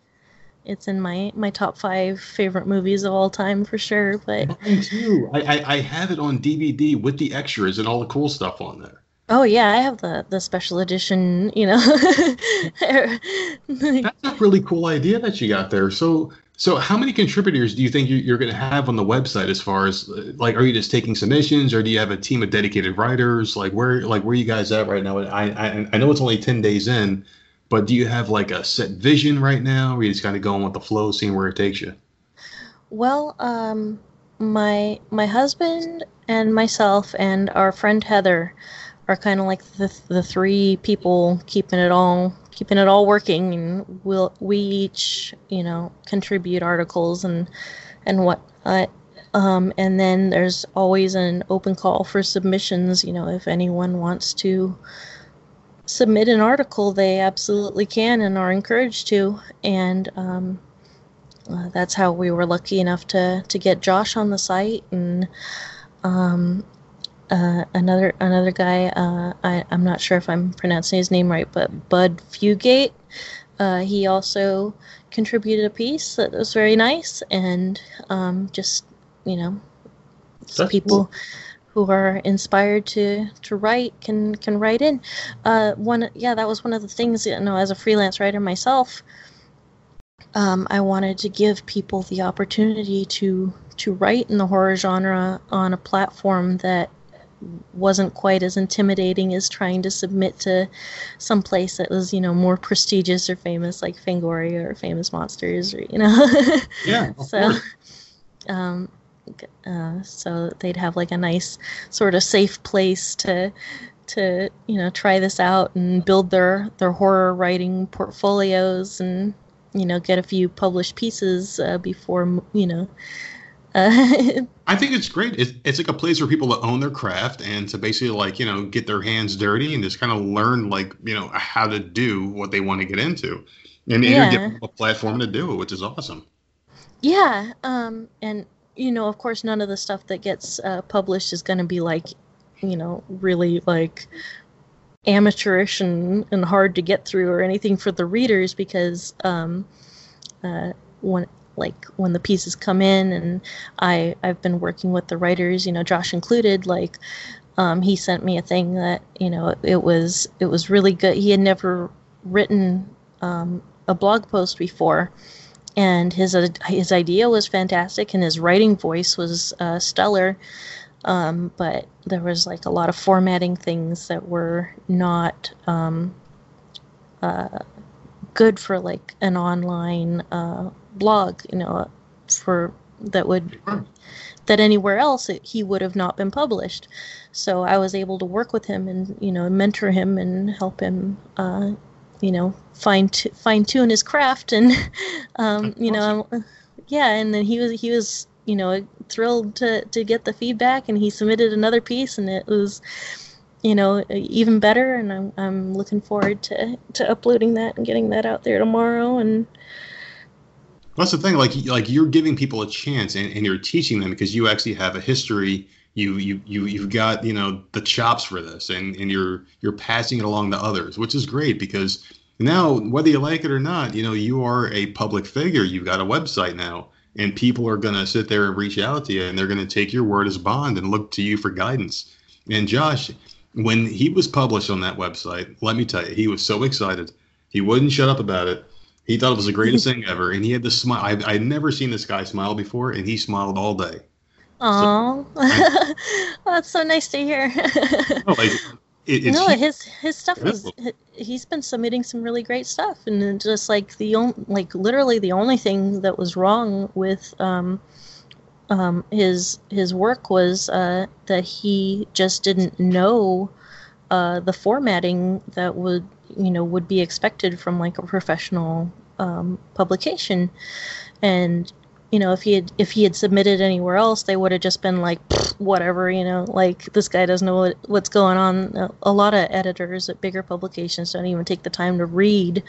Speaker 2: it's in my my top five favorite movies of all time for sure. But
Speaker 1: Mine too. I, I I have it on DVD with the extras and all the cool stuff on there.
Speaker 2: Oh yeah, I have the the special edition. You know, (laughs)
Speaker 1: That's a really cool idea that you got there. So so how many contributors do you think you- you're going to have on the website as far as like are you just taking submissions or do you have a team of dedicated writers? Like where like where are you guys at right now? I I, I know it's only 10 days in, but do you have like a set vision right now or are you just kind of going with the flow seeing where it takes you?
Speaker 2: well, um, my my husband and myself and our friend Heather are kind of like the the three people keeping it all keeping it all working and we'll we each you know contribute articles and and what uh, um, and then there's always an open call for submissions you know if anyone wants to submit an article they absolutely can and are encouraged to. And um, uh, that's how we were lucky enough to to get Josh on the site and um, uh, another another guy. Uh, I, I'm not sure if I'm pronouncing his name right, but Bud Fugate. Uh, he also contributed a piece that was very nice, and um, just you know,
Speaker 1: That's
Speaker 2: people who are inspired to to write can can write in. Uh, one, yeah, that was one of the things. You know, as a freelance writer myself, um, I wanted to give people the opportunity to to write in the horror genre on a platform that wasn't quite as intimidating as trying to submit to some place that was you know more prestigious or famous like Fangoria or Famous Monsters or you know (laughs)
Speaker 1: Yeah.
Speaker 2: so um uh, so they'd have like a nice sort of safe place to to you know try this out and build their their horror writing portfolios and you know get a few published pieces uh, before you know (laughs)
Speaker 1: I think it's great. It's, it's like a place for people to own their craft and to basically like you know get their hands dirty and just kind of learn like you know how to do what they want to get into, and, and
Speaker 2: Yeah.
Speaker 1: you're a platform to do it, which is awesome.
Speaker 2: Yeah, um, and you know, of course, none of the stuff that gets uh, published is going to be like, you know, really like amateurish and, and hard to get through or anything for the readers because um, uh, when like when the pieces come in and I I've been working with the writers, you know, Josh included, like um, he sent me a thing that you know it was it was really good. He had never written um, a blog post before and his uh, his idea was fantastic and his writing voice was uh, stellar um, but there was like a lot of formatting things that were not um, uh, good for like an online uh, blog you know for that would that anywhere else it, he would have not been published. So i was able to work with him and you know mentor him and help him uh, you know fine t- fine tune his craft and (laughs) um, you know yeah and then he was he was you know thrilled to to get the feedback and he submitted another piece and it was you know even better. And I'm I'm looking forward to to uploading that and getting that out there tomorrow and
Speaker 1: That's the thing. Like like you're giving people a chance and, and you're teaching them because you actually have a history. You you you you've got you know the chops for this, and and you're you're passing it along to others, which is great because now whether you like it or not, you know you are a public figure. You've got a website now, and people are going to sit there and reach out to you, and they're going to take your word as bond and look to you for guidance. And Josh, when he was published on that website, let me tell you, he was so excited. He wouldn't shut up about it. He thought it was the greatest thing ever, and he had this smile. I I'd never seen this guy smile before, and he smiled all day.
Speaker 2: oh (laughs) that's so nice to hear
Speaker 1: No, like it, it's
Speaker 2: no, his his stuff is he's been submitting some really great stuff, and just like the only like literally the only thing that was wrong with um um his his work was uh that he just didn't know uh the formatting that would you know would be expected from like a professional um publication. And you know if he had if he had submitted anywhere else they would have just been like whatever you know? Like this guy doesn't know what, what's going on. A, lot of editors at bigger publications don't even take the time to read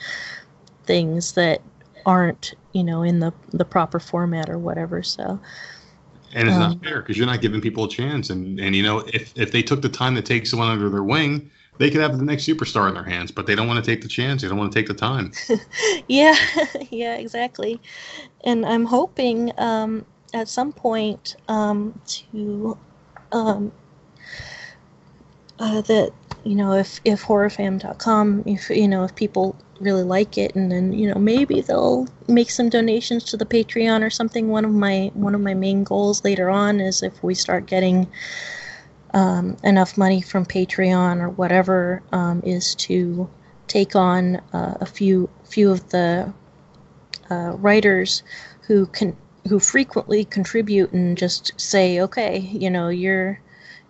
Speaker 2: things that aren't you know in the the proper format or whatever so.
Speaker 1: And it's
Speaker 2: um,
Speaker 1: not fair because you're not giving people a chance. And and you know if if they took the time to take someone under their wing, they could have the next superstar in their hands. But they don't want to take the chance. They don't want to take the time. (laughs)
Speaker 2: yeah (laughs) yeah exactly and i'm hoping um at some point um to um uh, that you know if if horrorfam.com if you know if people really like it and then you know maybe they'll make some donations to the patreon or something one of my one of my main goals later on is if we start getting um, enough money from patreon or whatever um, is to take on uh, a few few of the uh, writers who can who frequently contribute and just say okay you know you're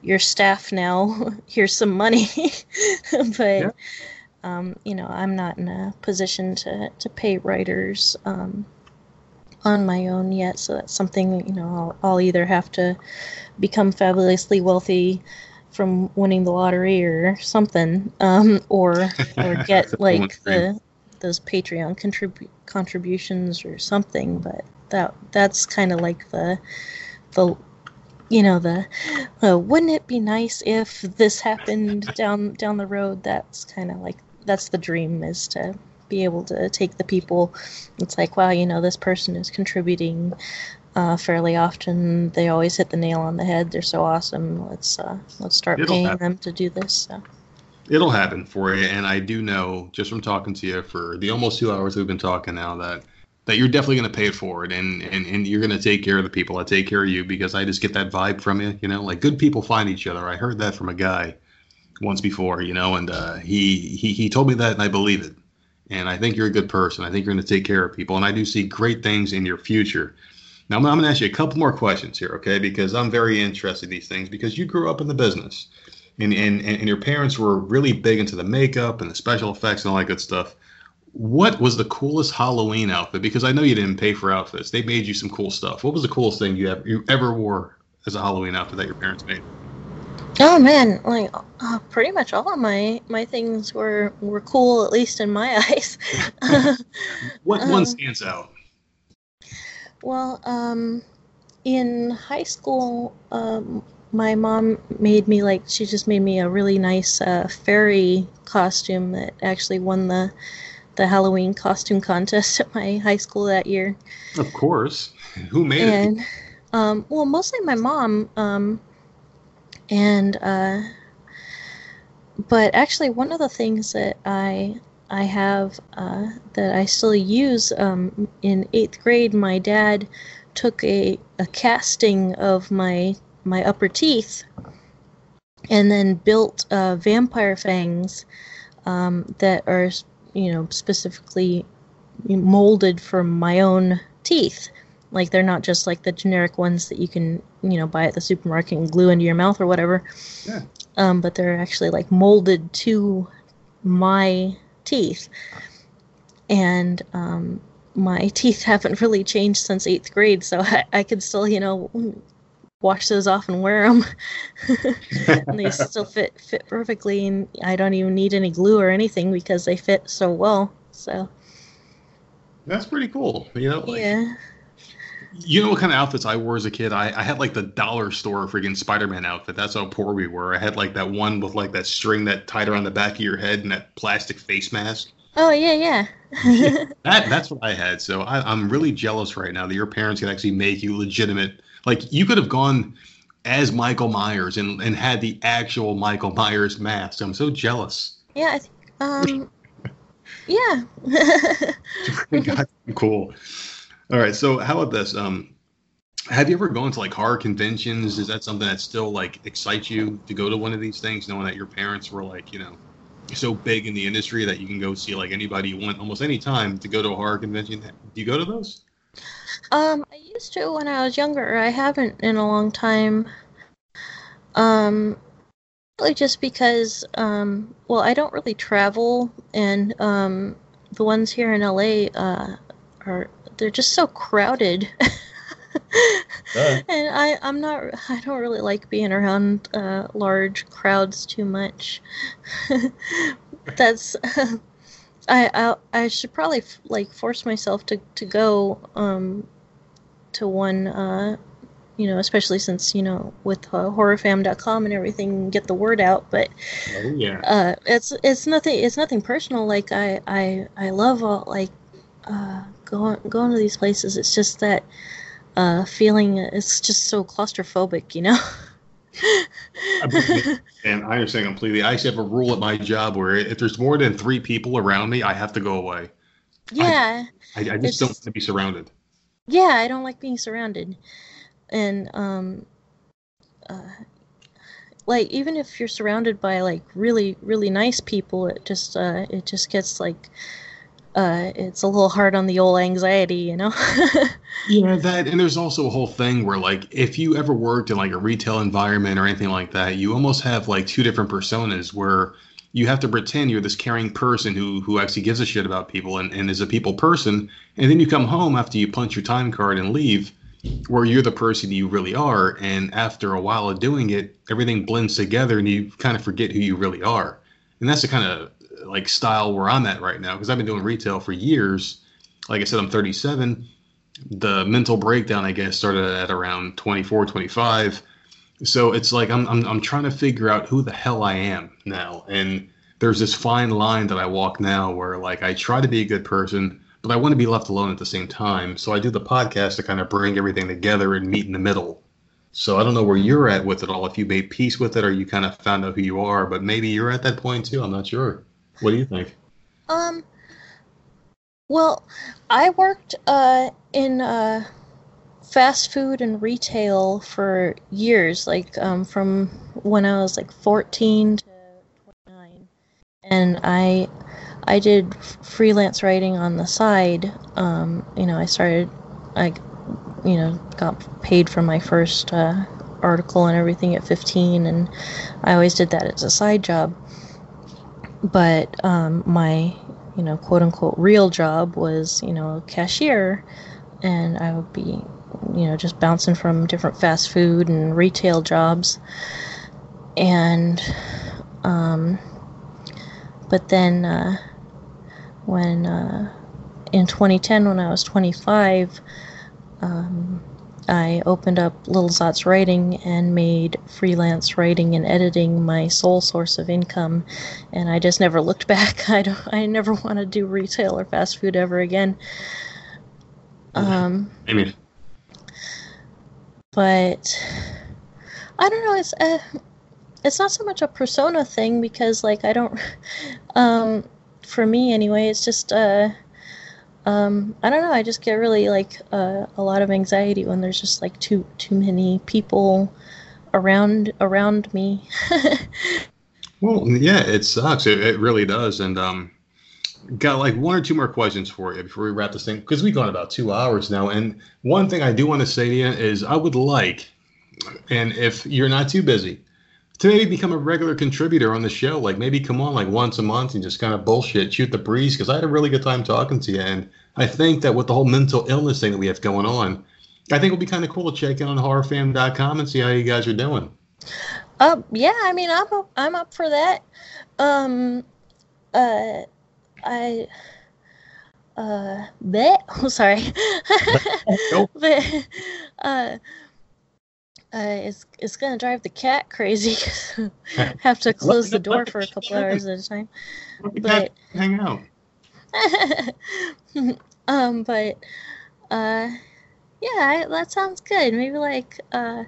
Speaker 2: your staff now. (laughs) Here's some money, (laughs) but yeah. um, you know, I'm not in a position to to pay writers um, on my own yet. So that's something you know I'll, I'll either have to become fabulously wealthy from winning the lottery or something, um, or or (laughs) get like the those Patreon contrib- contributions or something. But that that's kind of like the the you know the uh, wouldn't it be nice if this happened down down the road that's kind of like that's the dream is to be able to take the people it's like wow you know this person is contributing uh, fairly often they always hit the nail on the head they're so awesome let's uh, let's start It'll paying happen. them to do this so.
Speaker 1: It'll happen for you, and I do know just from talking to you for the almost two hours we've been talking now that that you're definitely going to pay it forward and, and, and you're going to take care of the people that take care of you because I just get that vibe from you, you know, like good people find each other. I heard that from a guy once before, you know, and uh, he, he, he told me that and I believe it. And I think you're a good person. I think you're going to take care of people. And I do see great things in your future. Now, I'm, going to ask you a couple more questions here, okay? Because I'm very interested in these things because you grew up in the business and, and, and your parents were really big into the makeup and the special effects and all that good stuff what was the coolest Halloween outfit? Because I know you didn't pay for outfits. They made you some cool stuff. What was the coolest thing you ever, you ever wore as a Halloween outfit that your parents made?
Speaker 2: Oh man, like uh, pretty much all of my my things were were cool, at least in my (laughs) eyes. (laughs)
Speaker 1: what um, one stands out?
Speaker 2: Well, um, in high school, um, my mom made me like she just made me a really nice uh, fairy costume that actually won the the Halloween costume contest (laughs) at my high school that year.
Speaker 1: Of course. Who made
Speaker 2: and, it? Um, well, mostly my mom. Um, and uh, but actually, one of the things that I I have uh, that I still use um, in eighth grade, my dad took a, a casting of my my upper teeth and then built uh, vampire fangs um, that are you know, specifically molded from my own teeth. Like they're not just like the generic ones that you can, you know, buy at the supermarket and glue into your mouth or whatever. Yeah. Um, but they're actually like molded to my teeth. And um, my (laughs) teeth haven't really changed since eighth grade, so I, I could still, you know, wash those off and wear them. (laughs) and they (laughs) still fit fit perfectly, and I don't even need any glue or anything because they fit so well. So
Speaker 1: that's pretty cool. You know, like,
Speaker 2: yeah.
Speaker 1: You know what kind of outfits I wore as a kid? I, I had like the dollar store freaking Spider Man outfit. That's how poor we were. I had like that one with like that string that tied around the back of your head and that plastic face mask.
Speaker 2: Oh yeah, yeah. (laughs)
Speaker 1: that that's what I had. So I, I'm really jealous right now that your parents can actually make you legitimate like you could have gone as Michael Myers and, and had the actual Michael Myers mask. I'm so jealous.
Speaker 2: Yeah, I think um (laughs) yeah. (laughs)
Speaker 1: God, cool. All right, so how about this? Um have you ever gone to like horror conventions? Is that something that still like excites you to go to one of these things, knowing that your parents were like, you know, so big in the industry that you can go see like anybody you want almost any time to go to a horror convention? Do you go to those?
Speaker 2: Um, I used to when I was younger. I haven't in a long time. Um, really just because, um, well, I don't really travel, and um, the ones here in LA uh, are they're just so crowded. (laughs) and I, I'm not. I don't really like being around uh, large crowds too much. (laughs) That's. (laughs) I, I I should probably like force myself to to go um to one, uh, you know, especially since you know with uh, horrorfam.com and everything, get the word out. But
Speaker 1: oh, yeah,
Speaker 2: uh, it's it's nothing it's nothing personal. Like I I I love all like uh, going going to these places. It's just that uh, feeling. It's just so claustrophobic, you know.
Speaker 1: and I understand completely. I actually have a rule at my job where if there's more than three people around me, I have to go away.
Speaker 2: Yeah.
Speaker 1: I, I, I just don't want to be surrounded
Speaker 2: yeah, I don't like being surrounded. And um uh like even if you're surrounded by like really really nice people, it just uh it just gets like uh, it's a little hard on the old anxiety, you know. (laughs)
Speaker 1: yeah, that and there's also a whole thing where like if you ever worked in like a retail environment or anything like that, you almost have like two different personas where you have to pretend you're this caring person who who actually gives a shit about people and, and is a people person, and then you come home after you punch your time card and leave, where you're the person you really are, and after a while of doing it, everything blends together and you kind of forget who you really are, and that's the kind of like style where I'm at right now because I've been doing retail for years. Like I said, I'm 37. The mental breakdown, I guess, started at around 24, 25. So it's like I'm, I'm, I'm trying to figure out who the hell I am now. And there's this fine line that I walk now where like I try to be a good person, but I want to be left alone at the same time. So I do the podcast to kind of bring everything together and meet in the middle. So I don't know where you're at with it all. If you made peace with it or you kind of found out who you are, but maybe you're at that point too. I'm not sure. What do you think?
Speaker 2: Um. Well, I worked uh, in uh, fast food and retail for years, like um, from when I was like 14 to 29, and I I did freelance writing on the side. Um, you know, I started, I, you know, got paid for my first uh, article and everything at 15, and I always did that as a side job but um, my you know quote unquote real job was you know cashier and i would be you know just bouncing from different fast food and retail jobs. And um, but then uh, when uh, in 2010 when i was 25 um, I opened up Little Zotz Writing and made freelance writing and editing my sole source of income, and I just never looked (laughs) back. I don't. I never want to do retail or fast food ever again. Um. But I don't know. It's uh, it's not so much a persona thing because like I don't. (laughs) Um, for me anyway, it's just uh um, I don't know. I just get really like uh, a lot of anxiety when there's just like too too many people around around me. (laughs)
Speaker 1: well, yeah, it sucks. It, it really does. And um, got like one or two more questions for you before we wrap this thing because we've gone about two hours now. And one thing I do want to say to you is I would like, and if you're not too busy, to maybe become a regular contributor on the show. Like maybe come on like once a month and just kind of bullshit, shoot the breeze. Because I had a really good time talking to you, and I think that with the whole mental illness thing that we have going on, I think it'll be kind of cool to check in on horrorfam.com and see how you guys are doing.
Speaker 2: Uh, yeah, I mean, I'm up, I'm up for that. Um, uh, I, uh, bet. (laughs) Oh, sorry. (laughs) (laughs) but, uh, uh, it's it's gonna drive the cat crazy. (laughs) Have to close the door for a couple hours at a time.
Speaker 1: But hang out. (laughs)
Speaker 2: um, but uh, yeah, I, that sounds good. Maybe like uh,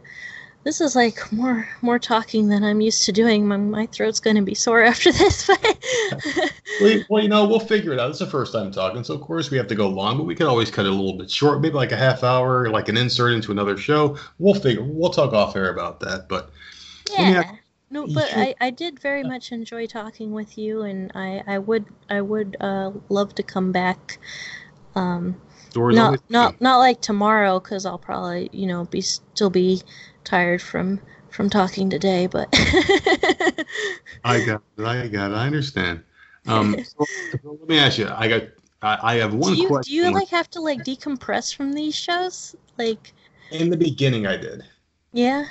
Speaker 2: this is like more more talking than I'm used to doing. My, my throat's going to be sore (laughs) after this. But (laughs)
Speaker 1: well, well, you know, we'll figure it out. It's the first time talking, so of course we have to go long, but we can always cut it a little bit short, maybe like a half hour, like an insert into another show. We'll figure. We'll talk off air about that. But
Speaker 2: yeah. No, but I, I did very much enjoy talking with you, and I, I would I would uh, love to come back. Um, not not not like tomorrow because I'll probably you know be still be tired from from talking today, but (laughs)
Speaker 1: I got it. I got it. I understand. Um, (laughs) so, so let me ask you. I got. I, I have one
Speaker 2: do you,
Speaker 1: question.
Speaker 2: Do you like have to like decompress from these shows? Like
Speaker 1: in the beginning, I did.
Speaker 2: Yeah.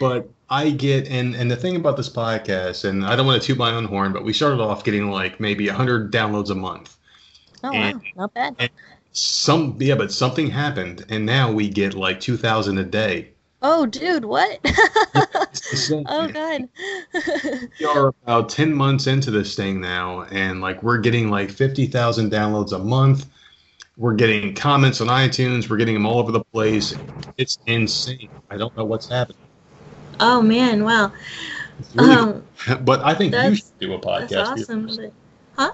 Speaker 1: But I get and and the thing about this podcast, and I don't want to toot my own horn, but we started off getting like maybe hundred downloads a month.
Speaker 2: Oh and, wow, not bad.
Speaker 1: some yeah, but something happened, and now we get like two thousand a day.
Speaker 2: Oh, dude, what? (laughs) oh God. (laughs)
Speaker 1: we are about ten months into this thing now, and like we're getting like fifty thousand downloads a month. We're getting comments on iTunes. We're getting them all over the place. It's insane. I don't know what's happening.
Speaker 2: Oh man, wow.
Speaker 1: Really um, (laughs) but I think you should do a podcast.
Speaker 2: That's awesome. But, huh?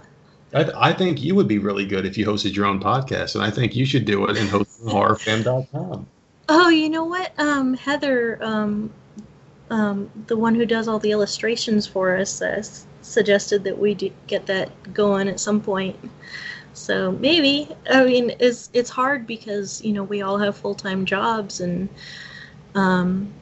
Speaker 1: I, I, think you would be really good if you hosted your own podcast, and I think you should do it and host horrorfam.com.
Speaker 2: Oh, you know what? Um, Heather, um, um, the one who does all the illustrations for us, uh, suggested that we get that going at some point. So maybe I mean it's it's hard because you know we all have full time jobs and um,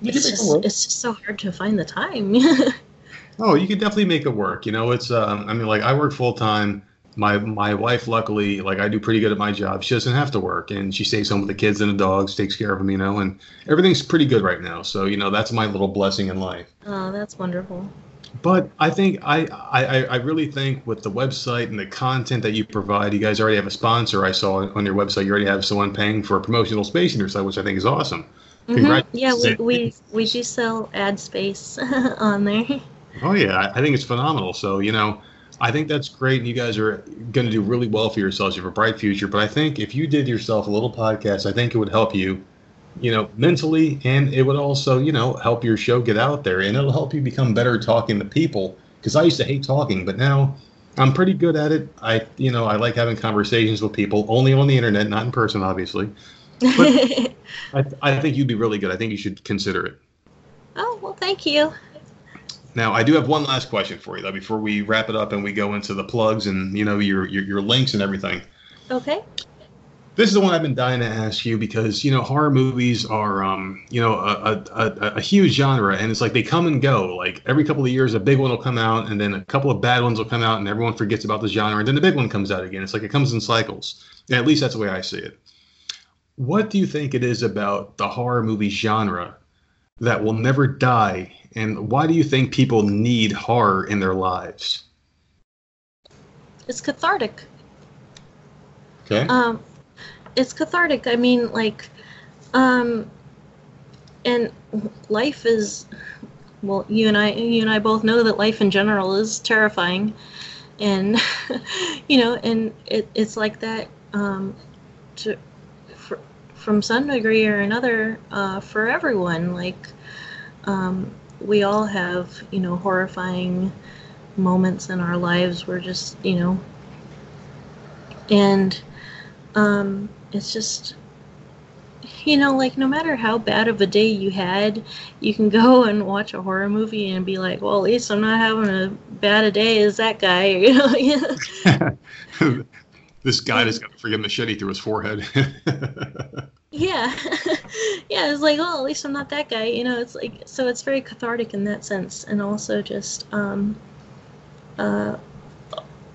Speaker 2: it's just it's just so hard to find the time. (laughs)
Speaker 1: oh, you can definitely make it work. You know, it's um, I mean like I work full time. My my wife, luckily, like I do pretty good at my job. She doesn't have to work, and she stays home with the kids and the dogs, takes care of them, you know, and everything's pretty good right now. So you know that's my little blessing in life.
Speaker 2: Oh, that's wonderful
Speaker 1: but I think I, I I really think with the website and the content that you provide, you guys already have a sponsor. I saw on your website you already have someone paying for a promotional space in your site, which I think is awesome.
Speaker 2: Mm-hmm. Yeah, we, we we do sell ad space (laughs) on there.
Speaker 1: Oh yeah, I think it's phenomenal. So you know, I think that's great, and you guys are going to do really well for yourselves. You have a bright future. But I think if you did yourself a little podcast, I think it would help you you know, mentally, and it would also, you know, help your show get out there, and it'll help you become better talking to people. Because I used to hate talking, but now I'm pretty good at it. I, you know, I like having conversations with people, only on the internet, not in person, obviously. But (laughs) I, I think you'd be really good. I think you should consider it.
Speaker 2: Oh well, thank you.
Speaker 1: Now, I do have one last question for you, though, before we wrap it up and we go into the plugs and you know your your, your links and everything.
Speaker 2: Okay
Speaker 1: this is the one I've been dying to ask you because you know horror movies are um, you know a, a, a, huge genre and it's like they come and go. Like every couple of years, a big one will come out and then a couple of bad ones will come out and everyone forgets about the genre and then the big one comes out again. It's like it comes in cycles. And at least that's the way I see it. What do you think it is about the horror movie genre that will never die, and why do you think people need horror in their lives?
Speaker 2: It's cathartic.
Speaker 1: Okay.
Speaker 2: Um, it's cathartic. I mean, like, um, and life is, well, you and I, you and I both know that life in general is terrifying, and (laughs) you know, and it, it's like that um, to from some degree or another uh, for everyone. Like, um, we all have, you know, horrifying moments in our lives We're just, you know, and um, it's just you know, like no matter how bad of a day you had, you can (laughs) go and watch a horror movie and be like, well, at least I'm not having a bad a day as that guy. (laughs) You know. (laughs)
Speaker 1: this guy just got a freaking machete through his forehead. (laughs)
Speaker 2: yeah, (laughs) yeah. It's like, oh, at least I'm not that guy. You know, it's like so it's very cathartic in that sense, and also just um, uh,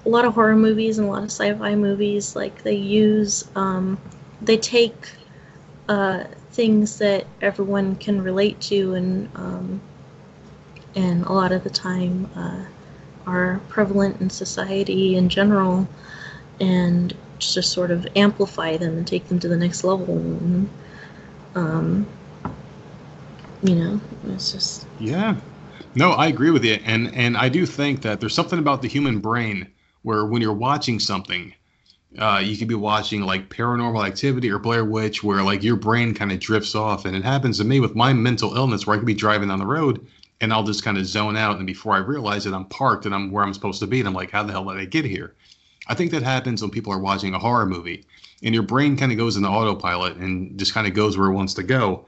Speaker 2: a lot of horror movies and a lot of sci-fi movies like they use um, they take uh, things that everyone can relate to and um, and a lot of the time uh, are prevalent in society in general and just sort of amplify them and take them to the next level um, you know it's just
Speaker 1: yeah no i agree with you and and i do think that there's something about the human brain where when you're watching something, uh, you could be watching like paranormal activity or Blair Witch, where like your brain kind of drifts off. And it happens to me with my mental illness where I could be driving down the road and I'll just kind of zone out. And before I realize it, I'm parked and I'm where I'm supposed to be. And I'm like, how the hell did I get here? I think that happens when people are watching a horror movie and your brain kind of goes into autopilot and just kind of goes where it wants to go.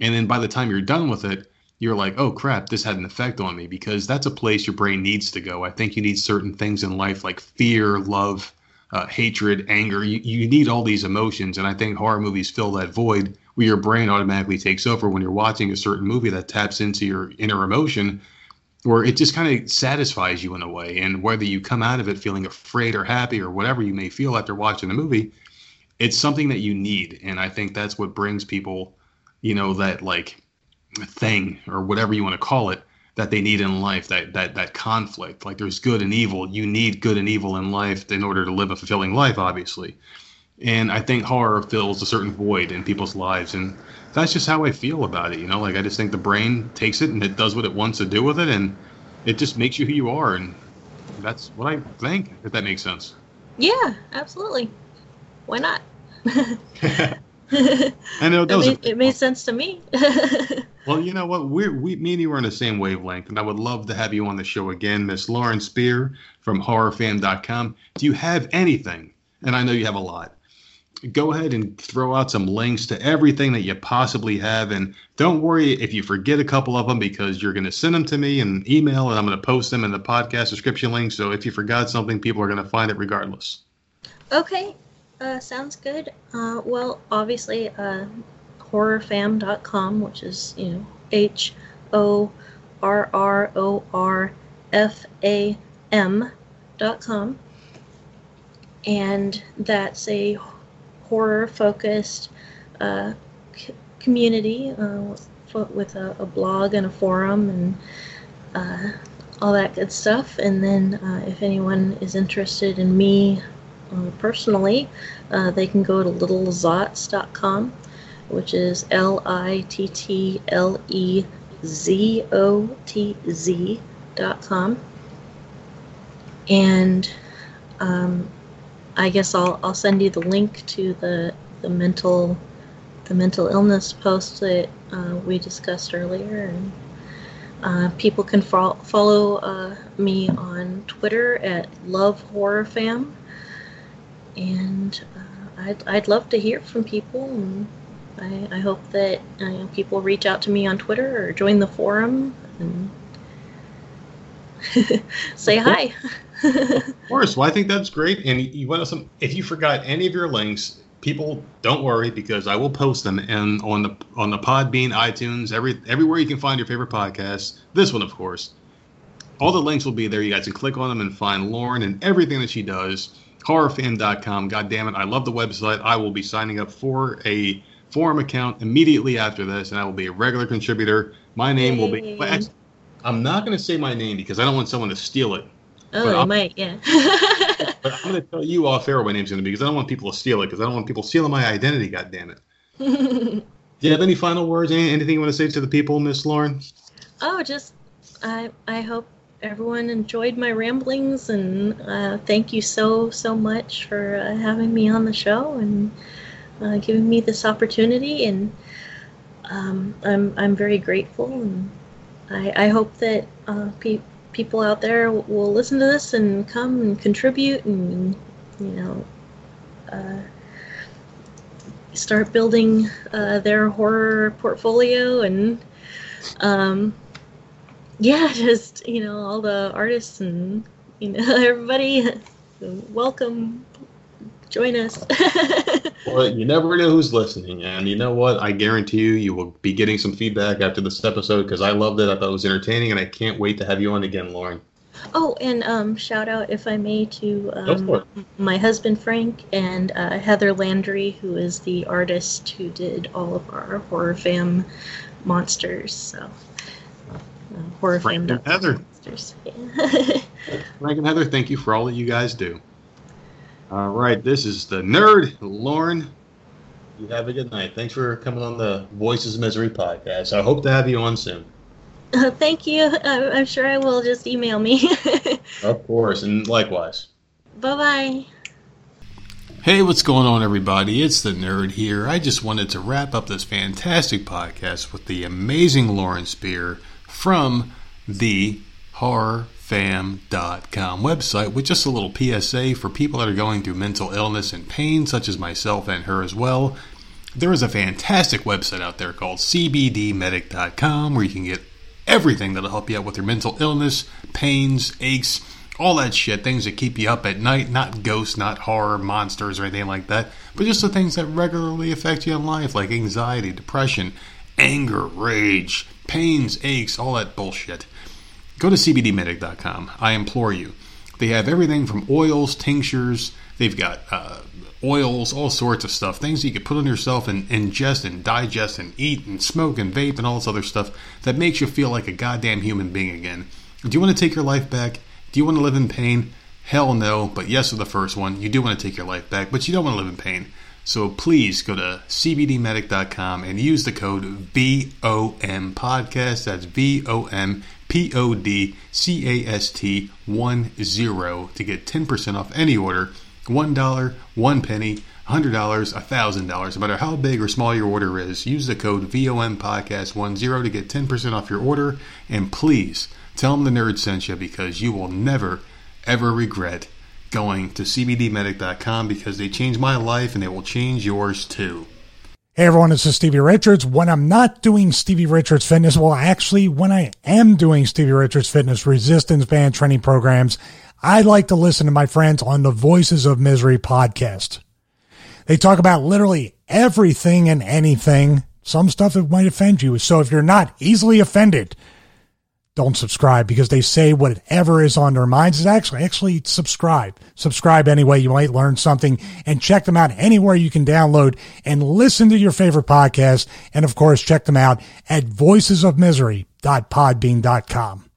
Speaker 1: And then by the time you're done with it, you're like, oh crap, this had an effect on me because that's a place your brain needs to go. I think you need certain things in life like fear, love, uh, hatred, anger. You, you need all these emotions. And I think horror movies fill that void where your brain automatically takes over when you're watching a certain movie that taps into your inner emotion where it just kind of satisfies you in a way. And whether you come out of it feeling afraid or happy or whatever you may feel after watching the movie, it's something that you need. And I think that's what brings people, you know, that like thing or whatever you want to call it that they need in life that that that conflict like there's good and evil you need good and evil in life in order to live a fulfilling life obviously and i think horror fills a certain void in people's lives and that's just how i feel about it you know like i just think the brain takes it and it does what it wants to do with it and it just makes you who you are and that's what i think if that makes sense
Speaker 2: yeah absolutely why not (laughs)
Speaker 1: I know
Speaker 2: it made, it made sense to me. (laughs)
Speaker 1: well, you know what? We're, we, me and you are on the same wavelength, and I would love to have you on the show again, Miss Lauren Spear from HorrorFam.com. Do you have anything? And I know you have a lot. Go ahead and throw out some links to everything that you possibly have, and don't worry if you forget a couple of them because you're going to send them to me in email, and I'm going to post them in the podcast description link. So if you forgot something, people are going to find it regardless.
Speaker 2: Okay, uh, sounds good. Uh, well, obviously, uh, horrorfam.com, which is, you know, H O R R O R F A M dot com. And that's a horror focused uh, c- community uh, with a, a, blog and a forum and uh, all that good stuff. And then uh, if anyone is interested in me uh, personally, they can go to littlezotz.com, which is L I T T L E Z O T Z dot com. And um, I guess I'll, I'll send you the link to the, the mental the mental illness post that uh, we discussed earlier and uh, people can fo- follow uh, me on Twitter at Love Horror Fam, and uh, I'd, I'd love to hear from people. And I, I hope that uh, people reach out to me on Twitter or join the forum and (laughs) say hi. (laughs)
Speaker 4: of (laughs) course, well, I think that's great. And you want some? If you forgot any of your links, people don't worry because I will post them and on the on the Podbean, iTunes, every everywhere you can find your favorite podcast. This one, of course. All the links will be there. You guys can click on them and find Lauren and everything that she does. Horrorfam.com. God damn it, I love the website. I will be signing up for a forum account immediately after this, and I will be a regular contributor. My name will be. I'm not going to say my name because I don't want someone to steal it.
Speaker 2: Oh, I might, yeah.
Speaker 4: but I'm going to tell you off air what my name's going to be because I don't want people to steal it because I don't want people stealing my identity. God damn it. (laughs) Do you have any final words? anything you want to say to the people, Miss Lauren?
Speaker 2: Oh, just I I hope everyone enjoyed my ramblings and uh, thank you so so much for uh, having me on the show and uh, giving me this opportunity and um, I'm I'm very grateful and I, I hope that uh, people out there will listen to this and come and contribute and you know uh, start building uh, their horror portfolio and um, yeah (laughs) just you know all the artists and you know (laughs) everybody welcome join us. (laughs)
Speaker 4: well, you never know who's listening, and you know what? I guarantee you, you will be getting some feedback after this episode because I loved it. I thought it was entertaining, and I can't wait to have you on again, Lauren.
Speaker 2: Oh, and um, shout out, if I may, to um, my husband Frank and uh, Heather Landry, who is the artist who did all of our horror fam monsters. So, uh, horror
Speaker 4: Frank fam. And Heather. Monsters. (laughs) Yeah. Frank and Heather, thank you for all that you guys do. All right, this is the nerd, Lauren. You have a good night. Thanks for coming on the Voices of Misery podcast. I hope to have you on soon.
Speaker 2: Uh, thank you. I'm sure I will. Just email me. (laughs)
Speaker 4: of course, and likewise.
Speaker 2: Bye bye.
Speaker 1: Hey, what's going on, everybody? It's the nerd here. I just wanted to wrap up this fantastic podcast with the amazing Lauren Spear from the Horror fam.com website with just a little PSA for people that are going through mental illness and pain, such as myself and her as well. There is a fantastic website out there called cbdmedic.com where you can get everything that'll help you out with your mental illness, pains, aches, all that shit, things that keep you up at night, not ghosts, not horror, monsters, or anything like that, but just the things that regularly affect you in life, like anxiety, depression, anger, rage, pains, aches, all that bullshit. Go to cbdmedic.com. I implore you. They have everything from oils, tinctures, they've got uh, oils, all sorts of stuff, things you can put on yourself and ingest and digest and eat and smoke and vape and all this other stuff that makes you feel like a goddamn human being again. Do you want to take your life back? Do you want to live in pain? Hell no, but yes to the first one. You do want to take your life back, but you don't want to live in pain. So please go to cbdmedic.com and use the code VOM podcast. That's V O M P O D C A S T 1 0 to get 10% off any order. $1, 1 penny, $100, $1,000, no matter how big or small your order is. Use the code VOM Podcast 10 to get 10% off your order. And please tell them the nerd sent you because you will never, ever regret going to CBDmedic.com because they changed my life and they will change yours too.
Speaker 3: Hey everyone, this is Stevie Richards. When I'm not doing Stevie Richards Fitness, well, actually, when I am doing Stevie Richards Fitness resistance band training programs, I like to listen to my friends on the Voices of Misery podcast. They talk about literally everything and anything, some stuff that might offend you. So if you're not easily offended, don't subscribe because they say whatever is on their minds is actually actually subscribe. Subscribe anyway you might learn something and check them out anywhere you can download and listen to your favorite podcast. And of course check them out at voicesofmisery.podbean.com